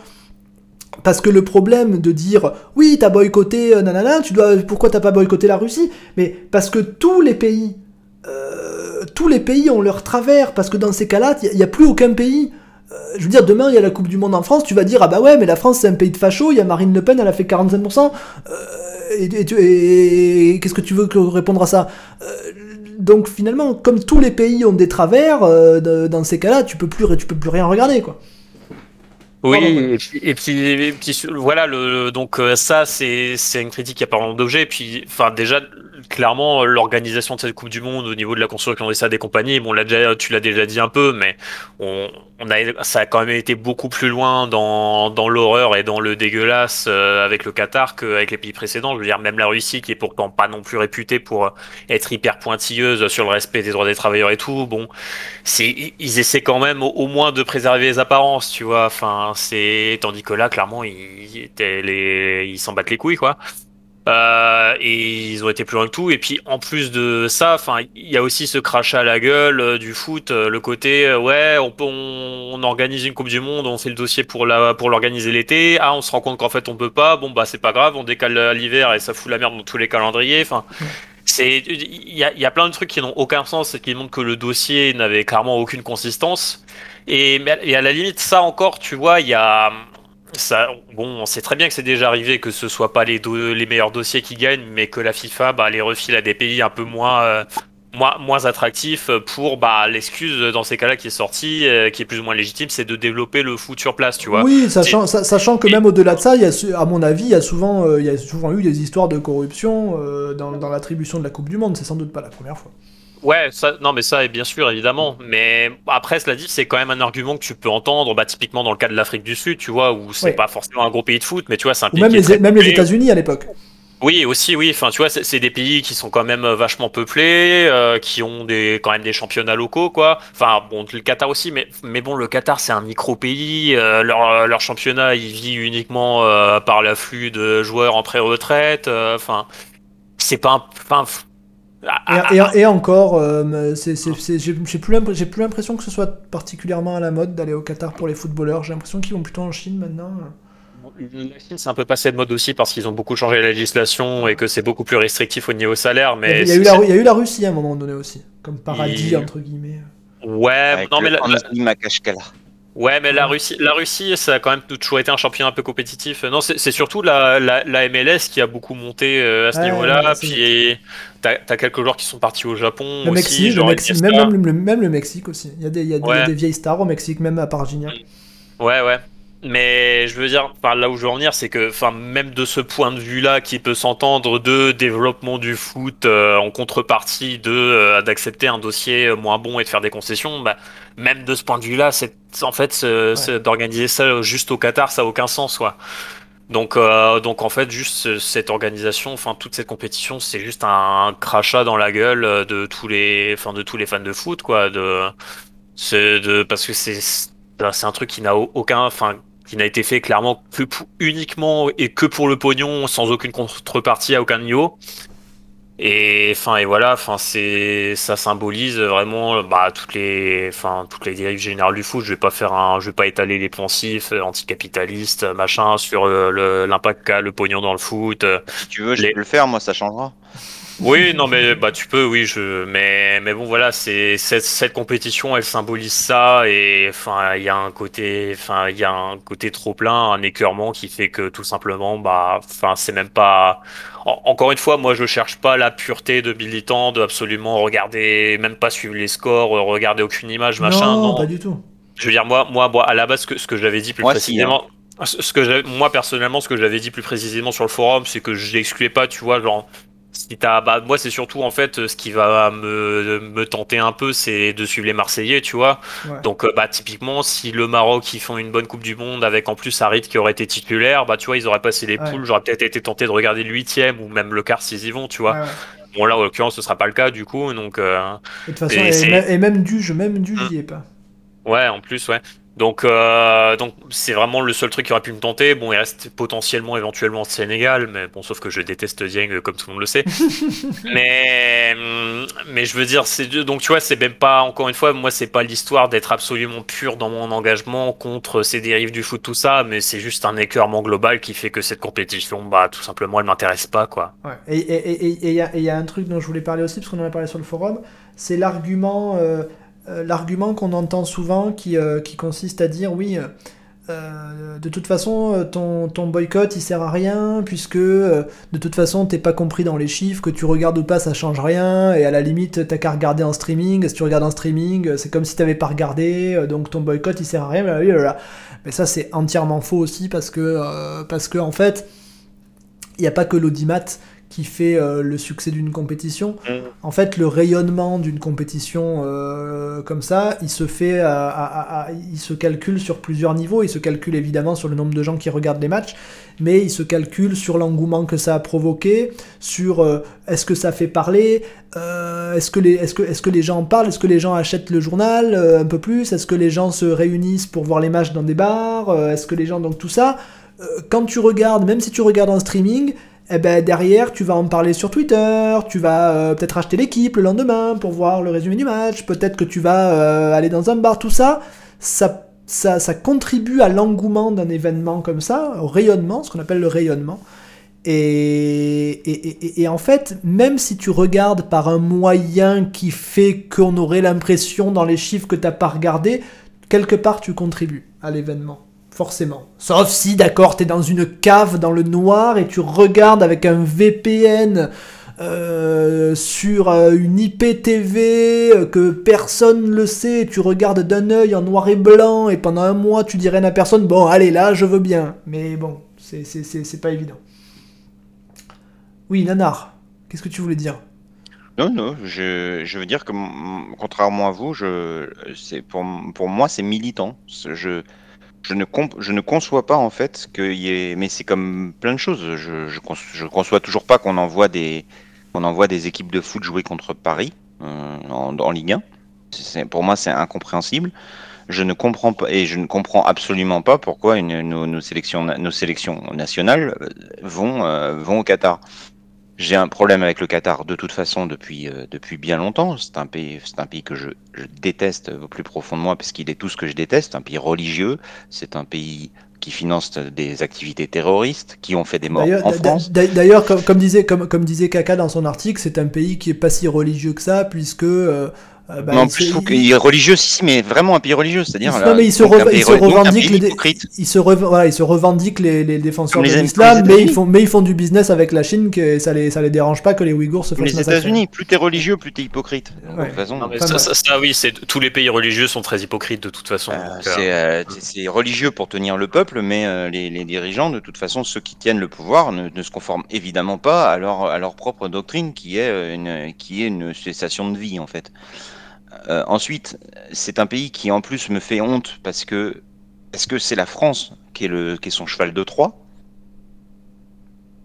Parce que le problème de dire oui, t'as boycotté, euh, nanana, tu dois, pourquoi t'as pas boycotté la Russie? Mais parce que tous les pays, euh, tous les pays ont leur travers. Parce que dans ces cas-là, il n'y a, plus aucun pays. Euh, je veux dire, demain il y a la Coupe du Monde en France, tu vas dire ah bah ouais, mais la France c'est un pays de facho, il y a Marine Le Pen, elle a fait 45%. Euh, et qu'est-ce que tu veux que répondre à ça? Donc finalement, comme tous les pays ont des travers, dans ces cas-là, tu peux tu peux plus rien regarder quoi. Oui, et puis, et puis, et puis, voilà, le, donc euh, ça, c'est c'est une critique qui a pas vraiment d'objet. Et Puis, enfin, déjà, clairement, l'organisation de cette Coupe du Monde au niveau de la construction des stades et compagnie, bon, tu l'as déjà dit un peu, mais on, a, ça a quand même été beaucoup plus loin dans, l'horreur et dans le dégueulasse euh, avec le Qatar qu'avec les pays précédents. Je veux dire, même la Russie, qui est pourtant pas non plus réputée pour être hyper pointilleuse sur le respect des droits des travailleurs et tout, bon, ils essaient quand même au, moins de préserver les apparences, tu vois. Enfin, c'est tandis que là, clairement, ils ils s'en battent les couilles, quoi. Euh, et ils ont été plus loin que tout. Et puis en plus de ça, enfin, il y a aussi ce crachat à la gueule euh, du foot, euh, le côté euh, ouais, on, peut- on, organise une Coupe du Monde, on fait le dossier pour l'organiser l'été. Ah, on se rend compte qu'en fait on peut pas. Bon bah c'est pas grave, on décale l'hiver et ça fout la merde dans tous les calendriers. Enfin. C'est, il y a, plein de trucs qui n'ont aucun sens et qui montrent que le dossier n'avait clairement aucune consistance. Et, et à la limite, ça encore, tu vois, il y a, ça, bon, on sait très bien que c'est déjà arrivé que ce soit pas les, les meilleurs dossiers qui gagnent, mais que la FIFA bah, les refile à des pays un peu moins, euh, moins, moins attractifs pour bah, l'excuse dans ces cas-là qui est sortie, euh, qui est plus ou moins légitime, c'est de développer le foot sur place, tu vois. Oui, sachant, sachant que même au-delà de ça, y a, à mon avis, il y, a souvent, euh, y a souvent eu des histoires de corruption dans, dans l'attribution de la Coupe du Monde, c'est sans doute pas la première fois. Ouais, ça, non, mais ça, bien sûr, évidemment. Mais après, cela dit, c'est quand même un argument que tu peux entendre, bah, typiquement dans le cas de l'Afrique du Sud, tu vois, où c'est pas forcément un gros pays de foot, mais tu vois, c'est un pays. même, les, même les États-Unis à l'époque. Oui, aussi, oui. Enfin, tu vois, c'est des pays qui sont quand même euh, vachement peuplés, euh, qui ont des, quand même des championnats locaux, quoi. Enfin, bon, le Qatar aussi, mais, mais bon, le Qatar, c'est un micro-pays. Euh, leur, leur, championnat, il vit uniquement par l'afflux de joueurs en pré-retraite. Enfin, c'est pas un. Enfin, et, encore, euh, j'ai plus l'impression que ce soit particulièrement à la mode d'aller au Qatar pour les footballeurs. J'ai l'impression qu'ils vont plutôt en Chine maintenant. La Chine, c'est un peu passé de mode aussi parce qu'ils ont beaucoup changé la législation et que c'est beaucoup plus restrictif au niveau salaire. Mais il y, a eu la, il y a eu la Russie à un moment donné aussi, comme paradis, entre guillemets. Ouais, non, mais la, Ouais, mais la. Russie, la Russie, ça a quand même toujours été un championnat un peu compétitif. Non, c'est surtout la, la, la MLS qui a beaucoup monté euh, à ce Ouais, niveau-là. Puis t'as as quelques joueurs qui sont partis au Japon Le aussi. Mexique, le même, même, le, même le Mexique aussi. Il y a des, il y a des- il y a Ouais. des vieilles stars au Mexique, même à part Gignac. Ouais, ouais. Mais je veux dire, par là où je veux en venir, c'est que, enfin, même de ce point de vue-là, qui peut s'entendre de développement du foot euh, en contrepartie de euh, d'accepter un dossier euh, moins bon et de faire des concessions, bah, même de ce point de vue-là, c'est en fait ce- ce- d'organiser ça juste au Qatar, ça a aucun sens, quoi. Donc, euh, donc en fait, juste ce- cette organisation, enfin toute cette compétition, c'est juste un crachat dans la gueule de tous les, enfin de tous les fans de foot, quoi. De, c'est de parce que c'est c'est un truc qui n'a au- aucun, enfin qui n'a été fait clairement que pour- uniquement et que pour le pognon, sans aucune contrepartie à aucun niveau. Et enfin et voilà, enfin c'est ça symbolise vraiment bah toutes les enfin toutes les dérives générales du foot. Je vais pas faire un, je vais pas étaler les poncifs euh, anticapitalistes machin sur euh, l'impact qu'a le pognon dans le foot. euh, Si tu veux, je Les- peux le faire, moi, ça changera. Oui, non, mais bah tu peux, oui, je, mais mais bon, voilà, c'est cette, cette compétition, elle symbolise ça et enfin, il y a un côté, enfin, il y a un côté trop plein, un écœurement qui fait que tout simplement, bah, enfin, c'est même pas. en- encore une fois, moi, je cherche pas la pureté de militant, de absolument regarder, même pas suivre les scores, euh, regarder aucune image, machin. non, Non, pas du tout. je veux dire, moi, moi, moi, à la base, ce que, ce que j'avais dit plus Moi, si, hein. précisément, ce ce que j'avais- moi, personnellement, ce que j'avais dit plus précisément sur le forum, c'est que je l'excluais pas, tu vois, genre, si bah, moi, c'est surtout, en fait, ce qui va me, me tenter un peu, c'est de suivre les Marseillais, tu vois. Ouais. Donc, euh, bah, typiquement, si le Maroc, ils font une bonne Coupe du Monde avec en plus Harit qui aurait été titulaire, bah, tu vois, ils auraient passé les Ouais. poules, j'aurais peut-être été tenté de regarder le huitième ou même le quart s'ils y vont, tu vois. Ouais. Bon, là, en l'occurrence, ce sera pas le cas, du coup, donc, euh, Et de toute façon, Et même- et même du, je même du, j'y ai pas. Ouais, en plus, ouais. Donc, euh, donc c'est vraiment le seul truc qui aurait pu me tenter. Bon, il reste potentiellement, éventuellement, Sénégal, mais bon, sauf que je déteste Dieng, comme tout le monde le sait. mais, hum, mais je veux dire, c'est donc tu vois, c'est même pas encore une fois, moi, c'est pas l'histoire d'être absolument pur dans mon engagement contre ces dérives du foot, tout ça, mais c'est juste un écœurement global qui fait que cette compétition, bah, tout simplement, elle m'intéresse pas, quoi. Ouais. Et il et, et, y, a- et y a un truc dont je voulais parler aussi, parce qu'on en a parlé sur le forum, c'est l'argument euh, l'argument qu'on entend souvent qui, euh, consiste à dire oui, euh, euh, de toute façon, euh, ton, boycott il sert à rien, puisque euh, de toute façon t'es pas compris dans les chiffres, que tu regardes ou pas ça change rien, et à la limite t'as qu'à regarder en streaming, si tu regardes en streaming, euh, c'est comme si t'avais pas regardé, euh, donc ton boycott il sert à rien, blablabla. Mais ça c'est entièrement faux aussi, parce que, euh, parce que en fait, il n'y a pas que l'audimat qui fait euh, le succès d'une compétition. En fait, le rayonnement d'une compétition euh, comme ça, il se fait, à- à- à- il se calcule sur plusieurs niveaux. Il se calcule évidemment sur le nombre de gens qui regardent les matchs, mais il se calcule sur l'engouement que ça a provoqué, sur euh, est-ce que ça fait parler, est-ce que les, est-ce que, est-ce que les gens en parlent, est-ce que les gens achètent le journal un peu plus, est-ce que les gens se réunissent pour voir les matchs dans des bars, est-ce que les gens donc tout ça. quand tu regardes, même si tu regardes en streaming, eh ben derrière, tu vas en parler sur Twitter, tu vas euh, peut-être acheter l'équipe le lendemain pour voir le résumé du match, peut-être que tu vas euh, aller dans un bar, tout ça, ça, ça, ça contribue à l'engouement d'un événement comme ça, au rayonnement, ce qu'on appelle le rayonnement. Et, et, et- et en fait, même si tu regardes par un moyen qui fait qu'on aurait l'impression dans les chiffres que t'as pas regardé, quelque part tu contribues à l'événement. Forcément. Sauf si, d'accord, t'es dans une cave dans le noir et tu regardes avec un VPN euh, sur euh, une IPTV euh, que personne le sait, tu regardes d'un œil en noir et blanc et pendant un mois tu dis rien à personne, bon allez là je veux bien, mais bon, c'est pas évident. Oui, Nanar, qu'est-ce que tu voulais dire? Non, non, je, veux dire que contrairement à vous, je, pour, pour moi c'est militant. Je, je ne, conçois pas en fait qu'il y ait. Mais c'est comme plein de choses. Je, je, je conçois toujours pas qu'on envoie des, on envoie des équipes de foot jouer contre Paris euh, en, Ligue 1. Pour moi, c'est incompréhensible. Je ne comprends pas et je ne comprends absolument pas pourquoi une, nos, sélections, nos sélections nationales euh, vont, euh, vont au Qatar. J'ai un problème avec le Qatar de toute façon depuis, depuis bien longtemps. C'est un pays, c'est un pays que je, je, déteste au plus profond de moi parce qu'il est tout ce que je déteste. Un pays religieux. C'est un pays qui financent des activités terroristes, qui ont fait des morts en France. D'ailleurs, comme, comme, disait, comme, comme disait Kaka dans son article, c'est un pays qui est pas si religieux que ça, puisque euh, euh, bah, non, plus, il, faut qu'il est religieux, si, mais vraiment un pays religieux, c'est-à-dire. Non, mais il se, revendique les, il se, voilà, il se revendique les, les défenseurs de l'islam, mais ils font, mais ils font du business avec la Chine, que ça les, ça les dérange pas que les Ouïghours se fassent Les États-Unis, plus t'es religieux, plus t'es hypocrite. De toute façon. ça, oui, c'est tous les pays religieux sont très hypocrites de toute façon. Euh, euh, c'est religieux pour tenir le peuple, mais les, dirigeants, de toute façon, ceux qui tiennent le pouvoir, ne, ne se conforment évidemment pas à leur, à leur propre doctrine, qui est une, qui est une cessation de vie en fait. Euh, ensuite, c'est un pays qui en plus me fait honte parce que est-ce que c'est la France qui est, le, qui est son cheval de Troie.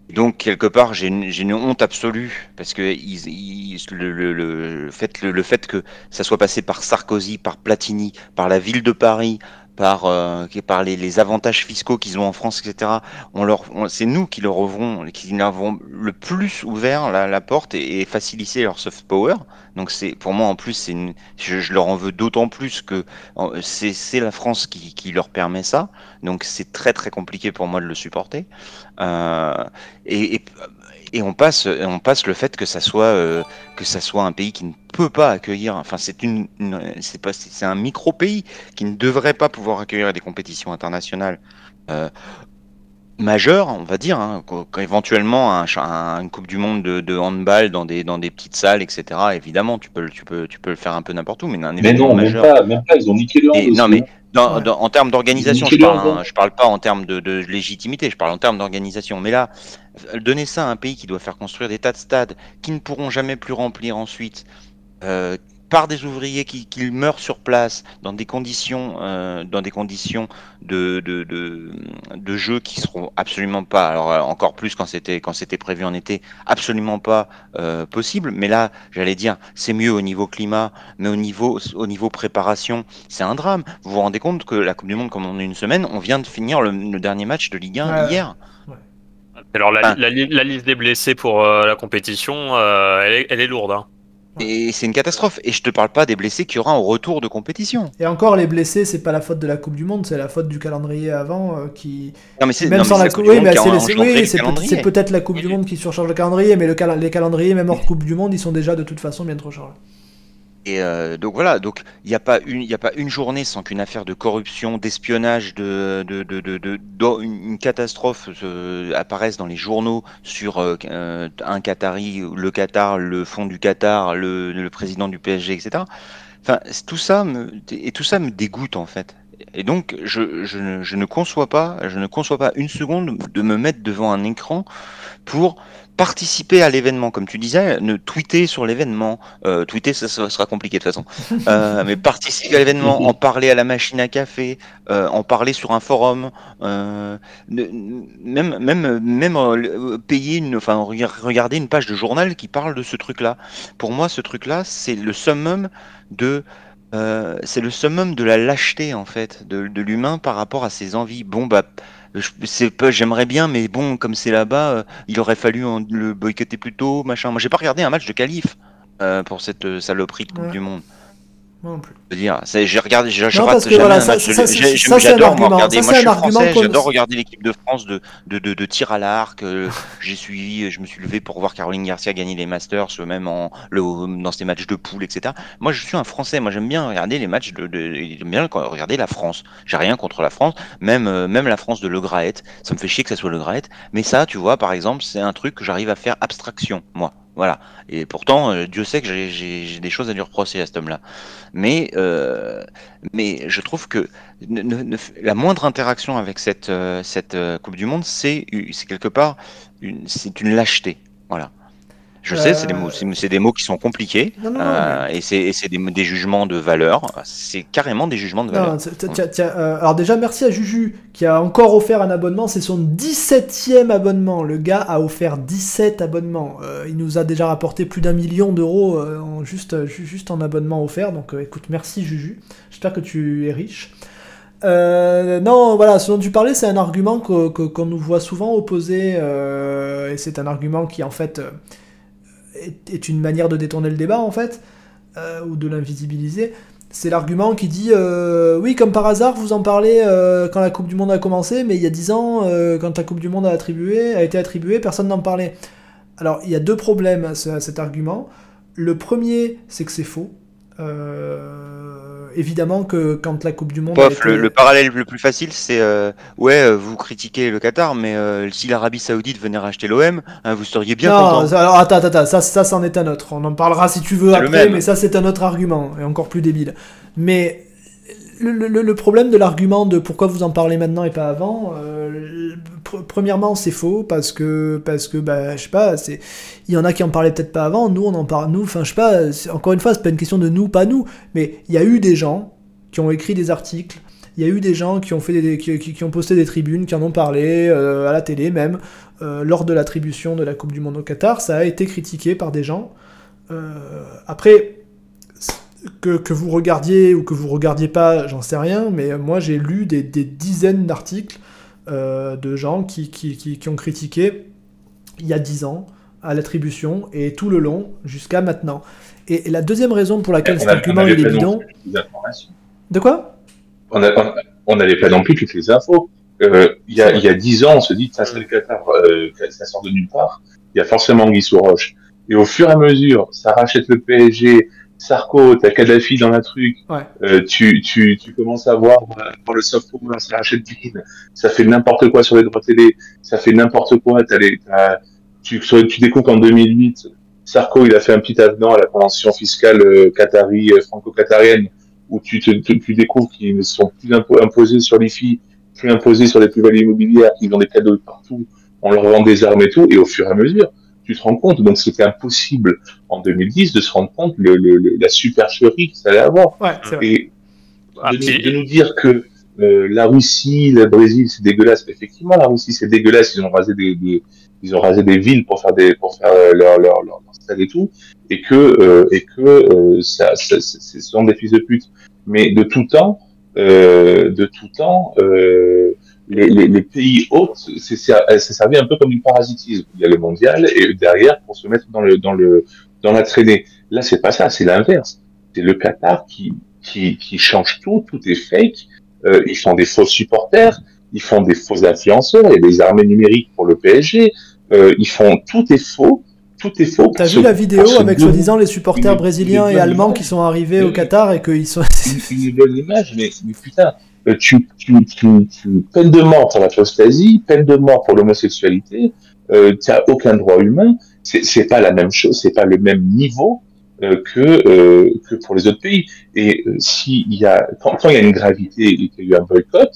Donc quelque part j'ai une, honte absolue parce que le, le, le, fait, le, fait que ça soit passé par Sarkozy, par Platini, par la ville de Paris, par, euh, par les, les, avantages fiscaux qu'ils ont en France, etc. On leur, c'est nous qui leur avons, qui leur avons le plus ouvert la, la porte et, et, facilité leur soft power. Donc c'est, pour moi en plus, c'est une, je, je, leur en veux d'autant plus que c'est, c'est la France qui, qui, leur permet ça. Donc c'est très très compliqué pour moi de le supporter. Euh, et, et et on passe, on passe le fait que ça soit, euh, que ça soit un pays qui ne peut pas accueillir. Enfin, c'est une, c'est pas, c'est un micro pays qui ne devrait pas pouvoir accueillir des compétitions internationales. Euh, majeures, on va dire, hein, éventuellement un, un, une Coupe du Monde de, de, handball dans des, dans des petites salles, etc. Évidemment, tu peux, tu peux, tu peux le faire un peu n'importe où, mais un mais non, majeur. Même pas, même pas, ils ont niqué le Non, mais en termes d'organisation, je parle, hein, je parle pas en termes de, de, légitimité, je parle en termes d'organisation. Mais là, donner ça à un pays qui doit faire construire des tas de stades qui ne pourront jamais plus remplir ensuite, euh, par des ouvriers qui, qui, meurent sur place dans des conditions, euh, dans des conditions de, de, de, de, jeu qui seront absolument pas, alors euh, encore plus quand c'était quand c'était prévu en été, absolument pas euh, possible. Mais là, j'allais dire, c'est mieux au niveau climat, mais au niveau au niveau préparation, c'est un drame. Vous vous rendez compte que la Coupe du Monde, comme on est une semaine, on vient de finir le, le dernier match de Ligue 1 hier. Alors la, la, la, liste des blessés pour euh, la compétition, euh, elle, est, elle, est, lourde. Hein. Et c'est une catastrophe. Et je te parle pas des blessés qu'il y aura en retour de compétition. Et encore, les blessés, c'est pas la faute de la Coupe du Monde, c'est la faute du calendrier avant euh, qui. Non, mais c'est même sans la Coupe oui, mais c'est peut-être la Coupe du Monde qui surcharge le calendrier, mais le cal les calendriers, même hors Coupe du Monde, ils sont déjà de toute façon bien trop chargés. Et euh, donc voilà, donc il n'y a pas une, journée sans qu'une affaire de corruption, d'espionnage, de, catastrophe euh, apparaisse dans les journaux sur euh, un Qatari, le Qatar, le fond du Qatar, le, président du PSG, etc. Enfin, tout ça me, et tout ça me dégoûte en fait. Et donc, je, ne conçois pas, je ne conçois pas une seconde de me mettre devant un écran pour participer à l'événement, comme tu disais, ne tweeter sur l'événement. Euh, tweeter, ça, ça, sera compliqué de toute façon. Euh, mais participer à l'événement, en parler à la machine à café, euh, en parler sur un forum, même même même payer une, enfin regarder une page de journal qui parle de ce truc-là. Pour moi, ce truc-là, c'est le summum de c'est le summum de la lâcheté en fait de, de l'humain par rapport à ses envies. Bon bah j'aimerais bien, mais bon, comme c'est là-bas, euh, il aurait fallu le boycotter plus tôt, machin. Moi, j'ai pas regardé un match de qualif euh, pour cette euh, saloperie de Coupe du Monde. Moi non plus. Je veux dire, j'ai regardé, je, je Non, rate jamais voilà, un match. J'adore regarder. Ça, Moi, c'est je suis un argument français, qu'on- j'adore regarder l'équipe de France de, de, de, de tir à l'arc. euh, J'ai suivi, je me suis levé pour voir Caroline Garcia gagner les Masters, euh, même en, le, dans ses matchs de poule, etc. Moi, je suis un Français. Moi, j'aime bien regarder les matchs de, de j'aime bien regarder la France. J'ai rien contre la France, même, euh, même la France de Le Graët. Ça me fait chier que ça soit Le Graët. Mais ça, tu vois, par exemple, c'est un truc que j'arrive à faire abstraction, moi. Voilà. Et pourtant, euh, Dieu sait que j'ai- des choses à lui reprocher à cet homme-là. Mais, euh, mais je trouve que la moindre interaction avec cette, euh, cette Coupe du Monde, c'est quelque part une lâcheté. Voilà. Je sais, c'est des mots, c'est des mots qui sont compliqués, Non, non, non, euh, et c'est et c'est des, des jugements de valeur. C'est carrément des jugements de valeur. Tiens, tiens, euh, alors déjà, merci à Juju qui a encore offert un abonnement. C'est son 17e abonnement. Le gars a offert 17 abonnements. Euh, il nous a déjà rapporté plus d'un million d'euros euh, en juste, ju- juste en abonnement offert. Donc euh, écoute, merci Juju. J'espère que tu es riche. Euh, non, voilà, ce dont tu parlais, c'est un argument qu'on nous voit souvent opposer, euh, et c'est un argument qui en fait euh, est, une manière de détourner le débat en fait, euh, ou de l'invisibiliser. C'est l'argument qui dit euh, oui, comme par hasard, vous en parlez euh, quand la Coupe du Monde a commencé, mais il y a 10 ans, quand la Coupe du Monde a, attribué, a été attribuée, personne n'en parlait. Alors, il y a deux problèmes à, à cet argument. Le premier, c'est que c'est faux. Euh, évidemment que quand la Coupe du Monde Pof, été... le, le parallèle le plus facile, c'est euh, ouais, euh, vous critiquez le Qatar, mais euh, si l'Arabie Saoudite venait racheter l'OM, hein, vous seriez bien non, content. ça- alors attends, attends, ça, ça c'en est un autre. On en parlera si tu veux après, mais ça c'est un autre argument, et encore plus débile. Mais le, problème de l'argument de pourquoi vous en parlez maintenant et pas avant, euh, pr- premièrement c'est faux, parce que, parce que bah, je sais pas, il y en a qui en parlaient peut-être pas avant, nous on en parle, nous, enfin je sais pas, encore une fois, c'est pas une question de nous, pas nous, mais il y a eu des gens qui ont écrit des articles, il y a eu des gens qui ont, fait des, qui, ont posté des tribunes, qui en ont parlé, euh, à la télé même, euh, lors de l'attribution de la Coupe du Monde au Qatar, ça a été critiqué par des gens. Après, que, que vous regardiez ou que vous regardiez pas, j'en sais rien, mais moi j'ai lu des, des dizaines d'articles euh, de gens qui, qui, qui, qui ont critiqué il y a dix ans à l'attribution et tout le long jusqu'à maintenant. Et, et la deuxième raison pour laquelle cet argument il est bidon. De quoi? On n'avait pas non plus toutes les infos. Euh, Il y, a, y a dix ans, on se dit, ça c'est le Qatar, euh, ça sort de nulle part. Il y a forcément Guy sous roche. Et au fur et à mesure, ça rachète le PSG, Sarko, t'as Kadhafi dans la truc. Ouais. Euh, tu, tu, tu commences à voir euh, pour le soft power, ça rachète Bean, ça fait n'importe quoi sur les droits télé, ça fait n'importe quoi. T'as les, t'as- tu, tu découvres qu'en 2008, Sarko, il a fait un petit avenant à la convention fiscale euh, qatari, euh, franco-qatarienne, où tu, te, tu, tu découvres qu'ils ne sont plus impo- imposés sur les filles, plus imposés sur les plus-values immobilières, qu'ils ont des cadeaux partout, on leur vend des armes et tout, et au fur et à mesure, tu te rends compte. Donc c'était impossible en 2010 de se rendre compte le, le, le- la supercherie que ça allait avoir. Ouais, c'est vrai. Et Ah, de, nous, de nous dire que euh, la Russie, le Brésil, c'est dégueulasse. Effectivement, la Russie, c'est dégueulasse. Ils ont rasé des, des- ils ont rasé des villes pour faire des, pour faire euh, leur, leur, leur, leur stade et tout, et que, euh, et que euh, ça, ça, c'est- ce sont des fils de pute. Mais de tout temps, euh, de tout temps, euh, les, les, les pays hôtes, c'est c'est- c'est servi un peu comme une parasitisme. Il y a le mondial et derrière pour se mettre dans le, dans le, dans la traînée. Là, c'est pas ça, c'est l'inverse. C'est le Qatar qui, qui, qui change tout, tout est fake. Euh, ils font des faux supporters, ils font des faux influenceurs, il y a des armées numériques pour le PSG. Euh, ils font tout est faux, tout est faux. T'as vu la vidéo avec soi-disant les supporters brésiliens et allemands qui sont arrivés au. Qatar et qu'ils sont. une, une bonne image, mais, mais putain, euh, tu, tu, peine de mort pour l'apostasie, peine de mort pour l'homosexualité, euh, tu n'as aucun droit humain, c'est pas la même chose, c'est pas le même niveau euh, que, euh, que pour les autres pays. Et euh, s'il y a, quand, il y a une gravité et qu'il y a eu un boycott,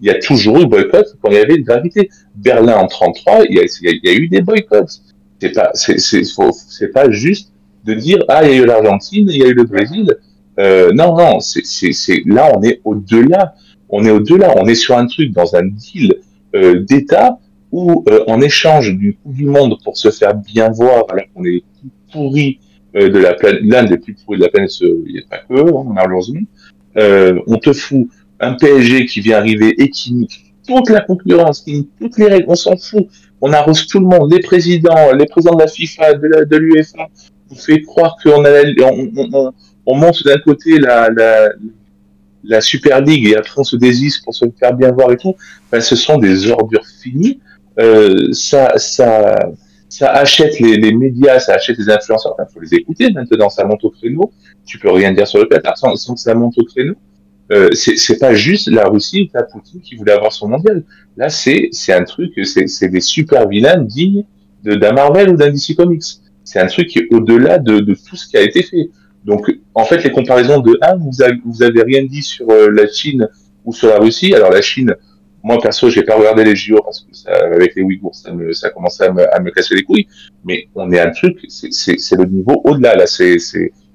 il y a toujours eu boycott quand il y avait une gravité. Berlin en 33, il y a, il y a- il eu des boycotts. C'est pas, c'est, pas juste de dire ah il y a eu l'Argentine, il y a eu le Brésil. Euh, non non, c'est là on est au-delà. On est au-delà. On est sur un truc dans un deal euh, d'État où euh, en échange du Coupe du Monde pour se faire bien voir, alors qu'on est les plus pourris euh, de la planète, l'un des plus pourris de la planète, il n'y a pas que, hein, malheureusement, on te fout un PSG qui vient arriver et qui nique toute la concurrence, qui nique toutes les règles, on s'en fout. On arrose tout le monde, les présidents, les présidents de la FIFA, de la- de l'UEFA, vous fait croire qu'on on, on, on, on monte d'un côté la, la Super League et après on se désiste pour se faire bien voir et tout, ben, ce sont des ordures finies. Euh, ça, ça, ça achète les, les, médias, ça achète les influenceurs. Il faut les écouter maintenant, ça monte au créneau. Tu peux rien dire sur le Qatar sans, sans que ça monte au créneau. Euh, c'est pas juste la Russie, la Poutine qui voulait avoir son mondial. Là, c'est c'est un truc, c'est des super vilains dignes d'un Marvel ou d'un DC Comics. C'est un truc qui est au-delà de, de tout ce qui a été fait. Donc, en fait, les comparaisons de ah, vous, avez, vous avez rien dit sur euh, la Chine ou sur la Russie. Alors, la Chine, moi perso, j'ai pas regardé les JO parce que ça, avec les Ouïghours, ça me, ça commençait à me, à me casser les couilles. Mais on est un truc, c'est le niveau au-delà là. C'est,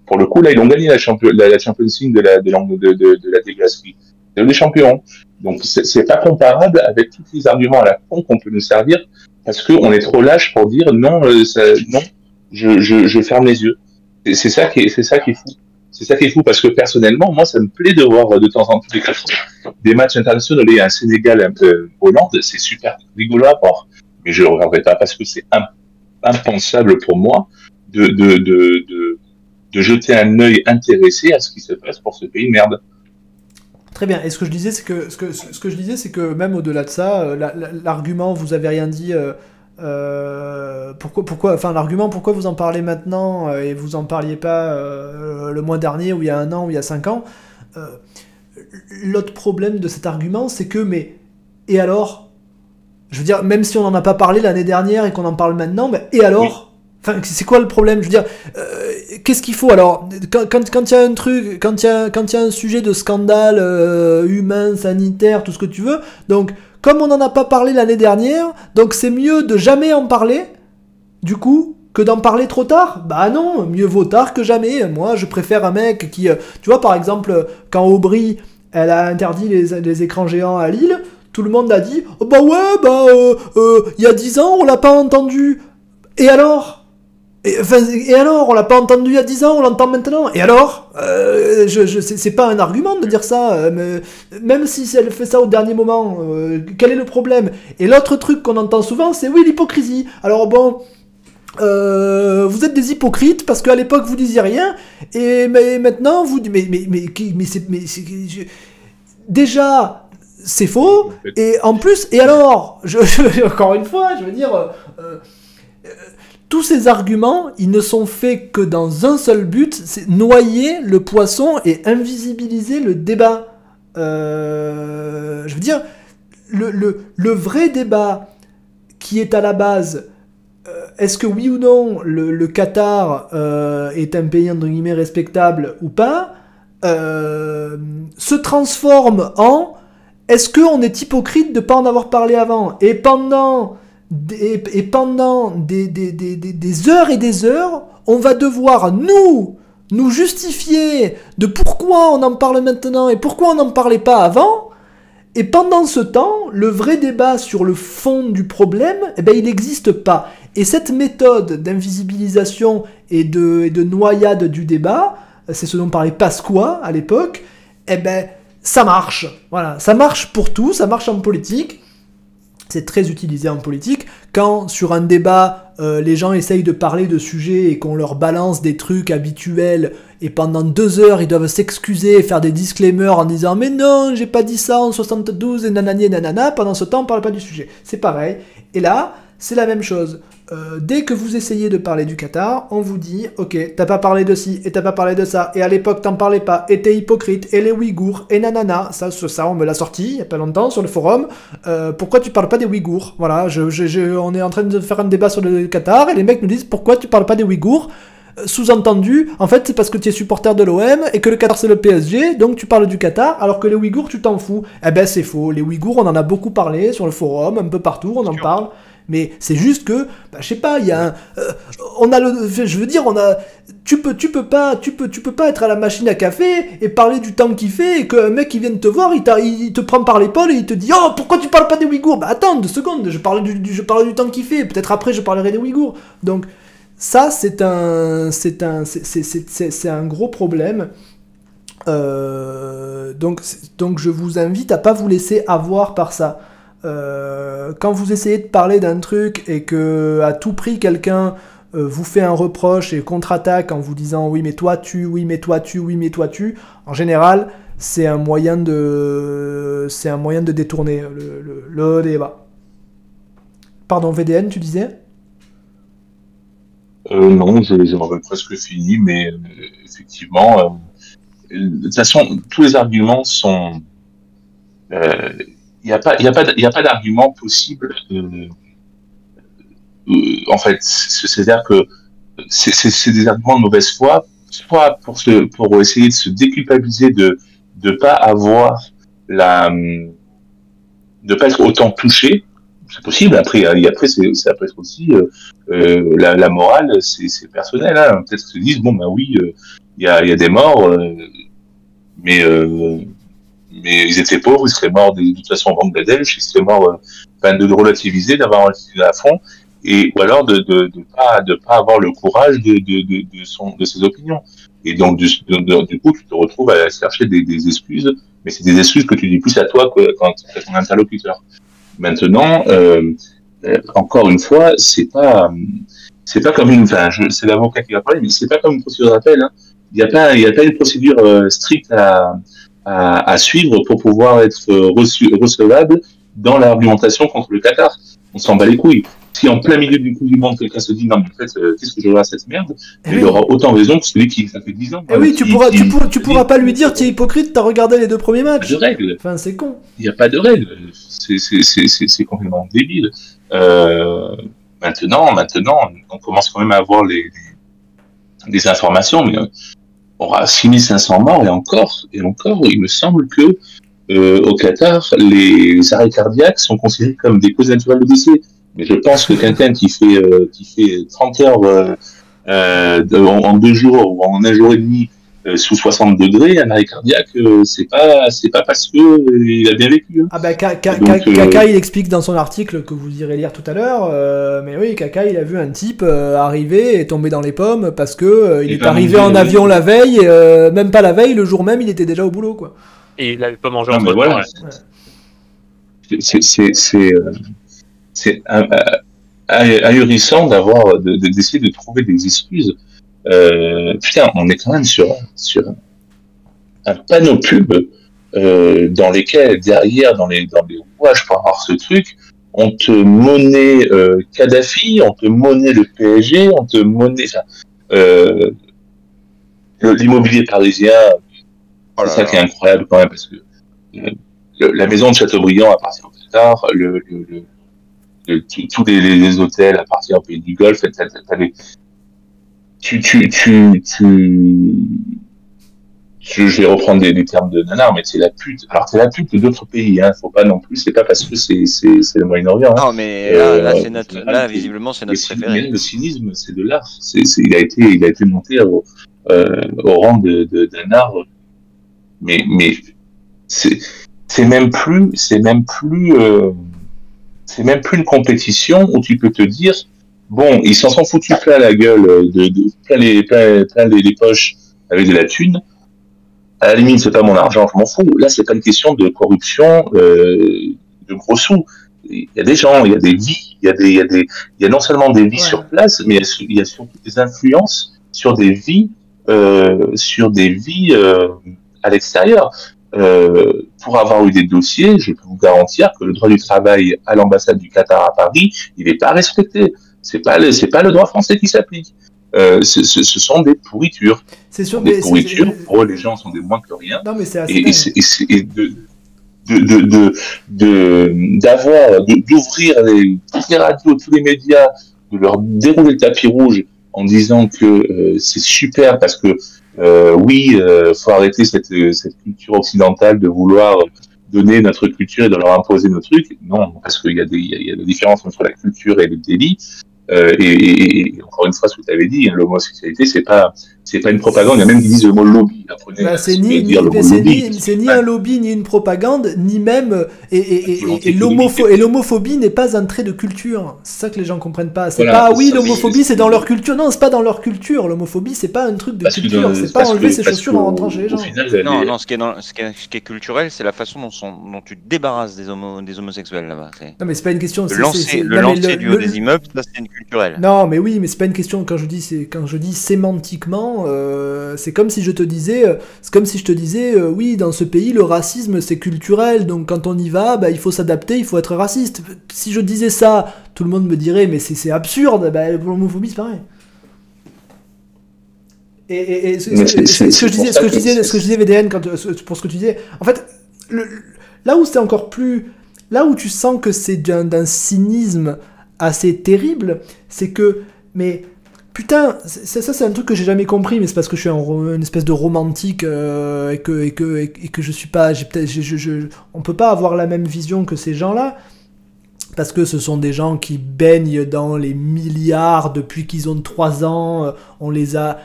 pour le coup là, ils ont gagné la, champion, la, la de la de, de, de, la. C'est des champions. Donc c'est pas comparable avec tous les arguments à la con qu'on peut nous servir parce qu'on est trop lâche pour dire non, euh, ça, non, je, je, je ferme les yeux. C'est ça qui est, c'est ça qui est fou. C'est ça qui est fou parce que personnellement, moi, ça me plaît de voir de temps en temps des, matchs internationaux. Il un Sénégal, un peu Hollande, c'est super rigolo à voir. Mais je le regarderai pas parce que c'est impensable pour moi de, de, de, de, de jeter un œil intéressé à ce qui se passe pour ce pays merde. Très bien. Et ce que je disais, c'est que ce que, ce que je disais, c'est que même au-delà de ça, euh, l'argument, vous avez rien dit. Euh, euh, pourquoi, pourquoi, enfin l'argument pourquoi vous en parlez maintenant euh, et vous en parliez pas euh, le mois dernier ou il y a un an ou il y a cinq ans. L'autre problème de cet argument, c'est que mais et alors, je veux dire, même si on n'en a pas parlé l'année dernière et qu'on en parle maintenant, mais et alors. Enfin, c'est quoi le problème? Je veux dire, qu'est-ce qu'il faut? Alors Quand il quand, y a un truc, quand il y quand y a un sujet de scandale humain, sanitaire, tout ce que tu veux, donc comme on n'en a pas parlé l'année dernière, donc c'est mieux de jamais en parler, du coup, que d'en parler trop tard? Bah non, mieux vaut tard que jamais. Moi, je préfère un mec qui... Euh, tu vois, par exemple, quand Aubry, elle a interdit les, écrans géants à Lille, tout le monde a dit oh, Bah ouais, bah, euh, euh, il y a 10 ans, on l'a pas entendu. Et alors? Et, alors, on l'a pas entendu il y a 10 ans, on l'entend maintenant. Et alors euh, je, je, C'est pas un argument de dire ça. Euh, mais même si elle fait ça au dernier moment, euh, quel est le problème? Et l'autre truc qu'on entend souvent, c'est oui, l'hypocrisie. Alors bon... vous êtes des hypocrites parce qu'à l'époque vous disiez rien et mais maintenant vous mais mais mais mais, c'est mais déjà c'est faux et en plus et alors je, encore une fois je veux dire tous ces arguments, ils ne sont faits que dans un seul but, c'est noyer le poisson et invisibiliser le débat. Euh, je veux dire, le, vrai débat qui est à la base, euh, est-ce que oui ou non le, Qatar euh, est un pays entre guillemets respectable ou pas, se transforme en est-ce qu'on est hypocrite de ne pas en avoir parlé avant? Et pendant et, pendant des, heures et des heures, on va devoir nous nous justifier de pourquoi on en parle maintenant et pourquoi on n'en parlait pas avant. Et pendant ce temps, le vrai débat sur le fond du problème, eh ben, il n'existe pas. Et cette méthode d'invisibilisation et de, et de noyade du débat, c'est ce dont parlait Pasqua à l'époque, eh ben, ça marche. Voilà, ça marche pour tout, ça marche en politique c'est très utilisé en politique. Quand sur un débat, euh, les gens essayent de parler de sujets et qu'on leur balance des trucs habituels et pendant deux heures ils doivent s'excuser et faire des disclaimers en disant mais non j'ai pas dit ça en 72 et nanani et nanana, pendant ce temps on parle pas du sujet. C'est pareil. Et là, c'est la même chose. Euh, dès que vous essayez de parler du Qatar, on vous dit, ok, t'as pas parlé de ci, et t'as pas parlé de ça, et à l'époque t'en parlais pas, et t'es hypocrite, et les Ouïghours, et nanana, ça, ça, on me l'a sorti il y a pas longtemps sur le forum, euh, pourquoi tu parles pas des Ouïghours? Voilà, je, je, on est en train de faire un débat sur le Qatar, et les mecs nous disent, pourquoi tu parles pas des Ouïghours? Euh, sous-entendu, en fait, c'est parce que tu es supporter de l'OM et que le Qatar c'est le PSG, donc tu parles du Qatar, alors que les Ouïghours tu t'en fous. Eh ben c'est faux. Les Ouïghours, on en a beaucoup parlé sur le forum, un peu partout, on en parle. Mais c'est juste que, bah, je sais pas, il y a un, euh, on a le, je veux dire, on a, tu peux, tu peux pas, tu peux, tu peux pas être à la machine à café et parler du temps qu'il fait et qu'un mec qui vient te voir, il, te prend par l'épaule et il te dit, oh, pourquoi tu parles pas des Ouïghours? Bah attends deux secondes, je parle du, je parle du temps qu'il fait, peut-être après je parlerai des Ouïghours. Donc ça, c'est un, c'est un, c'est un gros problème. Euh, donc, donc je vous invite à pas vous laisser avoir par ça. Euh, quand vous essayez de parler d'un truc et que à tout prix quelqu'un euh, vous fait un reproche et contre-attaque en vous disant oui mais toi tu, oui mais toi tu, oui mais toi tu, en général, c'est un moyen de, c'est un moyen de détourner le, débat. Pardon, VDN, tu disais? Euh, non, avais presque fini, mais euh, effectivement, de toute façon, tous les arguments sont. Il n'y a pas, il a pas, il a pas d'argument possible. euh, en fait, c'est- c'est-à-dire que c'est- des arguments de mauvaise foi, soit pour se, pour essayer de se déculpabiliser de de pas avoir la, de pas être autant touché. C'est possible. Après, et après, ça peut aussi euh, euh, la, la morale, c'est personnel. Hein. Peut-être qu'ils se disent bon ben oui, euh, il y, a, y a des morts, euh, mais euh, mais ils étaient pauvres, ils seraient morts de, toute façon au Bangladesh, ils seraient morts. euh, Enfin, de, relativiser, d'avoir relativisé à fond, et ou alors de de, pas de pas avoir le courage de de, de, son de ses opinions. Et donc du, coup, tu te retrouves à chercher des, excuses, mais c'est des excuses que tu dis plus à toi que tu ton interlocuteur. Maintenant, euh, euh, encore une fois, c'est pas, c'est pas comme une, enfin, c'est l'avocat qui va parler, mais c'est pas comme une procédure d'appel. hein. Il n'y a pas, il a pas une procédure stricte à, à, à suivre pour pouvoir être reçu, recevable dans l'argumentation contre le Qatar. On s'en bat les couilles. Si en plein milieu du coup du monde, quelqu'un se dit non, mais en fait, euh, qu'est-ce que je vois à cette merde, Eh il oui. aura autant raison que celui qui, ça fait 10 ans. Eh oui, tu qui- pourras, tu, pourras, tu pourras pas lui dire, tu es hypocrite, t'as regardé les deux premiers Pas matchs. de règles. Enfin, c'est con. Il n'y a pas de règle. C'est- complètement débile. Euh, maintenant, maintenant, on commence quand même à avoir les, les- des informations, mais euh, aura 6500 morts et encore, et encore, il me semble que euh, au Qatar, les arrêts cardiaques sont considérés comme des causes naturelles de décès. Mais je pense que quelqu'un qui fait euh, qui fait 30 heures euh, euh, en, deux jours ou en un jour et demi sous 60 degrés, un arrêt cardiaque, euh, c'est pas c'est pas parce que euh, il a bien vécu. hein. Ah bah Ka- Ka- Donc, Ka- euh, Kaka il explique dans son article que vous irez lire tout à l'heure, euh, mais oui Kaka il a vu un type euh, arriver et tomber dans les pommes parce que euh, il Et est arrivé en euh, avion la veille, euh, même pas la veille, le jour même il était déjà au boulot quoi. Et il avait pas mangé mais voilà. ouais. C'est c'est c'est euh, c'est euh, euh, ahurissant d'avoir de- de- d'essayer de trouver des excuses. Euh, putain, on est quand même sur sur un panneau pub euh, dans lesquels derrière dans les dans les rouages pour avoir ce truc, on te monnaie euh, Kadhafi, on te monnaie le PSG, on te monnaie euh, l'immobilier parisien. Oh c'est ça qui est incroyable quand même parce que le- la maison de Chateaubriand appartient au Qatar, le, le, tous- les, les, les hôtels appartiennent au pays du Golfe. t'as- t'as- t'as les- Tu, tu, tu, tu, je, je vais reprendre des, des termes de nanar, mais c'est la pute. Alors c'est la pute d'autres pays, hein. Faut pas non plus. C'est pas parce que c'est c'est c'est le Moyen-Orient. Hein. Non, mais là, Euh, là, c'est notre, là, visiblement, c'est notre cynisme, préféré. le cynisme, c'est de l'art. C'est, c'est- il a été, il a été monté au, euh, au rang de, d'un art. Mais, mais c'est, c'est même plus, c'est même plus, euh, c'est même plus une compétition où tu peux te dire, bon, ils s'en sont foutus plein la gueule, de, de plein les, plein, plein les, les poches avec de la thune. À la limite, c'est pas mon argent, je m'en fous. Là, c'est pas une question de corruption, euh, de gros sous. Il y a des gens, il y a des vies, il y a des, il y a des, il y a non seulement des vies Ouais. sur place, mais il y, a, il y a surtout des influences sur des vies, euh, sur des vies euh, à l'extérieur. Euh, pour avoir eu des dossiers, je peux vous garantir que le droit du travail à l'ambassade du Qatar à Paris, il n'est pas respecté. C'est pas le, c'est pas le droit français qui s'applique. Euh, ce, ce, ce sont des pourritures. C'est sûr, Des mais pourritures. Pour eux, les gens sont des moins que rien non mais c'est assez. et, et, et de de de de de- d'avoir de- d'ouvrir les toutes les radios tous les médias de leur dérouler le tapis rouge en disant que euh, c'est super parce que euh, oui euh, faut arrêter cette cette culture occidentale de vouloir donner notre culture et de leur imposer nos trucs non parce qu'il y a des il y a- il y a des différences entre la culture et le délit et, et- et encore une fois ce que tu avais dit hein, l'homosexualité c'est pas c'est pas une propagande. Il y a même qui disent le mot lobby. Apprenez Bah, c'est ni, ni- le mot lobby. ni, c'est ni un lobby, ni une propagande, ni même. euh, Et, l'homophobie n'est pas un trait de culture. C'est ça que les gens comprennent pas. C'est Voilà, pas, oui, l'homophobie c'est- dans leur culture. Non, c'est pas dans leur culture. L'homophobie c'est pas un truc de Parce culture. C'est pas enlever que- ses chaussures en rentrant chez les gens. final, Non, ce qui est, dans- ce qui est, ce qui est culturel, c'est la façon dont, tu te débarrasses des, homo, des homosexuels là-bas. Non, mais c'est pas une question. Le lancer, le lancer du haut des immeubles, ça c'est une culturelle. Non, mais oui, mais c'est pas une question. Quand je dis, c'est euh, c'est comme si je te disais, euh, c'est comme si je te disais, euh, oui, dans ce pays, le racisme c'est culturel, donc quand on y va, bah, il faut s'adapter, il faut être raciste. Si je disais ça, tout le monde me dirait, mais c'est absurde. Bah, l'homophobie, c'est pareil. Et, et- et ce, que je disais, ce que je disais, c'est- ce que je disais VDN quand, pour ce que tu disais, en fait, le- là où c'est encore plus, là où tu sens que c'est d'un cynisme assez terrible, c'est que, mais putain, ça c'est un truc que j'ai jamais compris, mais c'est parce que je suis un une espèce de romantique euh, et que et que et que je suis pas, j'ai j'ai- on peut pas avoir la même vision que ces gens-là. Parce que ce sont des gens qui baignent dans les milliards depuis qu'ils ont 3 ans, euh, on les a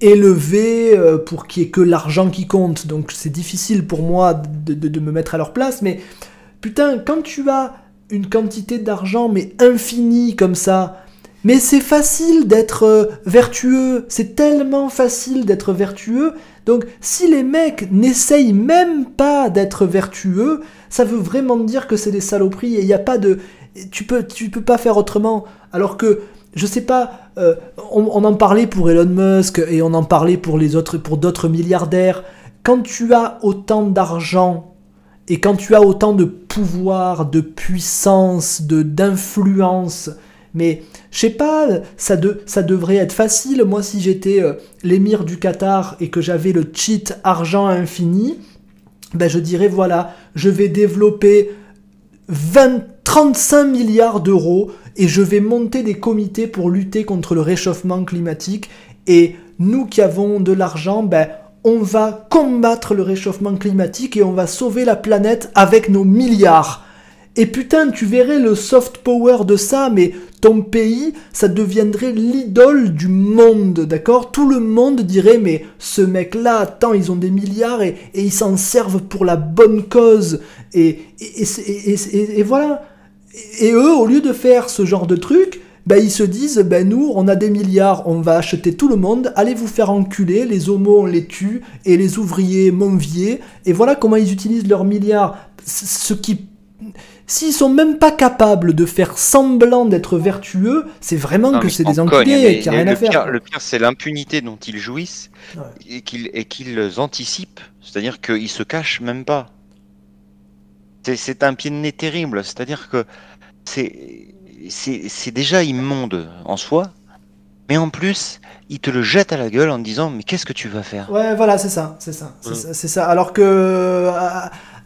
élevés euh, pour qu'il y ait que l'argent qui compte. Donc c'est difficile pour moi de, de- de me mettre à leur place, mais putain, quand tu as une quantité d'argent mais infinie comme ça, mais c'est facile d'être euh, vertueux, c'est tellement facile d'être vertueux. Donc si les mecs n'essayent même pas d'être vertueux, ça veut vraiment dire que c'est des saloperies et il n'y a pas de... Tu peux, tu peux pas faire autrement. Alors que, je sais pas, euh, on, on en parlait pour Elon Musk et on en parlait pour les autres, pour d'autres milliardaires. Quand tu as autant d'argent et quand tu as autant de pouvoir, de puissance, de d'influence, mais je sais pas, ça, de, ça devrait être facile. Moi, si j'étais euh, l'émir du Qatar et que j'avais le cheat argent infini, ben je dirais voilà, je vais développer 20, 35 milliards d'euros et je vais monter des comités pour lutter contre le réchauffement climatique. Et nous qui avons de l'argent, ben, on va combattre le réchauffement climatique et on va sauver la planète avec nos milliards. Et putain, tu verrais le soft power de ça, mais ton pays, ça deviendrait l'idole du monde, d'accord? Tout le monde dirait, mais ce mec-là, attends, ils ont des milliards et, ils s'en servent pour la bonne cause. Et, voilà. Et, eux, au lieu de faire ce genre de truc, ben, ils se disent, ben nous, on a des milliards, on va acheter tout le monde, allez vous faire enculer, les homos, on les tue, et les ouvriers, monviers, et voilà comment ils utilisent leurs milliards. Ce qui S'ils sont même pas capables de faire semblant d'être vertueux, c'est vraiment Non, que c'est des enculés mais et qu'il n'y a rien à faire. pire- le pire, c'est l'impunité dont ils jouissent Ouais. et qu'ils anticipent. C'est-à-dire qu'ils se cachent même pas. C'est- un pied de nez terrible. C'est-à-dire que c'est déjà immonde en soi, mais en plus, ils te le jettent à la gueule en te disant mais qu'est-ce que tu vas faire? Ouais, voilà, c'est ça, c'est ça, c'est Mm. ça, c'est ça. Alors que, euh,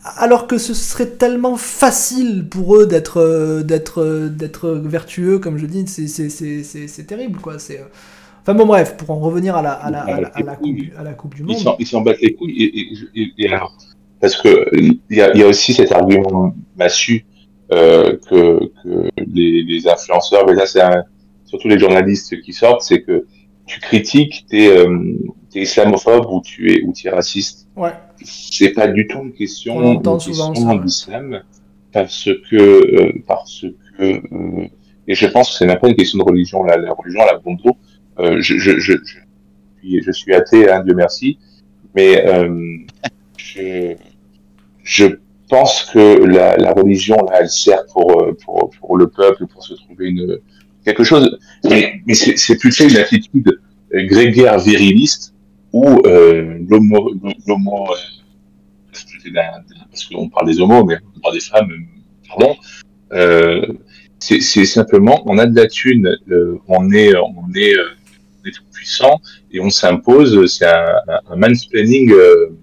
alors que ce serait tellement facile pour eux d'être, euh, d'être, euh, d'être vertueux, comme je dis, c'est, c'est, c'est, terrible, quoi. C'est. euh, Enfin bon, bref, pour en revenir à la, à la, à la, à la coupe, du- à la coupe du Ils monde. ils s'en battent les couilles. Et, et- et- et alors, parce que il y a, il y a aussi cet argument massu que, que les, les influenceurs, mais là c'est surtout les journalistes qui sortent, c'est que tu critiques, t'es, t'es islamophobe ou tu es ou es raciste. Ouais. C'est pas du tout une question, On une d'islam, parce que euh, parce que euh, et je pense que c'est même pas une question de religion. La, la religion, la bon dos. Euh, je, je, je, je, suis, je suis athée, hein, Dieu merci, mais euh, je, je pense que la, la religion, là, elle sert pour, euh, pour, pour le peuple, pour se trouver une, quelque chose. Mais, mais c'est plutôt une attitude grégaire viriliste où euh, l'homo, l'homo, euh, parce qu'on parle des homos, mais on parle des femmes, euh, pardon. Euh, c'est c'est simplement, on a de la thune, euh, on est, on est, on est tout puissant et on s'impose. C'est un, un, mansplaining euh,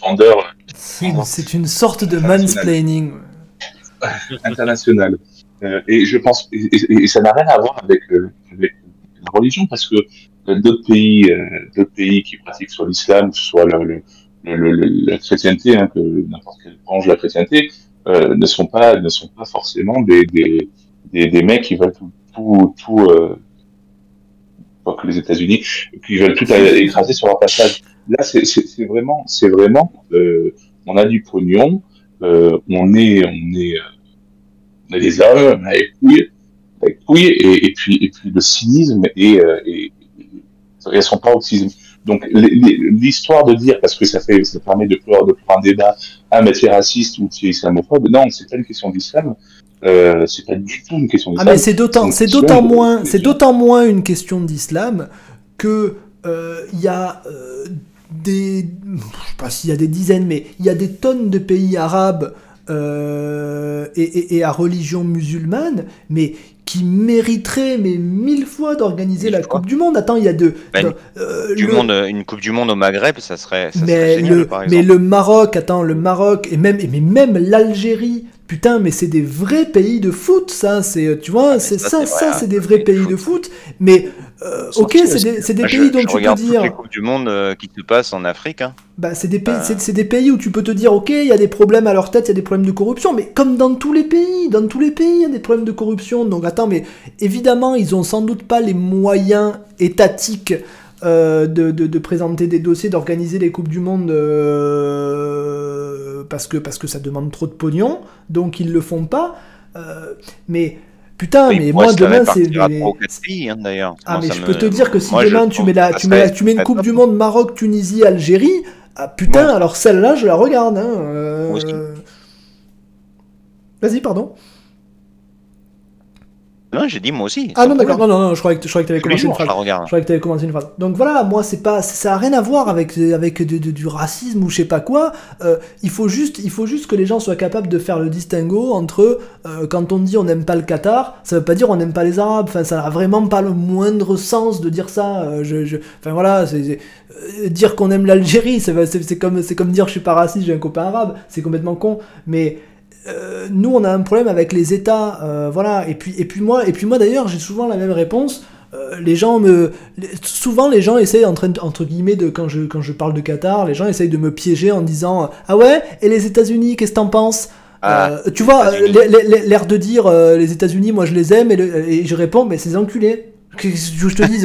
vendeur C'est une, c'est une sorte de mansplaining. international. Et je pense, et, et- et ça n'a rien à voir avec, avec la religion, parce que d'autres pays, euh, d'autres pays qui pratiquent soit l'islam, soit le, le, le- la chrétienté, hein, que n'importe quelle branche de la chrétienté, euh, ne sont pas, ne sont pas forcément des, des, des, des mecs qui veulent tout, tout, tout, euh, pas que les États-Unis, qui veulent tout écraser sur leur passage. Là, c'est vraiment, c'est vraiment, euh, on a du pognon, euh, on est, on est, euh, on est des hommes, avec couilles, avec couilles, et, et, puis, et puis le cynisme et, euh, et, et son paroxysme. Donc l'histoire de dire, parce que ça fait, ça permet de faire, de faire un débat, ah mais tu es raciste ou tu es islamophobe, non, c'est pas une question d'islam, euh, c'est pas du tout une question d'islam. Ah mais c'est d'autant, c'est d'autant moins, c'est d'autant moins une question d'islam que euh, il y a euh, des, je sais pas s'il y a des dizaines, mais il y a des tonnes de pays arabes euh, et, et, et, à religion musulmane, mais qui mériterait mais mille fois d'organiser la Coupe du Monde. Attends, il y a deux. Ben, euh, du le... monde, une Coupe du Monde au Maghreb, ça serait. Ça mais, serait génial, le, par mais le Maroc, attends, le Maroc et même, et même l'Algérie. Putain, mais c'est des vrais pays de foot, ça. C'est, tu vois, c'est ça, ça, c'est des vrais pays de foot. Mais euh, ok, c'est des, pays dont je tu peux dire. les coupes du monde euh, qui se passent en Afrique. Hein. Bah, c'est des pays, euh... c'est des pays où tu peux te dire, ok, il y a des problèmes à leur tête, il y a des problèmes de corruption, mais comme dans tous les pays, dans tous les pays, il y a des problèmes de corruption. Donc attends, mais évidemment, ils ont sans doute pas les moyens étatiques euh, de, de, de, présenter des dossiers, d'organiser les coupes du monde euh, parce que parce que ça demande trop de pognon, donc ils le font pas. Euh, mais Putain, Oui, mais moi, demain c'est. mais- hein. Ah, Moi, mais je me- peux te dire que si moi, demain tu mets, la, tu mets, la- tu mets une Coupe du Monde Maroc, Tunisie, Algérie, ah putain, Bon. alors celle-là, je la regarde. Hein. Vas-y, pardon. Non, j'ai dit moi aussi. Ah non, d'accord, non, non, non, je croyais que, je croyais que tu avais commencé une jours, je phrase. regarde. Je croyais que tu avais commencé une phrase. Donc voilà, moi, c'est pas, ça a rien à voir avec, avec de- de- du racisme ou je sais pas quoi. Euh, il, faut juste, il faut juste que les gens soient capables de faire le distinguo entre euh, quand on dit on n'aime pas le Qatar, ça veut pas dire on n'aime pas les Arabes. Enfin, ça n'a vraiment pas le moindre sens de dire ça. Euh, je, je- Enfin voilà, c'est, dire qu'on aime l'Algérie, c'est, comme, c'est comme dire je suis pas raciste, j'ai un copain arabe. C'est complètement con. Mais euh, nous on a un problème avec les États, euh, voilà. Et puis et puis moi et puis moi d'ailleurs j'ai souvent la même réponse. Euh, les gens me, souvent les gens essayent en train de- entre guillemets de quand je quand je parle de Qatar, les gens essayent de me piéger en disant ah ouais? Et les États-Unis qu'est-ce que t'en penses Ah, Tu vois l'air- de dire les États-Unis moi je les aime et, le- et je réponds mais c'est des enculés. Qu'est-ce que je te dis,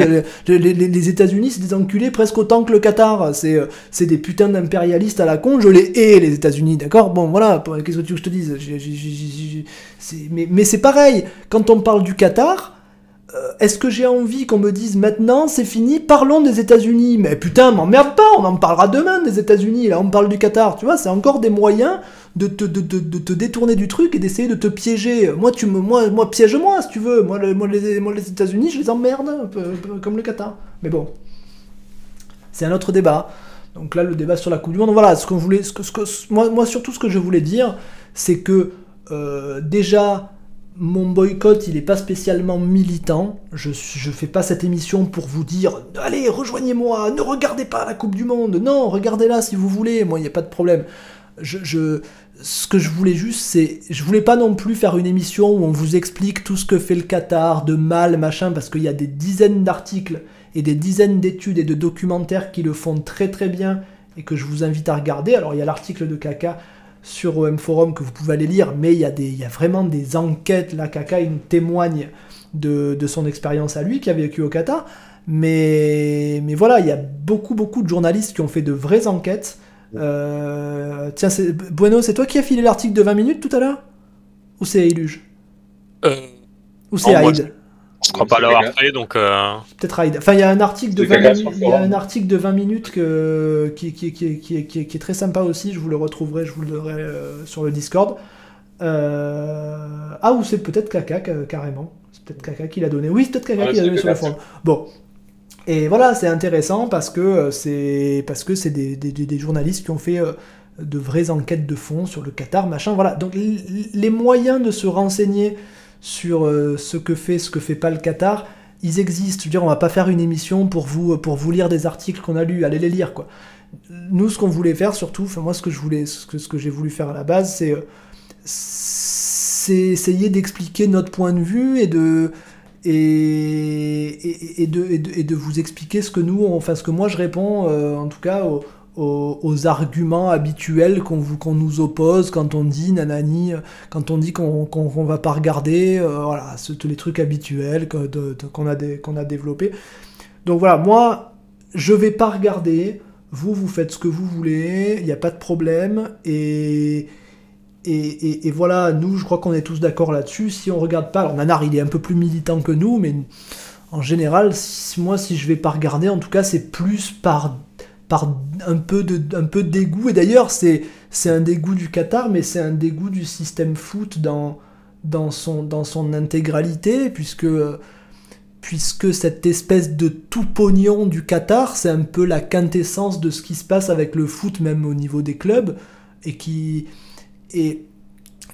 les, États-Unis, c'est des enculés presque autant que le Qatar. C'est, euh, c'est des putains d'impérialistes à la con. Je les hais, les États-Unis, d'accord? Bon, voilà, qu'est-ce que tu veux que je te dise? Mais c'est pareil, quand on parle du Qatar, euh, est-ce que j'ai envie qu'on me dise maintenant, c'est fini, parlons des États-Unis? Mais putain, m'emmerde pas, on en parlera demain des États-Unis, là, on parle du Qatar, tu vois, c'est encore des moyens de te, de, de- de te détourner du truc et d'essayer de te piéger. Moi, tu me, moi, moi piège-moi si tu veux. Moi, moi, les, moi, les États-Unis, je les emmerde, comme le Qatar. Mais bon, c'est un autre débat. Donc là, le débat sur la Coupe du Monde, voilà, ce qu'on voulait, ce que, ce que- moi, moi, surtout, ce que je voulais dire, c'est que euh, déjà, mon boycott, il n'est pas spécialement militant. Je je fais pas cette émission pour vous dire, allez, rejoignez-moi, ne regardez pas la Coupe du Monde. Non, regardez-la si vous voulez. Moi, il n'y a pas de problème. Je, ce que je voulais juste, c'est, je voulais pas non plus faire une émission où on vous explique tout ce que fait le Qatar de mal, machin, parce qu'il y a des dizaines d'articles et des dizaines d'études et de documentaires qui le font très très bien et que je vous invite à regarder. Alors il y a l'article de Kaka sur OM Forum que vous pouvez aller lire, mais il y a, des, vraiment des enquêtes. Là, Kaka il témoigne de, de son expérience à lui qui a vécu au Qatar. Mais, mais voilà, il y a beaucoup beaucoup de journalistes qui ont fait de vraies enquêtes. Euh, tiens, c'est- Bueno, c'est toi qui as filé l'article de 20 minutes tout à l'heure? Ou c'est Iluge Euh, Ou c'est moi, Hyde je crois pas l'avoir fait, donc euh, Peut-être Hyde. Enfin, il y a un article de C'est 20 Kaka minutes, il y a un article de 20 minutes que, qui, qui, qui, qui, qui- qui est très sympa aussi. Je vous le retrouverai, je vous le donnerai euh, sur le Discord. Euh, Ah, ou c'est peut-être Kaka ca- carrément. C'est peut-être Kaka qui l'a donné. Oui, c'est peut-être Kaka Ouais, qui l'a donné sur le Kaka. forum. Bon. Et voilà, c'est intéressant parce que euh, c'est c'est des, des, journalistes qui ont fait euh, de vraies enquêtes de fond sur le Qatar, machin. Voilà. Donc les moyens de se renseigner sur euh, ce que fait, ce que fait pas le Qatar, ils existent. Je veux dire, on va pas faire une émission pour vous, pour vous lire des articles qu'on a lus, allez les lire, quoi. Nous, ce qu'on voulait faire, surtout, enfin, moi, ce que je ce que, ce que j'ai voulu faire à la base, c'est, c'est essayer d'expliquer notre point de vue et de, et, et, et de, et, de, vous expliquer ce que nous, enfin, ce que moi je réponds, euh, en tout cas, aux, aux- arguments habituels qu'on qu'on nous oppose quand on dit nanani, quand on dit qu'on qu'on qu'on va pas regarder, euh, voilà, tous les trucs habituels qu'on a, dé- a développés. Donc voilà, moi, je vais pas regarder. Vous, vous faites ce que vous voulez, il n'y a pas de problème. Et, et, voilà, nous, je crois qu'on est tous d'accord là-dessus. Si on regarde pas, alors Nanar, il est un peu plus militant que nous, mais en général, moi, si je vais pas regarder, en tout cas, c'est plus par, par un, peu de, un peu de dégoût. Et d'ailleurs, c'est c'est un dégoût du Qatar, mais c'est un dégoût du système foot dans, dans, son, dans son intégralité, puisque, puisque cette espèce de tout pognon du Qatar, c'est un peu la quintessence de ce qui se passe avec le foot, même au niveau des clubs, et qui. Et,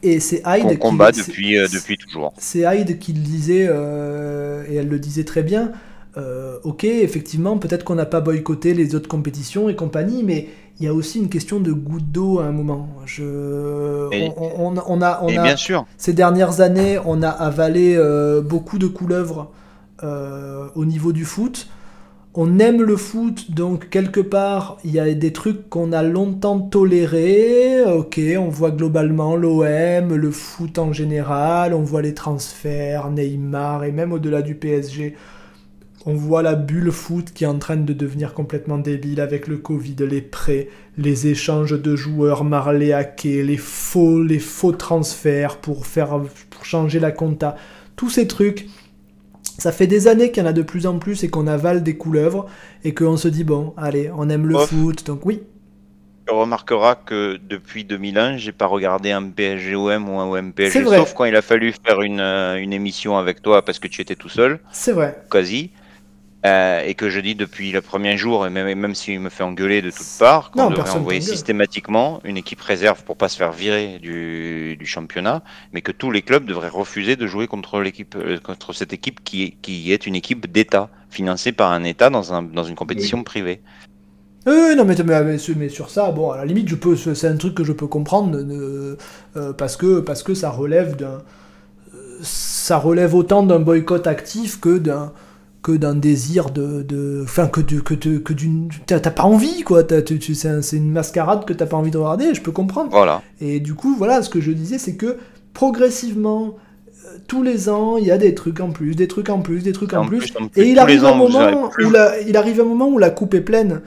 et c'est Hyde Qu'on qui- combat c'est- depuis, euh, depuis toujours. c'est Hyde qui le disait, euh, et elle le disait très bien. euh, ok, effectivement, peut-être qu'on n'a pas boycotté les autres compétitions et compagnie, mais il y a aussi une question de goutte d'eau à un moment. Je, Et- on, on- on a, on Et a- bien sûr, ces dernières années, on a avalé beaucoup de couleuvres au niveau du foot. On aime le foot, donc quelque part, il y a des trucs qu'on a longtemps tolérés. Ok, on voit globalement l'OM, le foot en général, on voit les transferts, Neymar, et même au-delà du PSG, on voit la bulle foot qui est en train de devenir complètement débile avec le Covid, les prêts, les échanges de joueurs marlés hackés, les faux, les faux transferts pour, pour changer la compta. Tous ces trucs, ça fait des années qu'il y en a de plus en plus et qu'on avale des couleuvres et qu'on se dit, bon, allez, on aime le Off. foot, donc oui. tu remarqueras que depuis 2001, j'ai pas regardé un PSG-OM ou un OM-PSG, sauf quand il a fallu faire une, euh, une émission avec toi parce que tu étais tout seul, C'est vrai. quasi. Euh, et que je dis depuis le premier jour, et même, même s'il me fait engueuler de toutes parts, qu'on devrait envoyer systématiquement une équipe réserve pour pas se faire virer du, du championnat, mais que tous les clubs devraient refuser de jouer contre l'équipe, euh, contre cette équipe qui, est- qui est une équipe d'État, financée par un État dans, un, dans une compétition privée. Euh, non, mais, mais, sur ça, bon, à la limite, je peux, c'est un truc que je peux comprendre euh, parce, que, parce que ça relève d'un. Ça relève autant d'un boycott actif que d'un que d'un désir de, de enfin que de, que de- que d'une t'as pas envie quoi t'as- tu- tu- c'est un- c'est une mascarade que t'as pas envie de regarder je peux comprendre Voilà. et du coup, voilà, ce que je disais, c'est que progressivement, euh, tous les ans, il y a des trucs en plus, des trucs en plus, des trucs en, En plus. plus, en plus, Et il arrive, un moment où la, il arrive un moment où la coupe est pleine.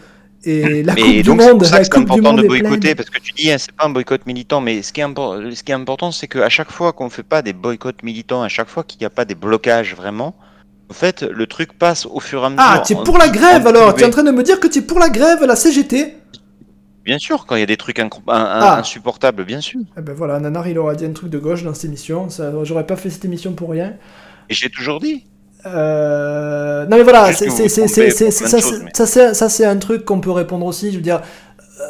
Et la Mais coupe du donc c'est monde, c'est du important de boycotter parce que tu dis hein, c'est pas un boycott militant mais ce qui est, impor- ce qui est important c'est qu'à chaque fois qu'on fait pas des boycotts militants à chaque fois qu'il n'y a pas des blocages vraiment en fait le truc passe au fur et à mesure. Ah, tu es en- pour la grève en alors Tu es en train de me dire que tu es pour la grève, la CGT Bien sûr quand il y a des trucs un- Ah. insupportables bien sûr. Eh ben voilà, Nanar, il aura dit un truc de gauche dans cette émission. Ça, j'aurais pas fait cette émission pour rien. Et j'ai toujours dit. Euh, Non mais voilà, c'est ça, c'est- un truc qu'on peut répondre aussi. Je veux dire,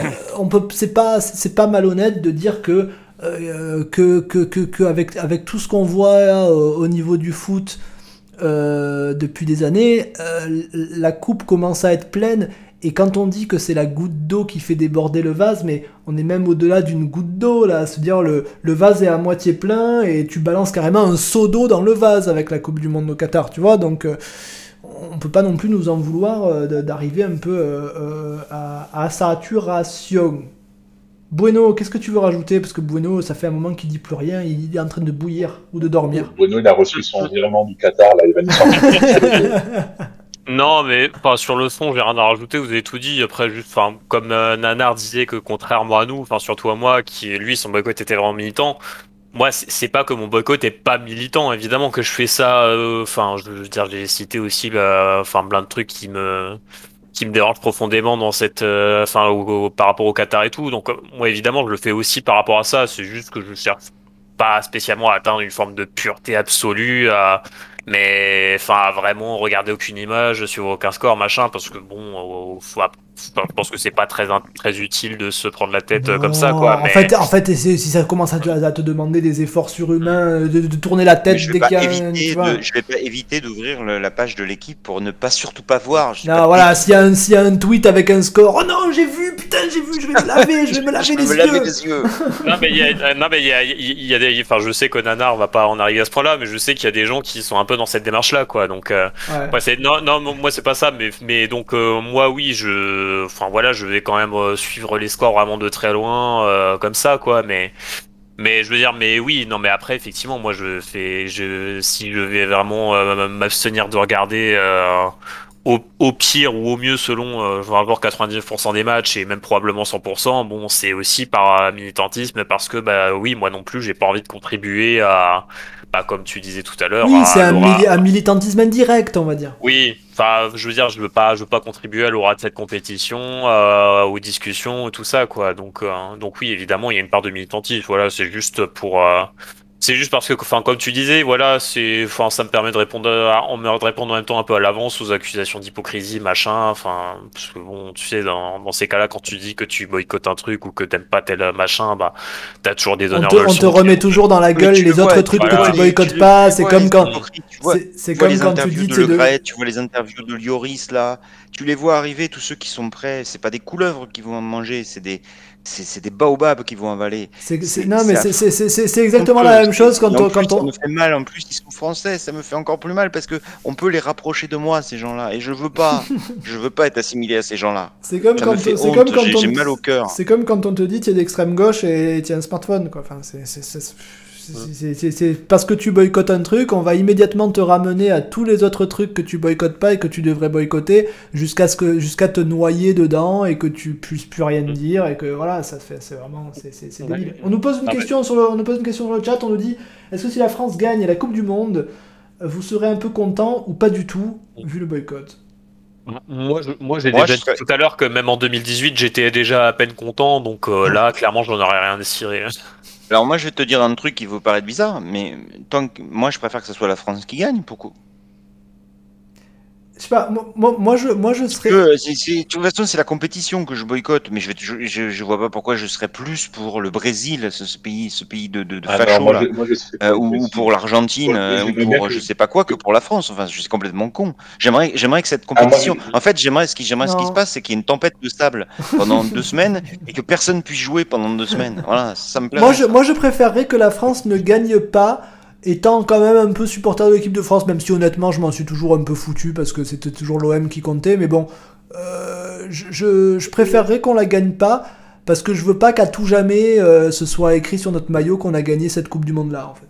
euh, on peut, c'est pas c'est pas malhonnête de dire que euh, que, que, que, que avec avec tout ce qu'on voit au niveau du foot euh, depuis des années, euh, la coupe commence à être pleine. Et quand on dit que c'est la goutte d'eau qui fait déborder le vase, mais on est même au-delà d'une goutte d'eau là, se dire le, le vase est à moitié plein et tu balances carrément un seau d'eau dans le vase avec la Coupe du Monde au Qatar, tu vois. Donc euh, on peut pas non plus nous en vouloir euh, d'arriver un peu à, à saturation. Bueno, qu'est-ce que tu veux rajouter? Parce que Bueno, ça fait un moment qu'il dit plus rien, il est en train de bouillir ou de dormir. Bruno, il a reçu son virement du Qatar, là, il va nous sortir. Non, mais enfin, sur le fond, j'ai rien à rajouter. Vous avez tout dit. Après, juste, enfin, comme euh, Nanar disait que contrairement à nous, enfin surtout à moi, qui lui, son boycott était vraiment militant. Moi, c'est c'est pas que mon boycott est pas militant. Évidemment que je fais ça. euh, Enfin, je veux dire, j'ai cité aussi, bah, enfin, plein de trucs qui me qui me dérangent profondément dans cette, euh, enfin, au- par rapport au Qatar et tout. Donc, euh, moi, évidemment, je le fais aussi par rapport à ça. C'est juste que je cherche pas spécialement à atteindre une forme de pureté absolue, à- mais enfin, vraiment regarder aucune image, suivre aucun score, machin, parce que bon, euh, faut- je pense que c'est pas très, très utile de se prendre la tête euh, comme ça, quoi. En Mais... fait, en fait si ça commence à te, à te demander des efforts surhumains, de, de tourner la tête je dès vais qu'il pas y a un. éviter tu vois. de, je vais pas éviter d'ouvrir la page de l'équipe pour ne pas surtout pas voir. Non, pas voilà, s'il y, a un- s'il y a un tweet avec un score, oh non, j'ai vu, putain, j'ai vu, je vais me laver, je vais me laver les me yeux. laver les yeux. non mais il y a, euh, non mais il y a, il y a des, enfin je sais que Nanar va pas en arriver à ce point-là, mais je sais qu'il y a des gens qui sont un peu dans cette démarche-là, quoi. Donc euh, Ouais. ouais, c'est non, non, moi c'est pas ça, mais mais donc euh, moi oui, je, enfin voilà, je vais quand même euh, suivre les scores vraiment de très loin, euh, comme ça, quoi. Mais mais je veux dire, mais oui, non, mais après effectivement, moi je fais, je si je vais vraiment euh, m'abstenir de regarder. au, pire ou au mieux selon euh, je avoir 99% des matchs et même probablement 100%, bon c'est aussi par militantisme parce que bah oui moi non plus j'ai pas envie de contribuer à bah, comme tu disais tout à l'heure. Oui, c'est un, l'aura- mili- un militantisme indirect, on va dire. Oui, enfin je veux dire je veux pas je veux pas contribuer à l'aura de cette compétition, euh, aux discussions tout ça quoi. Donc euh, donc oui évidemment il y a une part de militantisme. Voilà c'est juste pour euh, c'est juste parce que, enfin, comme tu disais, voilà, c'est, enfin, ça me permet de répondre, à- on me de répondre en même temps un peu à l'avance aux accusations d'hypocrisie, machin. Enfin, parce que bon, tu sais, dans, dans ces cas-là, quand tu dis que tu boycottes un truc ou que t'aimes pas tel machin, bah, t'as toujours des On donneurs te, de on te remet toujours dans la gueule les le autres vois, trucs voilà, que tu boycottes tu- pas. C'est comme quand. hypocrites, tu vois, C'est comme les quand tu interviews dis de c'est Le Gret, tu vois les interviews de Lioris là, tu les vois arriver, tous ceux qui sont prêts, c'est pas des couleuvres qui vont manger, c'est des, c'est des baobabs qui vont avaler. c'est- Non, mais c'est exactement la même chose quand on. Quand Ça on... me fait mal, en plus ils sont français, ça me fait encore plus mal parce que on peut les rapprocher de moi ces gens-là et je veux pas, je veux pas être assimilé à ces gens-là. C'est comme Ça quand c'est comme on j'ai mal au cœur. c'est comme quand on te dit tu es d'extrême gauche et tu as un smartphone quoi. Enfin, c'est c'est- parce que tu boycottes un truc, on va immédiatement te ramener à tous les autres trucs que tu boycottes pas et que tu devrais boycotter jusqu'à ce que jusqu'à te noyer dedans et que tu puisses plus rien dire et que voilà, ça fait c'est vraiment c'est débile. On nous pose une Ah ouais. question sur le on nous pose une question sur le chat, on nous dit est-ce que si la France gagne la Coupe du monde, vous serez un peu content ou pas du tout vu le boycott? Moi, je- moi, j'ai déjà je serais- dit tout à l'heure que même en 2018, j'étais déjà à peine content, donc euh, là, clairement, j'en aurais rien à cirer. Alors moi je vais te dire un truc qui vous paraître bizarre, mais tant que moi je préfère que ce soit la France qui gagne. Pourquoi Je sais pas, moi, moi, je moi je serais c'est- de toute façon, c'est la compétition que je boycotte, mais je, vais, je, je, je vois pas pourquoi je serais plus pour le Brésil, ce, ce pays, ce pays de, de, de Ah là, euh, ou, pour l'Argentine, euh, ou pour je sais pas quoi, que pour la France. Enfin, je suis complètement con. J'aimerais, j'aimerais que cette Ah, moi, compétition. je- En fait, j'aimerais ce qui, j'aimerais ce qui se passe, c'est qu'il y ait une tempête de sable pendant deux semaines et que personne puisse jouer pendant deux semaines. Voilà, ça me plaît. Moi je, moi, je préférerais que la France ne gagne pas, étant quand même un peu supporter de l'équipe de France, même si honnêtement, je m'en suis toujours un peu foutu parce que c'était toujours l'OM qui comptait. Mais bon, euh, je, je, je préférerais qu'on la gagne pas parce que je veux pas qu'à tout jamais euh, ce soit écrit sur notre maillot qu'on a gagné cette Coupe du Monde là, en fait.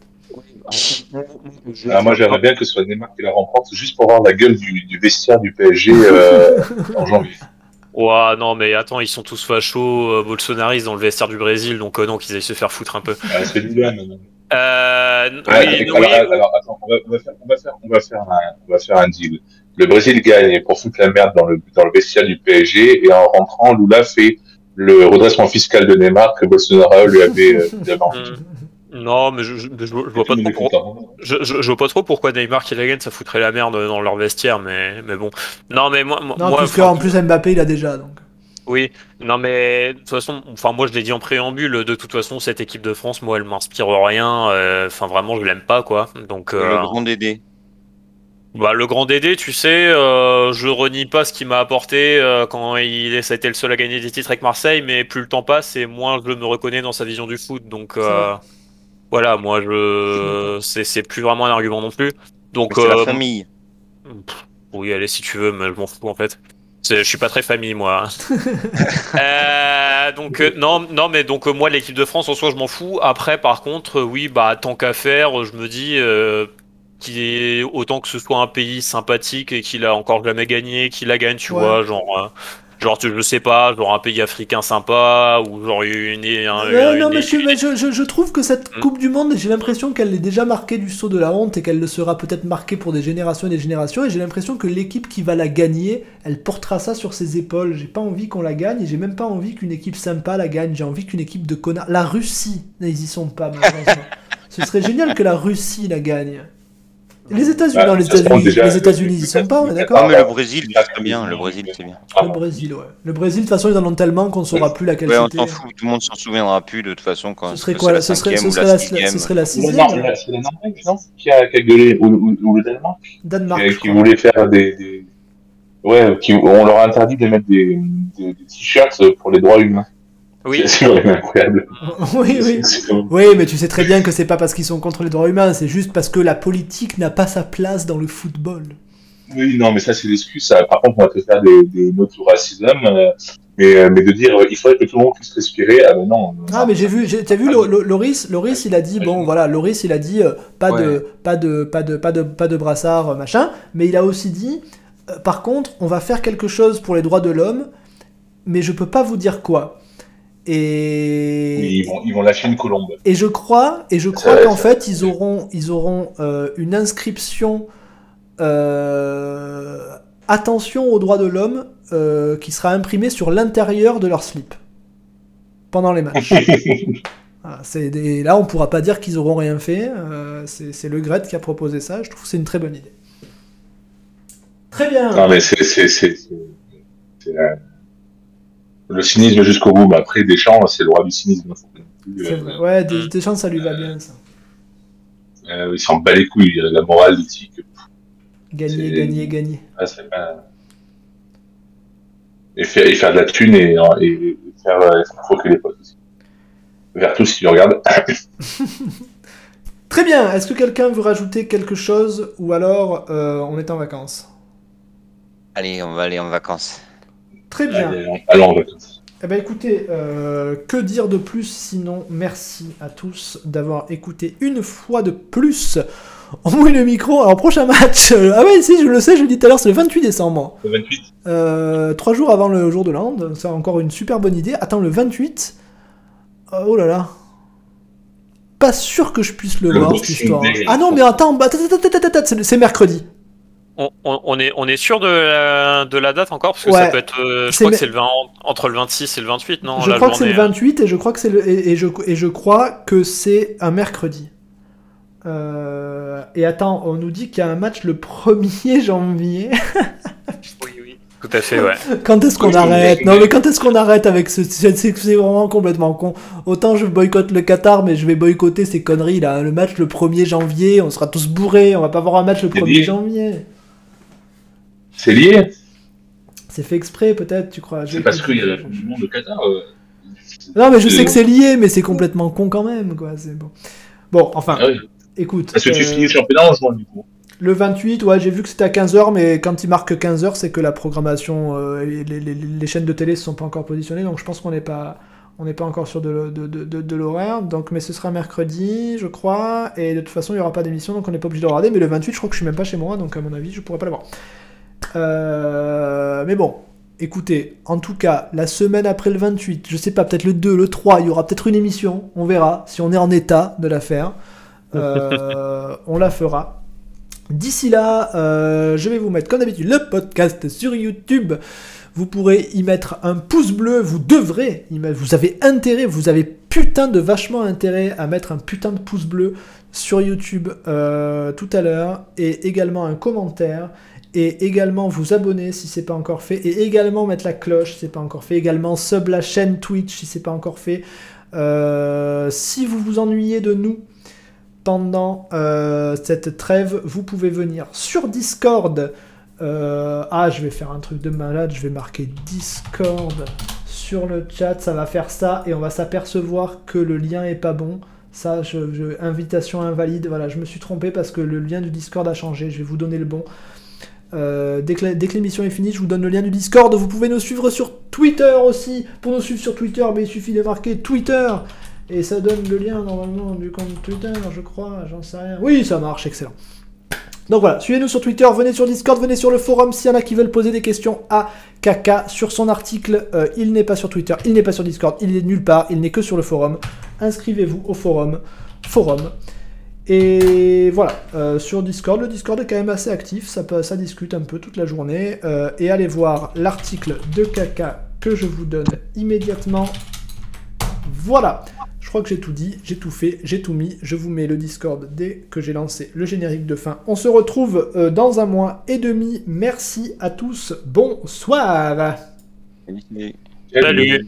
Ah, moi, j'aimerais bien que ce soit Neymar qui la remporte, juste pour voir la gueule du, du vestiaire du PSG euh, en janvier. Ouah, non, mais attends, ils sont tous fachos, euh, bolsonaristes dans le vestiaire du Brésil, donc euh, non, qu'ils aillent se faire foutre un peu. Ah, c'est maintenant. Euh, Ouais, oui, avec- oui, alors, alors, attends, on va, on va faire, on va faire, on va faire un, on va faire un deal. Le Brésil gagne pour foutre la merde dans le, dans le vestiaire du PSG et en rentrant, Lula fait le redressement fiscal de Neymar que Bolsonaro lui avait euh. Hmm. Non, mais je, je, je, je vois pas trop. Je, je, je vois pas trop pourquoi Neymar qui la gagne, ça foutrait la merde dans leur vestiaire, mais, mais bon. Non, mais moi, moi, Non, moi, puisque en plus Mbappé il a déjà donc. Oui, non mais de toute façon, enfin moi je l'ai dit en préambule, de toute façon cette équipe de France, moi elle m'inspire rien, euh, enfin vraiment je l'aime pas quoi. Donc Le euh, grand Dédé. bah le grand Dédé, tu sais, euh, je renie pas ce qu'il m'a apporté euh, quand il ça a été le seul à gagner des titres avec Marseille, mais plus le temps passe et moins je me reconnais dans sa vision du foot. Donc euh, voilà, moi je c'est c'est plus vraiment un argument non plus. Donc euh, la famille. Pff, Oui, allez, si tu veux, mais je m'en fous en fait. Je suis pas très famille, moi. Euh, donc euh, non, non, mais donc euh, moi l'équipe de France en soi je m'en fous. Après, par contre, euh, oui, bah tant qu'à faire, je me dis euh, qu'il est autant que ce soit un pays sympathique et qu'il a encore jamais gagné, qu'il la gagne, tu Ouais. vois, genre. Genre, tu- je sais pas, genre un pays africain sympa, ou genre une, un, Ouais, une- non, mais je, suis- mais je, je- je trouve que cette Mm. Coupe du Monde, j'ai l'impression qu'elle est déjà marquée du saut de la honte et qu'elle le sera peut-être marquée pour des générations et des générations. Et j'ai l'impression que l'équipe qui va la gagner, elle portera ça sur ses épaules. J'ai pas envie qu'on la gagne et j'ai même pas envie qu'une équipe sympa la gagne. J'ai envie qu'une équipe de connards. La Russie, ils y sont pas, malheureusement. Ce serait génial que la Russie la gagne. Les États-Unis, Bah, non, les États-Unis, les États-Unis, ils y sont pas, on est Ah, d'accord mais le Brésil, c'est très bien. Le Brésil, c'est bien. Le Brésil, ouais. Le Brésil, de toute façon, ils en ont tellement qu'on saura plus laquelle Ouais, on c'était. s'en fout. Tout le monde s'en souviendra plus de toute façon quand. Ce serait quoi la ce serait, ce serait la la, sixième. ce serait la Non, sixième non, c'est la- Norvège, non? Qui a, qui a gueulé, ou, ou- ou le Danemark, Danemark. qui, voulait faire des, des- Ouais, qui, on leur a interdit de mettre des, des, des t-shirts pour les droits humains. Oui, C'est incroyable. oui, oui. Oui, mais tu sais très bien que c'est pas parce qu'ils sont contre les droits humains, c'est juste parce que la politique n'a pas sa place dans le football. Oui, non, mais ça, c'est l'excuse. Par contre, on va te faire des, des notes au racisme, euh, mais, euh, mais de dire euh, il faudrait que tout le monde puisse respirer, ah ben non. Ah, mais j'ai vu, j'ai- t'as vu Lo- Loris, Loris, il a dit bon, voilà, Loris, il a dit euh, pas de, pas de, pas de, pas de, pas de brassard, machin, mais il a aussi dit euh, par contre, on va faire quelque chose pour les droits de l'homme, mais je peux pas vous dire quoi. Et Oui, ils, vont, ils vont lâcher une colombe. et je crois, et je crois qu'en fait, ils auront, ils auront euh, une inscription euh, attention aux droits de l'homme euh, qui sera imprimée sur l'intérieur de leur slip pendant les matchs. Voilà, des- Là, on pourra pas dire qu'ils auront rien fait. c'est c'est Le Gret qui a proposé ça. Je trouve que c'est une très bonne idée. Très bien. Non, mais c'est, c'est, c'est, c'est- c'est, euh, le cynisme jusqu'au bout. Mais après, Deschamps, c'est le roi du cynisme. C'est euh, vrai. Ouais, des, des chances, ça lui va bien, ça. euh, il s'en bat les couilles. La morale, l'éthique. Gagner, gagner, gagner. Ah, c'est pas... et, faire, et faire de la thune et, et faire, euh, faire croquer les potes aussi. Vertus, si tu regardes. Très bien. Est-ce que quelqu'un veut rajouter quelque chose ou alors euh, on est en vacances? Allez, on va aller en vacances. Très bien. Allons. Eh ben écoutez, euh, que dire de plus sinon? Merci à tous d'avoir écouté une fois de plus. On mouille le micro, alors prochain match. euh, ah ouais, si, je le sais, je le dis tout à l'heure, c'est le 28 décembre. Le 28 Euh, trois jours avant le jour de l'And, c'est encore une super bonne idée. Attends, le 28 euh, Oh là là. Pas sûr que je puisse le, Le voir, cette histoire. Ah non, mais attends, bah, attends, attends, attends, attends, c'est- c'est mercredi. On, est, on est sûr de la, de la date encore? Parce que Ouais. ça peut être. euh, je C'est crois que c'est le 20 entre le 26 et le 28, non? Je la crois que c'est le journée, 28 et je crois que c'est le et, et je et je crois que c'est un mercredi. Euh, et attends, on nous dit qu'il y a un match le 1er janvier. Oui, oui. Tout à fait, ouais. Quand est-ce qu'on Oui, arrête? Non mais quand est-ce qu'on arrête avec ce c'est vraiment complètement con. Autant je boycotte le Qatar mais je vais boycotter ces conneries là. Le match le 1er janvier, on sera tous bourrés, on va pas voir un match le C'est 1er lié. janvier. C'est lié. C'est fait exprès peut-être, tu crois? C'est parce qu'il y a la Coupe du Monde au Qatar. euh. Non mais je sais que c'est lié mais c'est complètement con quand même quoi, c'est bon. Bon, enfin, Ah oui. écoute. Parce que tu euh, finis le championnat en juin, du coup. Le 28, ouais, j'ai vu que c'était à 15h, mais quand il marque 15h, c'est que la programmation, euh, les, les- les- les chaînes de télé ne sont pas encore positionnées, donc je pense qu'on n'est pas, on n'est pas encore sûr de, le- de, de- de- de l'horaire. Donc, mais ce sera mercredi, je crois, et de toute façon, il n'y aura pas d'émission, donc on n'est pas obligé de le regarder. Mais le 28, je crois que je suis même pas chez moi, donc à mon avis, je pourrais pas l'avoir. Euh, mais bon, écoutez, en tout cas, la semaine après le 28, je sais pas, peut-être le 2, le 3, il y aura peut-être une émission, on verra, si on est en état de la faire. Euh, on la fera. D'ici là, euh, je vais vous mettre comme d'habitude le podcast sur YouTube. Vous pourrez y mettre un pouce bleu, vous devrez, y mettre- vous avez intérêt, vous avez putain de vachement intérêt à mettre un putain de pouce bleu sur YouTube tout à l'heure, et également un commentaire, et également vous abonner si c'est pas encore fait, et également mettre la cloche si c'est pas encore fait, également sub la chaîne Twitch si c'est pas encore fait. Euh, si vous vous ennuyez de nous, pendant euh, cette trêve, vous pouvez venir sur Discord. Euh, ah, je vais faire un truc de malade, je vais marquer Discord sur le chat, ça va faire ça, et on va s'apercevoir que le lien est pas bon. Ça, invitation invalide, voilà, je me suis trompé parce que le lien du Discord a changé, je vais vous donner le bon. Euh, dès que l'émission est finie, je vous donne le lien du Discord. Vous pouvez nous suivre sur Twitter aussi. Pour nous suivre sur Twitter, mais il suffit de marquer Twitter. Et ça donne le lien normalement du compte Twitter, je crois, j'en sais rien. Oui, ça marche, excellent. Donc voilà, suivez-nous sur Twitter, venez sur Discord, venez sur le forum s'il y en a qui veulent poser des questions à Kaka sur son article. Euh, il n'est pas sur Twitter, il n'est pas sur Discord, il est nulle part, il n'est que sur le forum. Inscrivez-vous au forum. Forum. Et voilà, euh, sur Discord, le Discord est quand même assez actif, ça, peut- ça discute un peu toute la journée. Euh, et allez voir l'article de Kaka que je vous donne immédiatement. Voilà, je crois que j'ai tout dit, j'ai tout fait, j'ai tout mis. Je vous mets le Discord dès que j'ai lancé le générique de fin. On se retrouve euh, dans un mois et demi. Merci à tous, bonsoir Salut.